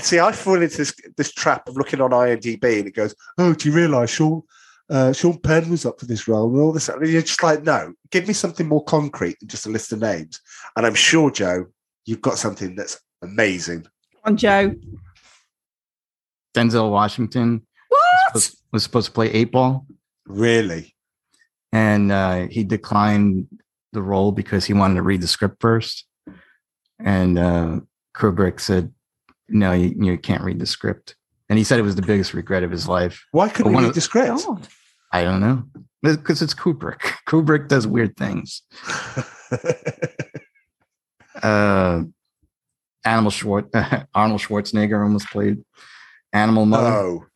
[SPEAKER 1] See, I fall into this this trap of looking on IMDb and it goes, "Oh, do you realise Sean uh, Sean Penn was up for this role and all this?" And you're just like, "No, give me something more concrete than just a list of names." And I'm sure, Joe, you've got something that's amazing.
[SPEAKER 3] on Joe.
[SPEAKER 2] Denzel Washington
[SPEAKER 3] What?
[SPEAKER 2] was, was supposed to play Eight Ball,
[SPEAKER 1] Really,
[SPEAKER 2] and uh, he declined the role because he wanted to read the script first. And uh, Kubrick said, "No, you, you can't read the script." And he said it was the biggest regret of his life.
[SPEAKER 1] why couldn't
[SPEAKER 2] But
[SPEAKER 1] we
[SPEAKER 2] one
[SPEAKER 1] read
[SPEAKER 2] of-
[SPEAKER 1] the script?
[SPEAKER 3] God.
[SPEAKER 2] I don't know because it's Kubrick. [LAUGHS] Kubrick does weird things. [LAUGHS] Uh, Animal Schwart- [LAUGHS] Arnold Schwarzenegger almost played Animal Mother.
[SPEAKER 1] no,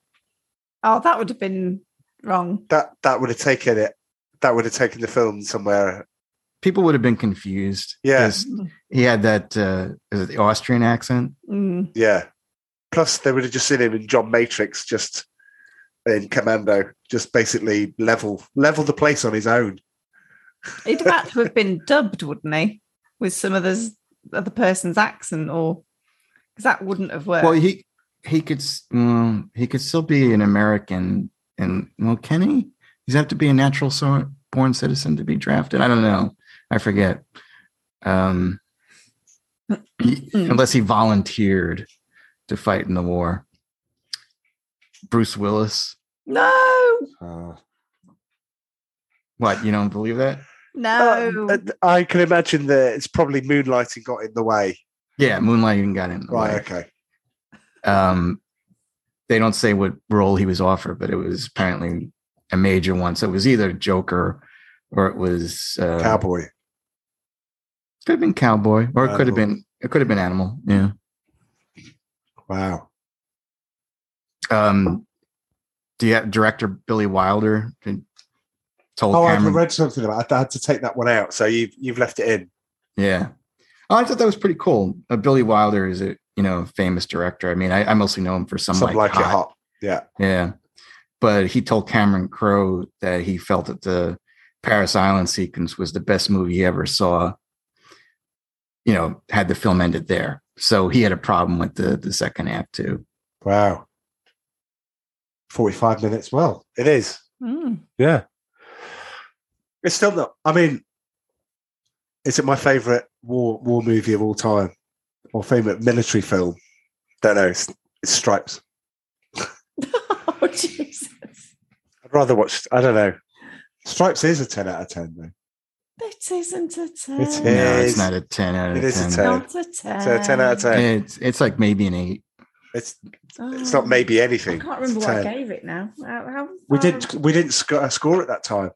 [SPEAKER 3] Oh, that would have been wrong.
[SPEAKER 1] that that would have taken it. That would have taken the film somewhere.
[SPEAKER 2] People would have been confused.
[SPEAKER 1] Yeah.
[SPEAKER 2] 'cause he had that uh, is it the Austrian accent.
[SPEAKER 3] Mm.
[SPEAKER 1] Yeah. Plus, they would have just seen him in John Matrix, just in Commando, just basically level level the place on his own.
[SPEAKER 3] He'd have had to have been dubbed, wouldn't he? With some of the other person's accent, or because that wouldn't have worked.
[SPEAKER 2] Well, he he could s- well, he could still be an American, and well, can he? Does he have to be a natural so- born citizen to be drafted? I don't know. I forget. Um, unless he volunteered to fight in the war. Bruce Willis.
[SPEAKER 3] no,
[SPEAKER 1] Uh,
[SPEAKER 2] What you don't believe that?
[SPEAKER 3] no.
[SPEAKER 1] uh, I can imagine that it's probably moonlighting got in the way.
[SPEAKER 2] Yeah, Moonlighting got in. the
[SPEAKER 1] Right.
[SPEAKER 2] way.
[SPEAKER 1] Okay.
[SPEAKER 2] um they don't say what role he was offered but it was apparently a major one so it was either joker or it was uh
[SPEAKER 1] Cowboy.
[SPEAKER 2] It could have been cowboy or it could have been it could have been animal yeah
[SPEAKER 1] Wow.
[SPEAKER 2] um do you have director billy wilder told
[SPEAKER 1] Oh, I've read something about. it. I had to take that one out. So you've you've left it in.
[SPEAKER 2] yeah oh, i thought that was pretty cool uh, billy wilder is a you know famous director i mean i, I mostly know him for some
[SPEAKER 1] Something
[SPEAKER 2] like,
[SPEAKER 1] like, it
[SPEAKER 2] hot.
[SPEAKER 1] hot. Yeah.
[SPEAKER 2] Yeah. But he told Cameron Crowe that he felt that the Parris Island sequence was the best movie he ever saw. You know, had the film ended there. So he had a problem with the the second half too.
[SPEAKER 1] Wow. Forty-five minutes. Well, it is.
[SPEAKER 3] Mm.
[SPEAKER 1] Yeah. It's still not. I mean, is it my favorite war war movie of all time, or favorite military film? Don't know. It's, it's Stripes. [LAUGHS] [LAUGHS]
[SPEAKER 3] oh Jesus!
[SPEAKER 1] I'd rather watch. I don't know. Stripes is a ten out of ten though.
[SPEAKER 3] It isn't a ten.
[SPEAKER 1] It
[SPEAKER 2] No, it's not a 10 out of
[SPEAKER 1] It is a
[SPEAKER 2] 10.
[SPEAKER 1] 10.
[SPEAKER 3] Not a ten.
[SPEAKER 1] So a ten out of ten.
[SPEAKER 2] It's it's like maybe an eight.
[SPEAKER 1] It's
[SPEAKER 3] Oh,
[SPEAKER 1] it's not maybe anything.
[SPEAKER 3] I
[SPEAKER 1] can't
[SPEAKER 3] remember what I gave it now. How, how
[SPEAKER 1] We didn't. We didn't sc- uh, score at that time.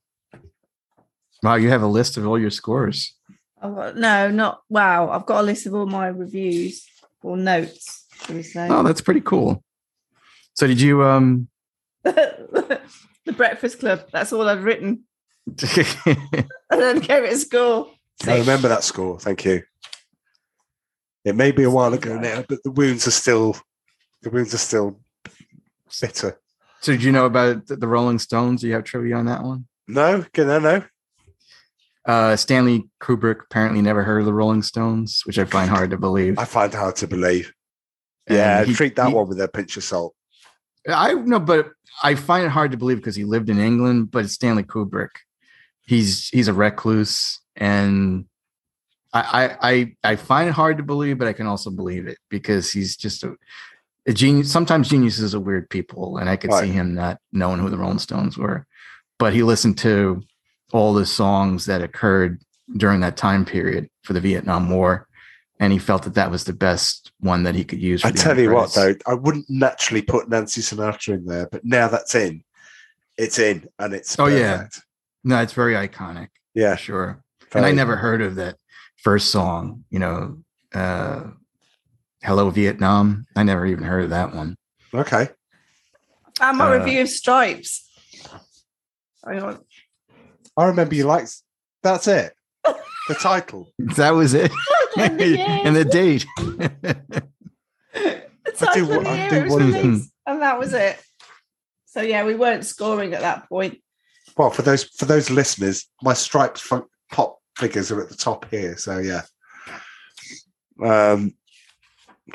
[SPEAKER 2] Wow, you have a list of all your scores.
[SPEAKER 3] I've got, no, not wow. I've got a list of all my reviews or notes. Shall we say?
[SPEAKER 2] Oh, that's pretty cool. So did you um [LAUGHS]
[SPEAKER 3] the Breakfast Club. That's all I've written. [LAUGHS] And then gave it a score.
[SPEAKER 1] I remember that score. Thank you. It may be a while ago now, but the wounds are still the wounds are still bitter.
[SPEAKER 2] so did you know about the the Rolling Stones? Do you have trivia on that one?
[SPEAKER 1] No, no, no.
[SPEAKER 2] Uh, Stanley Kubrick apparently never heard of the Rolling Stones, which I find hard to believe.
[SPEAKER 1] I find hard to believe.
[SPEAKER 2] And
[SPEAKER 1] Yeah,
[SPEAKER 2] he-
[SPEAKER 1] treat that
[SPEAKER 2] he-
[SPEAKER 1] one with a pinch of salt.
[SPEAKER 2] I know, but I find it hard to believe because he lived in England, but it's Stanley Kubrick. He's he's a recluse, and I I I, find it hard to believe, but I can also believe it because he's just a, a genius. Sometimes geniuses are weird people, and I could
[SPEAKER 1] Right.
[SPEAKER 2] see him not knowing who the Rolling Stones were, but he listened to all the songs that occurred during that time period for the Vietnam War, and he felt that that was the best one that he could use. For
[SPEAKER 1] I tell you what, though, I wouldn't naturally put Nancy Sinatra in there, but now that's in, it's in, and it's
[SPEAKER 2] Oh, yeah. no, it's very iconic.
[SPEAKER 1] yeah,
[SPEAKER 2] for sure. And I never heard of that first song, you know, uh Hello Vietnam. I never even heard of that one.
[SPEAKER 1] Okay,
[SPEAKER 3] And my
[SPEAKER 2] Uh,
[SPEAKER 3] review of Stripes. Hang on.
[SPEAKER 1] I remember you liked. That's it. [LAUGHS] The title.
[SPEAKER 2] That was it. [LAUGHS] [LAUGHS]
[SPEAKER 3] And the [LAUGHS]
[SPEAKER 2] and the date.
[SPEAKER 3] The [LAUGHS]
[SPEAKER 1] I do
[SPEAKER 3] title
[SPEAKER 1] wa-
[SPEAKER 3] of the year it was released, and that was it. So yeah, we weren't scoring at that point.
[SPEAKER 1] Well, for those for those listeners, my striped fun- pop figures are at the top here. So yeah. Um.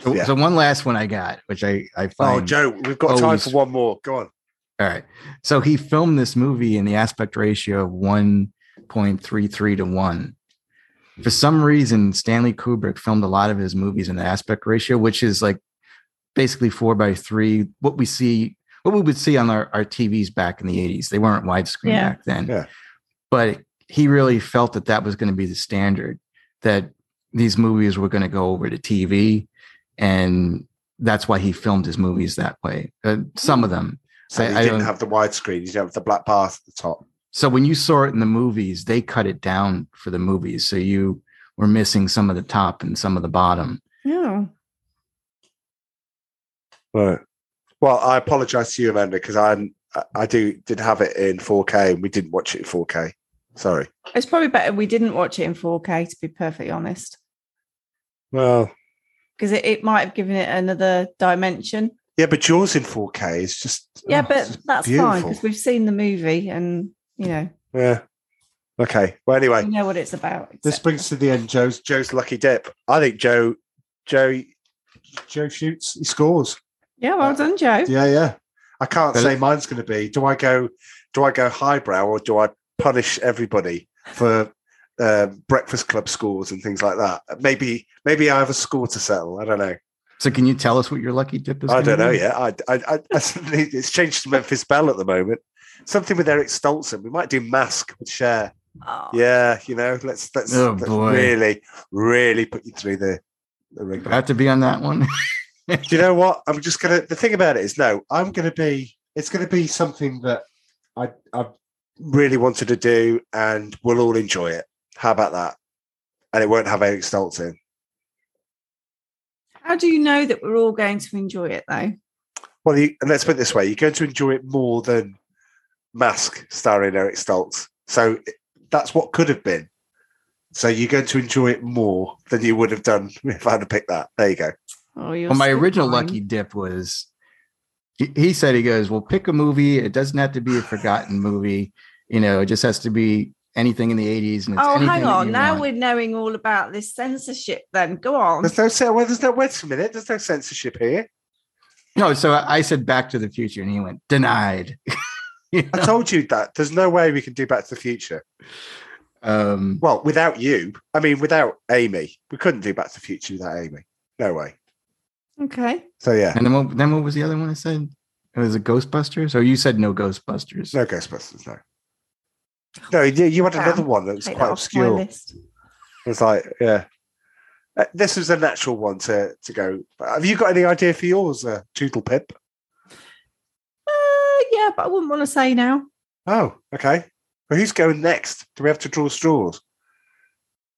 [SPEAKER 2] So,
[SPEAKER 1] Yeah.
[SPEAKER 2] so one last one I got, which I I find. Oh.
[SPEAKER 1] Joe, we've got time for one more. Go on.
[SPEAKER 2] All right. So he filmed this movie in the aspect ratio of 1.33 to 1. For some reason, Stanley Kubrick filmed a lot of his movies in the aspect ratio, which is like basically four by three, what we see, what we would see on our, our TVs back in the 80s. They weren't widescreen
[SPEAKER 3] Yeah.
[SPEAKER 2] back then.
[SPEAKER 1] Yeah.
[SPEAKER 2] But he really felt that that was going to be the standard, that these movies were going to go over to TV. And that's why he filmed his movies that way. Uh, some of them.
[SPEAKER 1] So
[SPEAKER 2] I-
[SPEAKER 1] you
[SPEAKER 2] I
[SPEAKER 1] didn't
[SPEAKER 2] don't-
[SPEAKER 1] have the widescreen. he didn't have the black bar at the top.
[SPEAKER 2] So when you saw it in the movies, they cut it down for the movies. So you were missing some of the top and some of the bottom.
[SPEAKER 3] Yeah.
[SPEAKER 1] Right. Well, I apologise to you, Amanda, because I'm I- I do did have it in 4K and we didn't watch it in 4K. Sorry.
[SPEAKER 3] It's probably better we didn't watch it in 4K to be perfectly honest.
[SPEAKER 1] Well,
[SPEAKER 3] Because it, it might have given it another dimension.
[SPEAKER 1] yeah, but yours in 4K is just
[SPEAKER 3] Yeah,
[SPEAKER 1] oh,
[SPEAKER 3] but
[SPEAKER 1] just
[SPEAKER 3] that's fine because we've seen the movie and you know,
[SPEAKER 1] Yeah. Okay. Well, anyway,
[SPEAKER 3] you know what it's about.
[SPEAKER 1] this brings to the end Joe's Joe's lucky dip. I think Joe Joe Joe shoots, he scores.
[SPEAKER 3] Yeah, well done, Joe.
[SPEAKER 1] Yeah, yeah. I can't
[SPEAKER 2] But-
[SPEAKER 1] say mine's going to be. Do I go? Do I go highbrow or do I punish everybody for uh, breakfast club scores and things like that? Maybe, maybe I have a score to settle. I don't know.
[SPEAKER 2] So can you tell us what your lucky dip is?
[SPEAKER 1] I don't know
[SPEAKER 2] be?
[SPEAKER 1] yet. I, I, I, I [LAUGHS] it's changed to Memphis Belle at the moment. Something with Eric Stoltzen. We might do mask with Cher.
[SPEAKER 3] Oh,
[SPEAKER 1] Yeah, you know, let's let's,
[SPEAKER 2] Oh,
[SPEAKER 1] let's really, really put you through the the ring.
[SPEAKER 2] I have to be on that one. [LAUGHS]
[SPEAKER 1] Do you know what? I'm just gonna. The thing about it is, no, I'm gonna be. It's gonna be something that I I really wanted to do, and we'll all enjoy it. How about that? And it won't have Eric Stoltz in.
[SPEAKER 3] How do you know that we're all going to enjoy it though?
[SPEAKER 1] Well, you, and let's put it this way: you're going to enjoy it more than Mask starring Eric Stoltz. So that's what could have been. So you're going to enjoy it more than you would have done [LAUGHS] if I had to pick that. There you go.
[SPEAKER 3] Oh,
[SPEAKER 2] well, my original
[SPEAKER 3] kind.
[SPEAKER 2] lucky dip was he, he said he goes, Well, pick a movie. It doesn't have to be a forgotten [LAUGHS] movie. You know, it just has to be anything in the 80s. And it's
[SPEAKER 3] Oh, hang on. Now
[SPEAKER 2] want.
[SPEAKER 3] we're knowing all about this censorship. Then go on.
[SPEAKER 1] There's no se- well, there's no wait a minute. There's no censorship here.
[SPEAKER 2] No, so I I said Back to the Future, and he went denied. [LAUGHS] [LAUGHS] You
[SPEAKER 1] I told you that. There's no way we can do Back to the Future.
[SPEAKER 2] um,
[SPEAKER 1] Well, without you, I mean, without Amy, we couldn't do Back to the Future without Amy. No way.
[SPEAKER 3] Okay.
[SPEAKER 1] So yeah,
[SPEAKER 2] and then what, then what was the other one I said? It was a Ghostbusters, or you said no Ghostbusters?
[SPEAKER 1] no Ghostbusters. No. No, you, you had another one that was
[SPEAKER 3] Take
[SPEAKER 1] quite
[SPEAKER 3] off my
[SPEAKER 1] obscure.
[SPEAKER 3] list.
[SPEAKER 1] It was like, yeah. Uh, this was a natural one to to go. Have you got any idea for yours, uh, Toodle Pip?
[SPEAKER 3] Yeah, but I wouldn't want to say now.
[SPEAKER 1] Oh, okay. Well, who's going next? Do we have to draw straws?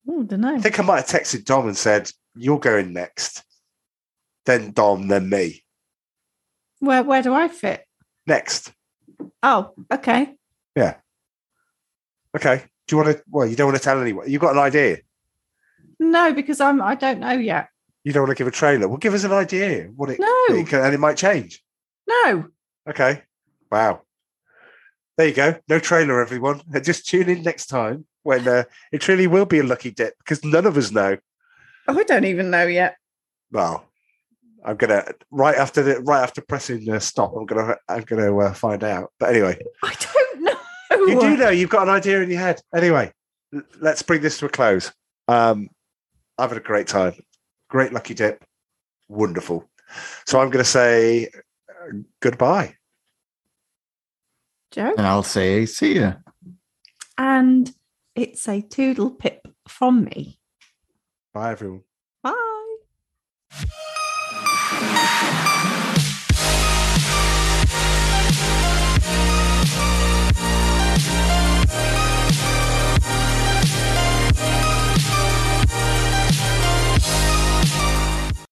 [SPEAKER 3] Oh, don't know.
[SPEAKER 1] I think I might have texted Dom and said, "You're going next." Then Dom, then me.
[SPEAKER 3] Where where do I fit?
[SPEAKER 1] Next.
[SPEAKER 3] Oh, okay. Yeah.
[SPEAKER 1] Okay. Do you want to? Well, you don't want to tell anyone. You've got an idea.
[SPEAKER 3] No, because I'm I don't know yet.
[SPEAKER 1] You don't want to give a trailer. Well, give us an idea. What it,
[SPEAKER 3] No.
[SPEAKER 1] it can, and it might change.
[SPEAKER 3] No.
[SPEAKER 1] Okay. Wow. there you go. No trailer, everyone. Uh, Just tune in next time when uh, it truly will be a lucky dip because none of us know.
[SPEAKER 3] Oh, I don't even know yet.
[SPEAKER 1] Well, I'm gonna right after the right after pressing uh, stop. I'm gonna I'm gonna uh, find out. But anyway,
[SPEAKER 3] I don't [LAUGHS] know.
[SPEAKER 1] you do know you've got an idea in your head. Anyway, l- let's bring this to a close. Um, I've had a great time. Great lucky dip. Wonderful. So I'm going to say uh, goodbye.
[SPEAKER 3] Joe.
[SPEAKER 2] And I'll say, see ya.
[SPEAKER 3] And it's a toodle pip from me.
[SPEAKER 1] Bye, everyone.
[SPEAKER 3] Bye.